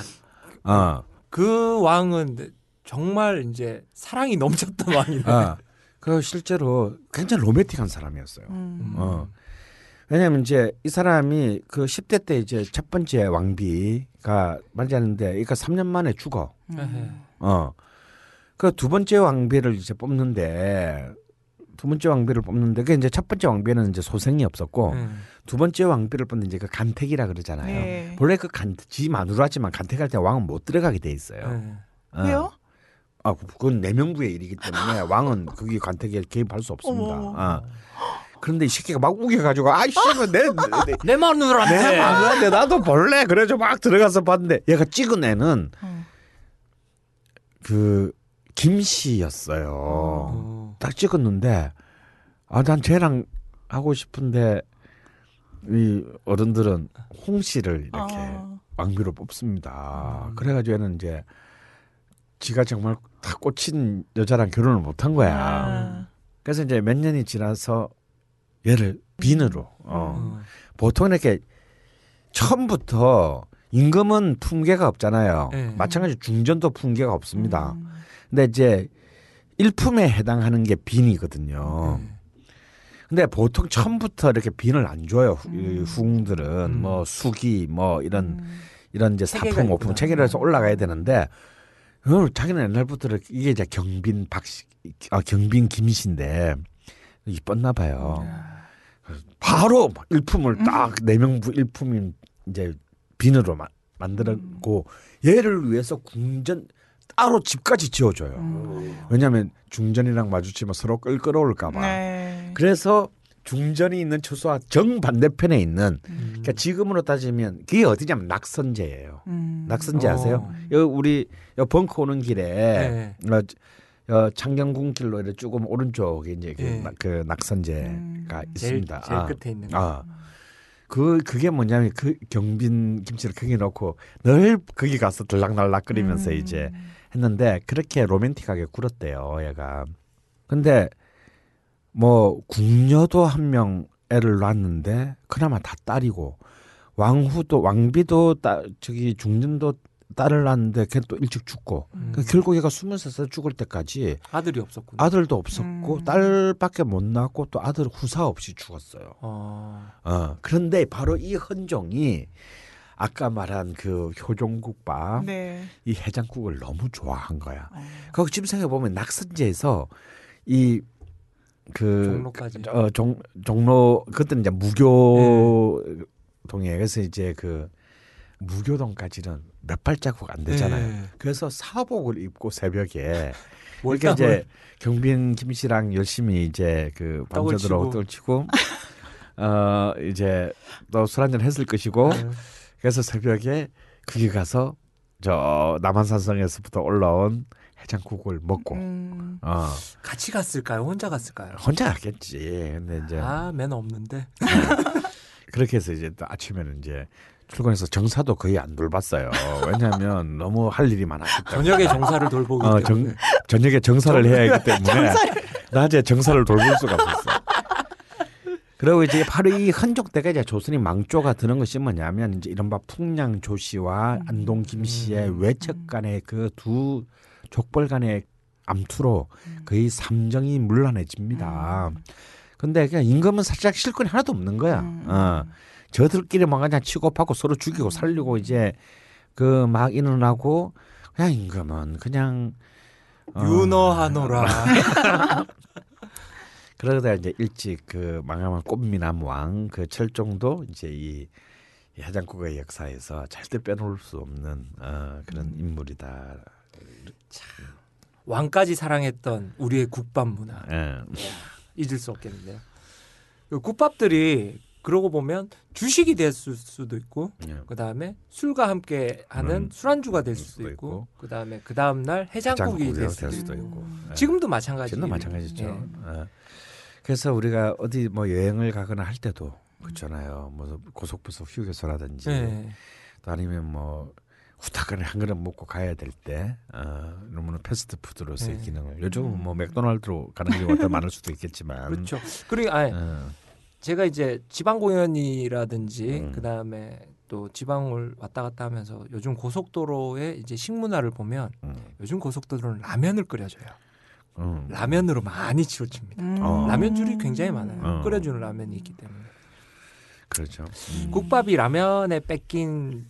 [SPEAKER 2] 어.
[SPEAKER 1] 그 왕은 정말 이제 사랑이 넘쳤던 왕이네.
[SPEAKER 2] 어. 그 실제로 굉장히 로맨틱한 사람이었어요.
[SPEAKER 3] 음.
[SPEAKER 2] 어. 왜냐면 이제 이 사람이 그 10대 때 이제 첫 번째 왕비가 맞았는데 그러니까 3년 만에 죽어.
[SPEAKER 1] 에헤.
[SPEAKER 2] 어. 그 두 번째 왕비를 이제 뽑는데 두 번째 왕비를 뽑는데 그 이제 첫 번째 왕비는 이제 소생이 없었고
[SPEAKER 1] 음.
[SPEAKER 2] 두 번째 왕비를 뽑는 이제 그 간택이라 그러잖아요.
[SPEAKER 3] 네.
[SPEAKER 2] 원래 그 간, 지 마누라지만 간택할 때 왕은 못 들어가게 돼 있어요.
[SPEAKER 1] 네.
[SPEAKER 2] 어.
[SPEAKER 3] 왜요?
[SPEAKER 2] 아, 그건 내명부의 일이기 때문에 왕은 거기 간택에 개입할 수 없습니다.
[SPEAKER 3] 어머.
[SPEAKER 2] 어. 그런데 이 새끼가 막 우겨가지고 아이씨, 내, 내, 내,
[SPEAKER 1] 내 마누라한테.
[SPEAKER 2] 내 마누라인데 나도 볼래. 그래서 막 들어가서 봤는데 얘가 찍은 애는
[SPEAKER 3] 어.
[SPEAKER 2] 그 김씨였어요.
[SPEAKER 1] 어.
[SPEAKER 2] 딱 찍었는데 아 난 쟤랑 하고 싶은데 이 어른들은 홍 씨를 이렇게
[SPEAKER 3] 아.
[SPEAKER 2] 왕비로 뽑습니다.
[SPEAKER 1] 음.
[SPEAKER 2] 그래가지고 얘는 이제 지가 정말 다 꽂힌 여자랑 결혼을 못한 거야.
[SPEAKER 3] 아.
[SPEAKER 2] 그래서 이제 몇 년이 지나서 얘를 빈으로 어.
[SPEAKER 1] 어.
[SPEAKER 2] 보통 이렇게 처음부터 임금은 품계가 없잖아요.
[SPEAKER 1] 네.
[SPEAKER 2] 마찬가지 중전도 품계가 없습니다.
[SPEAKER 3] 음.
[SPEAKER 2] 근데 이제 일품에 해당하는 게 빈이거든요.
[SPEAKER 1] 네.
[SPEAKER 2] 근데 보통 처음부터 이렇게 빈을 안 줘요.
[SPEAKER 3] 음.
[SPEAKER 2] 후궁들은
[SPEAKER 1] 음.
[SPEAKER 2] 뭐 수기 뭐 이런
[SPEAKER 3] 음.
[SPEAKER 2] 이런 이제 사품 오품. 체계를 해서 올라가야 되는데 어, 자기는 옛날부터 이게 이제 경빈 박씨 아 경빈 김씨인데 이뻤나 봐요. 바로 막 일품을 딱 내명부 일품인 이제 빈으로 마, 만들었고 얘를 위해서 궁전 따로 집까지 지어줘요.
[SPEAKER 3] 음.
[SPEAKER 2] 왜냐하면 중전이랑 마주치면 서로 끌끌어올까봐.
[SPEAKER 3] 네.
[SPEAKER 2] 그래서 중전이 있는 초소와 정 반대편에 있는
[SPEAKER 1] 음.
[SPEAKER 2] 그러니까 지금으로 따지면 그게 어디냐면 낙선제예요.
[SPEAKER 3] 음.
[SPEAKER 2] 낙선제
[SPEAKER 1] 어.
[SPEAKER 2] 아세요? 여 우리 여 벙커 오는 길에
[SPEAKER 1] 네.
[SPEAKER 2] 어, 어, 창경궁 길로 이렇게 조금 오른쪽에 이제 그,
[SPEAKER 1] 네.
[SPEAKER 2] 낙- 그 낙선제가
[SPEAKER 3] 음.
[SPEAKER 1] 제일,
[SPEAKER 2] 있습니다.
[SPEAKER 1] 제일
[SPEAKER 2] 아.
[SPEAKER 1] 끝에 있는 거.
[SPEAKER 2] 아. 그 그게 뭐냐면 그 경빈 김치를 거기 넣고 늘 거기 가서 들락날락 끓이면서
[SPEAKER 3] 음.
[SPEAKER 2] 이제 했는데 그렇게 로맨틱하게 굴었대요, 얘가. 근데 뭐 궁녀도 한 명 애를 낳았는데 그나마 다 딸이고 왕후도 왕비도 따, 저기 중전도 딸을 낳았는데 걔 또 일찍 죽고
[SPEAKER 1] 음.
[SPEAKER 2] 그 결국 얘가 스무 살 죽을 때까지
[SPEAKER 1] 아들이 없었구나.
[SPEAKER 2] 아들도 없었고
[SPEAKER 3] 음.
[SPEAKER 2] 딸밖에 못 낳았고 또 아들 후사 없이 죽었어요.
[SPEAKER 1] 어.
[SPEAKER 2] 어, 그런데 바로 이 헌종이 아까 말한 그 효종국밥
[SPEAKER 3] 네.
[SPEAKER 2] 이 해장국을 너무 좋아한 거야.
[SPEAKER 3] 어.
[SPEAKER 2] 그 지금 생각해 보면 낙선제에서 이그
[SPEAKER 1] 종로까지.
[SPEAKER 2] 어, 종 종로 그때는 이제 무교 동에 그래서 이제 그 무교동까지는 몇 발자국 안 되잖아요.
[SPEAKER 1] 네.
[SPEAKER 2] 그래서 사복을 입고 새벽에
[SPEAKER 1] 땀을-
[SPEAKER 2] 이제 경빈 김 씨랑 열심히 이제 그 밤새도록
[SPEAKER 1] 치고.
[SPEAKER 2] 떡을 치고 어 이제 또 술 한잔 했을 것이고
[SPEAKER 1] 네.
[SPEAKER 2] 그래서 새벽에 거기 가서 저 남한산성에서부터 올라온 해장국을 먹고
[SPEAKER 3] 음.
[SPEAKER 2] 어
[SPEAKER 1] 같이 갔을까요? 혼자 갔을까요?
[SPEAKER 2] 혼자 갔겠지. 근데 이제
[SPEAKER 1] 아, 매너 없는데.
[SPEAKER 2] 그렇게 해서 이제 또 아침에는 이제 출근해서 정사도 거의 안 돌봤어요. 왜냐하면 너무 할 일이 많았기 때문에.
[SPEAKER 1] 저녁에 정사를 돌보기
[SPEAKER 2] 어,
[SPEAKER 1] 때문에.
[SPEAKER 2] 정, 저녁에 정사를 해야 하기 때문에 낮에 정사를 돌볼 수가 없었어. 그리고 이제 바로 이 때가 이제 조선이 망조가 드는 것이 뭐냐면 이제 이른바 풍량 조씨와 안동 김씨의
[SPEAKER 1] 음.
[SPEAKER 2] 외척 간의 그 두 족벌 간의 암투로 거의 삼정이 물란해집니다. 근데 그냥 임금은 살짝 실권이 하나도 없는 거야.
[SPEAKER 3] 음.
[SPEAKER 2] 어. 저들끼리 막 그냥 치고받고 서로 죽이고 살리고 이제 그 막 인원하고 그냥 임금은 그냥 어,
[SPEAKER 1] 윤어하노라.
[SPEAKER 2] 그러다 이제 일찍 그 망하면 꽃미남 왕 그 철종도 이제 이, 이 해장국의 역사에서 절대 빼놓을 수 없는 어, 그런
[SPEAKER 1] 음.
[SPEAKER 2] 인물이다.
[SPEAKER 1] 왕까지 사랑했던 우리의 국밥 문화.
[SPEAKER 2] 예.
[SPEAKER 1] 잊을 수 없겠는데요. 그 국밥들이 그러고 보면 주식이 됐을 수도 있고
[SPEAKER 2] 예.
[SPEAKER 1] 그다음에 술과 함께 하는
[SPEAKER 2] 음,
[SPEAKER 1] 술안주가 될
[SPEAKER 2] 수도
[SPEAKER 1] 수도 있고
[SPEAKER 2] 있고.
[SPEAKER 1] 그다음에 그 다음 날 해장국이
[SPEAKER 2] 될될
[SPEAKER 1] 수도
[SPEAKER 2] 수도
[SPEAKER 1] 있고
[SPEAKER 2] 있고. 예.
[SPEAKER 1] 지금도 마찬가지.
[SPEAKER 2] 지금도 마찬가지죠.
[SPEAKER 1] 예.
[SPEAKER 2] 어. 그래서 우리가 어디 뭐 여행을 가거나 할 때도 그렇잖아요. 뭐 고속버스 휴게소라든지
[SPEAKER 1] 예.
[SPEAKER 2] 또 아니면 뭐 후딱하게 한 그릇 먹고 가야 될 때 어, 너무나 패스트푸드로서의
[SPEAKER 1] 네.
[SPEAKER 2] 기능을 요즘은 뭐 맥도날드로 가는 경우가 더 많을 수도 있겠지만
[SPEAKER 1] 그렇죠. 그리고 아
[SPEAKER 2] 어,
[SPEAKER 1] 제가 이제 지방 공연이라든지
[SPEAKER 2] 음.
[SPEAKER 1] 그다음에 또 지방을 왔다 갔다 하면서 요즘 고속도로의 이제 식문화를 보면
[SPEAKER 2] 음,
[SPEAKER 1] 요즘 고속도로는 라면을 끓여줘요.
[SPEAKER 2] 음.
[SPEAKER 1] 라면으로 많이 치우칩니다.
[SPEAKER 3] 음.
[SPEAKER 2] 어.
[SPEAKER 1] 라면 줄이 굉장히 많아요.
[SPEAKER 2] 어.
[SPEAKER 1] 끓여주는 라면이 있기 때문에.
[SPEAKER 2] 그렇죠. 음.
[SPEAKER 1] 국밥이 라면에 뺏긴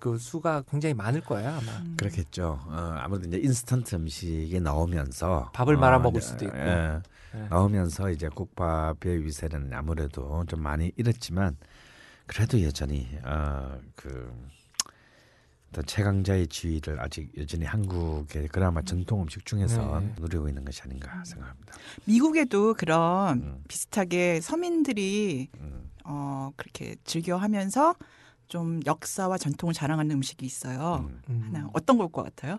[SPEAKER 1] 그 수가 굉장히 많을 거예요 아마.
[SPEAKER 3] 음.
[SPEAKER 2] 그렇겠죠. 어, 아무래도 이제 인스턴트 음식이 나오면서
[SPEAKER 1] 밥을
[SPEAKER 2] 어,
[SPEAKER 1] 말아 먹을
[SPEAKER 2] 이제,
[SPEAKER 1] 수도 있고.
[SPEAKER 2] 예,
[SPEAKER 1] 예.
[SPEAKER 2] 나오면서 이제 국밥의 위세는 아무래도 좀 많이 잃었지만 그래도 여전히 어, 그 최강자의 지위를 아직 여전히 한국의 그나마 전통 음식 중에서
[SPEAKER 1] 네.
[SPEAKER 2] 누리고 있는 것이 아닌가 생각합니다.
[SPEAKER 3] 미국에도 그런
[SPEAKER 2] 음.
[SPEAKER 3] 비슷하게 서민들이
[SPEAKER 2] 음.
[SPEAKER 3] 어 그렇게 즐겨하면서 좀 역사와 전통을 자랑하는 음식이 있어요.
[SPEAKER 2] 음.
[SPEAKER 1] 음.
[SPEAKER 3] 하나 어떤 걸 것 같아요?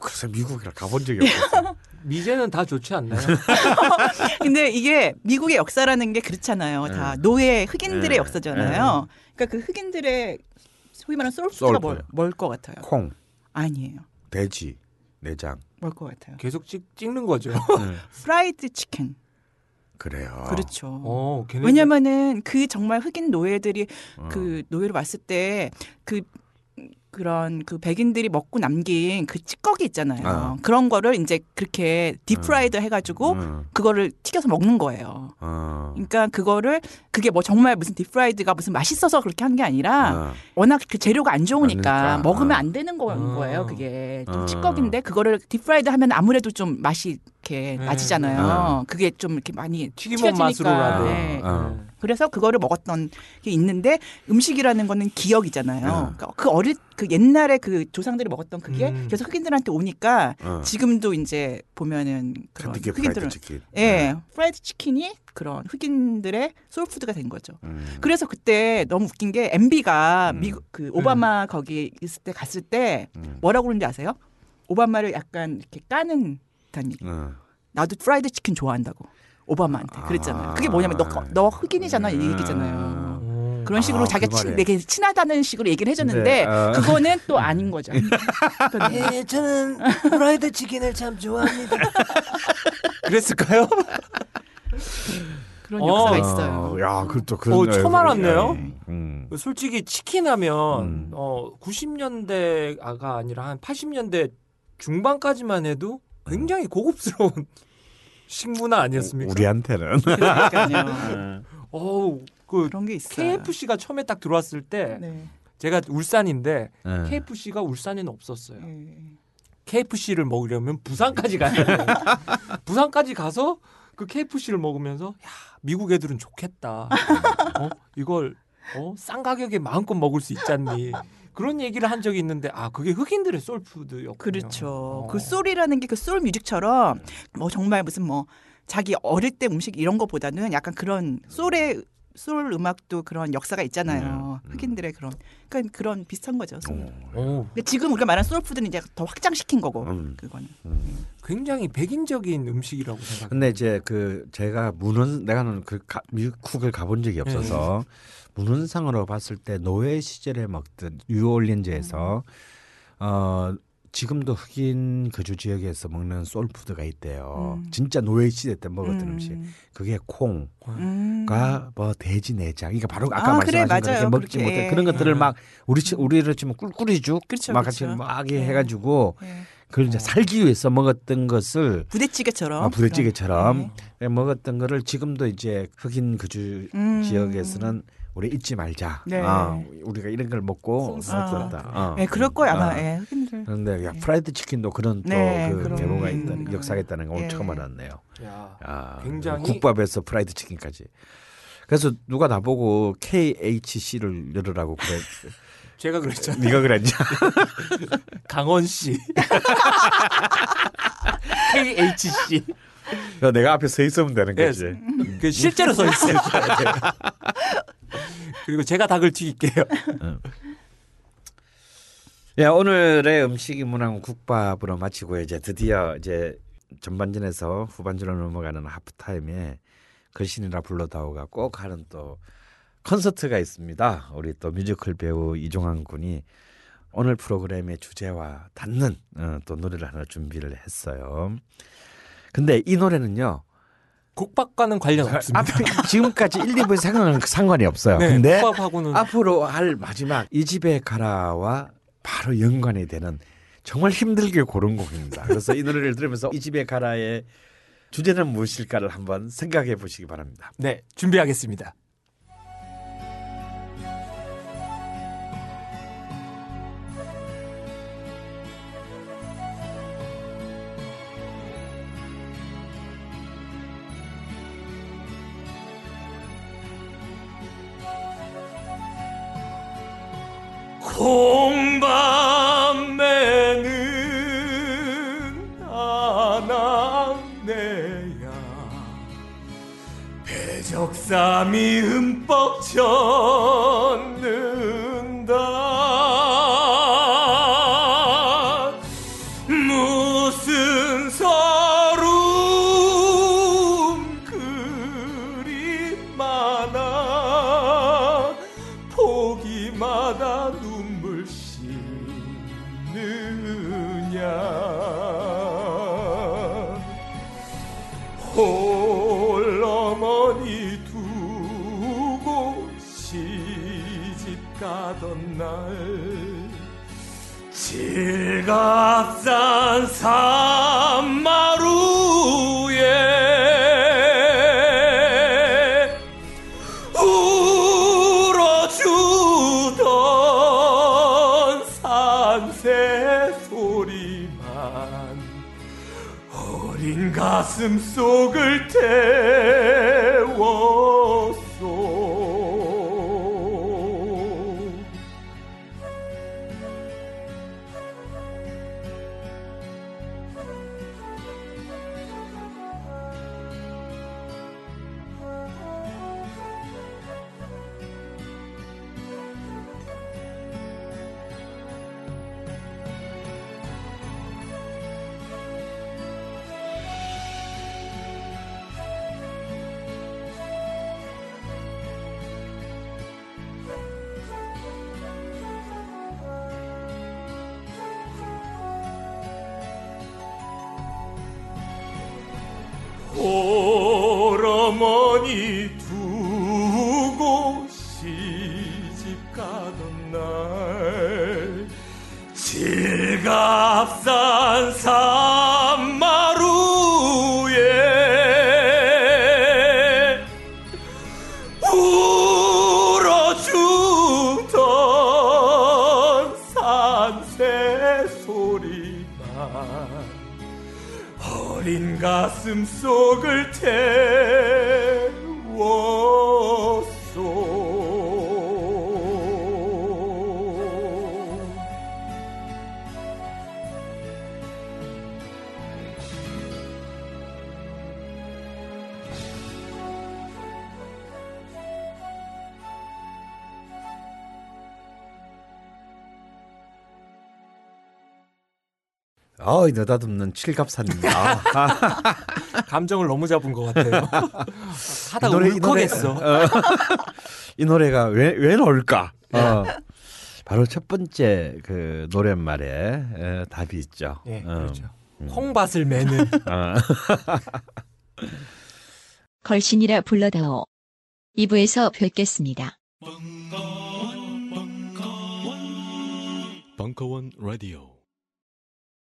[SPEAKER 2] 그래서 미국이라 가본 적이 없어요.
[SPEAKER 1] 미제는 다 좋지 않나요?
[SPEAKER 3] 근데 이게 미국의 역사라는 게 그렇잖아요. 다
[SPEAKER 2] 네.
[SPEAKER 3] 노예 흑인들의
[SPEAKER 2] 네.
[SPEAKER 3] 역사잖아요. 그러니까 그 흑인들의 소위 말하는 soul food가
[SPEAKER 2] soul food.
[SPEAKER 3] 뭘, 뭘 것 같아요?
[SPEAKER 2] 콩,
[SPEAKER 3] 아니에요.
[SPEAKER 2] 돼지, 내장.
[SPEAKER 3] 뭘 것 같아요?
[SPEAKER 1] 계속 찍, 찍는 거죠.
[SPEAKER 2] 네.
[SPEAKER 3] 프라이드 치킨.
[SPEAKER 2] 그래요.
[SPEAKER 3] 그렇죠.
[SPEAKER 1] 어, 걔네들-
[SPEAKER 3] 왜냐면은 그 정말 흑인 노예들이
[SPEAKER 2] 어.
[SPEAKER 3] 그 노예로 왔을 때 그 그런 그 백인들이 먹고 남긴 그 찌꺼기 있잖아요.
[SPEAKER 2] 아.
[SPEAKER 3] 그런 거를 이제 그렇게 deep fried 해가지고
[SPEAKER 2] 음,
[SPEAKER 3] 그거를 튀겨서 먹는 거예요.
[SPEAKER 2] 어.
[SPEAKER 3] 그러니까 그거를 그게 뭐 정말 무슨 deep fried가 무슨 맛있어서 그렇게 한 게 아니라
[SPEAKER 2] 어.
[SPEAKER 3] 워낙 그 재료가 안 좋으니까
[SPEAKER 2] 안 되니까.
[SPEAKER 3] 먹으면
[SPEAKER 2] 어.
[SPEAKER 3] 안 되는 거-
[SPEAKER 1] 어.
[SPEAKER 3] 거예요. 그게 좀
[SPEAKER 2] 어.
[SPEAKER 3] 찌꺼기인데 그거를 deep fried 하면 아무래도 좀 맛이 이렇게
[SPEAKER 1] 네.
[SPEAKER 3] 낮아지잖아요.
[SPEAKER 2] 어.
[SPEAKER 3] 그게 좀 이렇게 많이
[SPEAKER 1] 튀김옷 맛으로라도.
[SPEAKER 3] 네.
[SPEAKER 2] 어.
[SPEAKER 3] 그래서 그거를 먹었던 게 있는데 음식이라는 거는 기억이잖아요.
[SPEAKER 2] 어.
[SPEAKER 3] 그러니까 그 어릴 그 옛날에 그 조상들이 먹었던 그게
[SPEAKER 1] 음.
[SPEAKER 3] 계속 흑인들한테 오니까
[SPEAKER 2] 어.
[SPEAKER 3] 지금도 이제 보면은 그런
[SPEAKER 2] Kentucky fried
[SPEAKER 3] 흑인들은
[SPEAKER 2] 치킨.
[SPEAKER 3] 예, 프라이드 치킨이 그런 흑인들의 soul food가 된 거죠.
[SPEAKER 2] 음.
[SPEAKER 3] 그래서 그때 너무 웃긴 게 MB가
[SPEAKER 2] 음.
[SPEAKER 3] 미국 그 오바마 거기 있을 때 갔을 때
[SPEAKER 2] 음.
[SPEAKER 3] 뭐라고 그러는지 아세요? 오바마를 약간 이렇게 까는 얘기.
[SPEAKER 2] 어.
[SPEAKER 3] 나도 프라이드 치킨 좋아한다고. 오바마한테 그랬잖아요. 그게 뭐냐면 너,
[SPEAKER 2] 아.
[SPEAKER 3] 너 흑인이잖아 이
[SPEAKER 2] 음.
[SPEAKER 3] 얘기잖아요.
[SPEAKER 1] 어.
[SPEAKER 3] 그런 식으로
[SPEAKER 2] 아,
[SPEAKER 3] 자기가
[SPEAKER 2] 그
[SPEAKER 3] 친,
[SPEAKER 2] 말에.
[SPEAKER 3] 되게 친하다는 식으로 얘기를 해줬는데
[SPEAKER 2] 네, 어.
[SPEAKER 3] 그거는 또 아닌 거죠.
[SPEAKER 1] 예, 저는 프라이드 치킨을 참 좋아합니다. 그랬을까요?
[SPEAKER 3] 그런
[SPEAKER 1] 어.
[SPEAKER 3] 역사가
[SPEAKER 2] 어,
[SPEAKER 3] 있어요.
[SPEAKER 2] 야, 그것도 어,
[SPEAKER 1] 처음 알았네요.
[SPEAKER 2] 음.
[SPEAKER 1] 솔직히 치킨 하면
[SPEAKER 2] 음.
[SPEAKER 1] 어 90년대가 아니라 한 80년대 중반까지만 해도 굉장히 고급스러운 식문화 아니었습니까?
[SPEAKER 2] 우리한테는
[SPEAKER 3] 그러니까요.
[SPEAKER 1] 어우 그
[SPEAKER 3] 그런 게 있어요.
[SPEAKER 1] KFC가 처음에 딱 들어왔을 때
[SPEAKER 3] 네.
[SPEAKER 1] 제가 울산인데
[SPEAKER 2] 네.
[SPEAKER 1] KFC가 울산에는 없었어요.
[SPEAKER 3] 예.
[SPEAKER 1] KFC를 먹으려면 부산까지 가야 돼요. 부산까지 가서 그 KFC를 먹으면서 야 미국 애들은 좋겠다. 어 이걸 어 싼 가격에 마음껏 먹을 수 있잖니. 그런 얘기를 한 적이 있는데 아 그게 흑인들의 소울푸드였군요.
[SPEAKER 3] 그렇죠.
[SPEAKER 1] 어.
[SPEAKER 3] 그 소울이라는 게 그 소울 뮤직처럼 뭐 정말 무슨 뭐 자기 어릴 때 음식 이런 거보다는 약간 그런 소울의 소울 음악도 그런 역사가 있잖아요.
[SPEAKER 2] 음.
[SPEAKER 3] 흑인들의 그런 그러니까 그런 비슷한 거죠.
[SPEAKER 1] 어,
[SPEAKER 3] 근데 지금 우리가 말하는 소울푸드는 이제 더 확장시킨 거고
[SPEAKER 2] 음.
[SPEAKER 3] 그거는.
[SPEAKER 1] 굉장히 백인적인 음식이라고 생각해요.
[SPEAKER 2] 근데 이제 그 제가 문헌 내가는 그 가, 미국을 가본 적이 없어서 문헌상으로 봤을 때 노예 시절에 먹던 뉴올린즈에서 어 지금도 흑인 거주 지역에서 먹는 소울푸드가 있대요.
[SPEAKER 3] 음.
[SPEAKER 2] 진짜 노예 시대 때 먹었던
[SPEAKER 3] 음.
[SPEAKER 2] 음. 식 그게 콩과
[SPEAKER 3] 음.
[SPEAKER 2] 뭐 돼지 내장. 그러니까 바로 아까
[SPEAKER 3] 아, 그래,
[SPEAKER 2] 말씀하신 그렇게
[SPEAKER 3] 맞아요.
[SPEAKER 2] 먹지
[SPEAKER 3] 그렇게,
[SPEAKER 2] 못해
[SPEAKER 3] 예.
[SPEAKER 2] 그런 것들을
[SPEAKER 1] 음.
[SPEAKER 2] 막 우리 치- 우리를 치면 꿀꿀이죽
[SPEAKER 3] 그렇죠,
[SPEAKER 2] 막 같이
[SPEAKER 3] 그렇죠.
[SPEAKER 2] 막
[SPEAKER 3] 예.
[SPEAKER 2] 해가지고
[SPEAKER 3] 예.
[SPEAKER 2] 그걸 이제 살기 위해서 먹었던 것을
[SPEAKER 3] 부대찌개처럼.
[SPEAKER 2] 아, 부대찌개처럼
[SPEAKER 3] 그런,
[SPEAKER 2] 먹었던 거를 지금도 이제 흑인 거주
[SPEAKER 3] 음.
[SPEAKER 2] 지역에서는 우리 잊지 말자.
[SPEAKER 3] 네.
[SPEAKER 2] 아, 우리가 이런 걸 먹고
[SPEAKER 1] 콩스.
[SPEAKER 2] 살았다. 어.
[SPEAKER 3] 네, 그럴 거야 아마.
[SPEAKER 2] 어.
[SPEAKER 3] 예, 흑인들.
[SPEAKER 2] 그런데 야, 프라이드 치킨도 그런
[SPEAKER 3] 네,
[SPEAKER 2] 또그
[SPEAKER 3] 그런-
[SPEAKER 2] 메모가
[SPEAKER 3] 음.
[SPEAKER 2] 있다는 역사가 있다는 거 오늘
[SPEAKER 3] 예.
[SPEAKER 2] 처음 알았네요.
[SPEAKER 1] 야,
[SPEAKER 2] 아,
[SPEAKER 1] 굉장히-
[SPEAKER 2] 국밥에서 프라이드 치킨까지. 그래서 누가 나보고 KHC를 열으라고 그래.
[SPEAKER 1] 제가 그랬죠.
[SPEAKER 2] 네가 그랬냐?
[SPEAKER 1] 강원 씨, KHC.
[SPEAKER 2] 야, 내가 앞에 서 있으면 되는
[SPEAKER 1] 예,
[SPEAKER 2] 거지.
[SPEAKER 1] 그 실제로 써 있어요. 그리고 제가 닭을 튀길게요.
[SPEAKER 2] 예, 오늘의 음식이 문항 국밥으로 마치고 이제 드디어 이제 전반전에서 후반전으로 넘어가는 하프타임에 걸신이라 불러다오가 꼭 하는 또 콘서트가 있습니다. 우리 또 뮤지컬 배우 이종환 군이 오늘 프로그램의 주제와 닿는 어, 또 노래를 하나 준비를 했어요. 근데 이 노래는요.
[SPEAKER 1] 국밥과는 관련 없습니다.
[SPEAKER 2] 앞에 지금까지 1, 2부에 상관, 상관이 없어요.
[SPEAKER 1] 네,
[SPEAKER 2] 근데
[SPEAKER 1] 국밥하고는
[SPEAKER 2] 앞으로 할 마지막 이 집에 가라와 바로 연관이 되는 정말 힘들게 고른 곡입니다. 그래서 이 노래를 들으면서 이 집에 가라의 주제는 무엇일까를 한번 생각해 보시기 바랍니다.
[SPEAKER 1] 네 준비하겠습니다. 콩밤에는 아낙네야. 배적삼이 흠뻑 젖는다. 무슨 서름 그리 많아. 보기마다 질갑산 산마루에 울어주던 산새 소리만 어린 가슴 속을 태 가슴 속을 태웠소
[SPEAKER 2] 어이 느닷없는 칠갑산입니다.
[SPEAKER 1] 감정을 너무 잡은 것 같아요. 하다가
[SPEAKER 2] 이 노래- 이 노래-
[SPEAKER 1] 울컥했어.
[SPEAKER 2] 어, 이 노래가 왜왜 나올까? 어, 바로 첫 번째 그 노랫말에 에, 답이 있죠.
[SPEAKER 1] 예,
[SPEAKER 2] 어,
[SPEAKER 1] 그렇죠. 콩밭을 매는
[SPEAKER 2] 어.
[SPEAKER 4] 걸신이라 불러다오. 2부에서 뵙겠습니다.
[SPEAKER 6] Bunkawan Radio.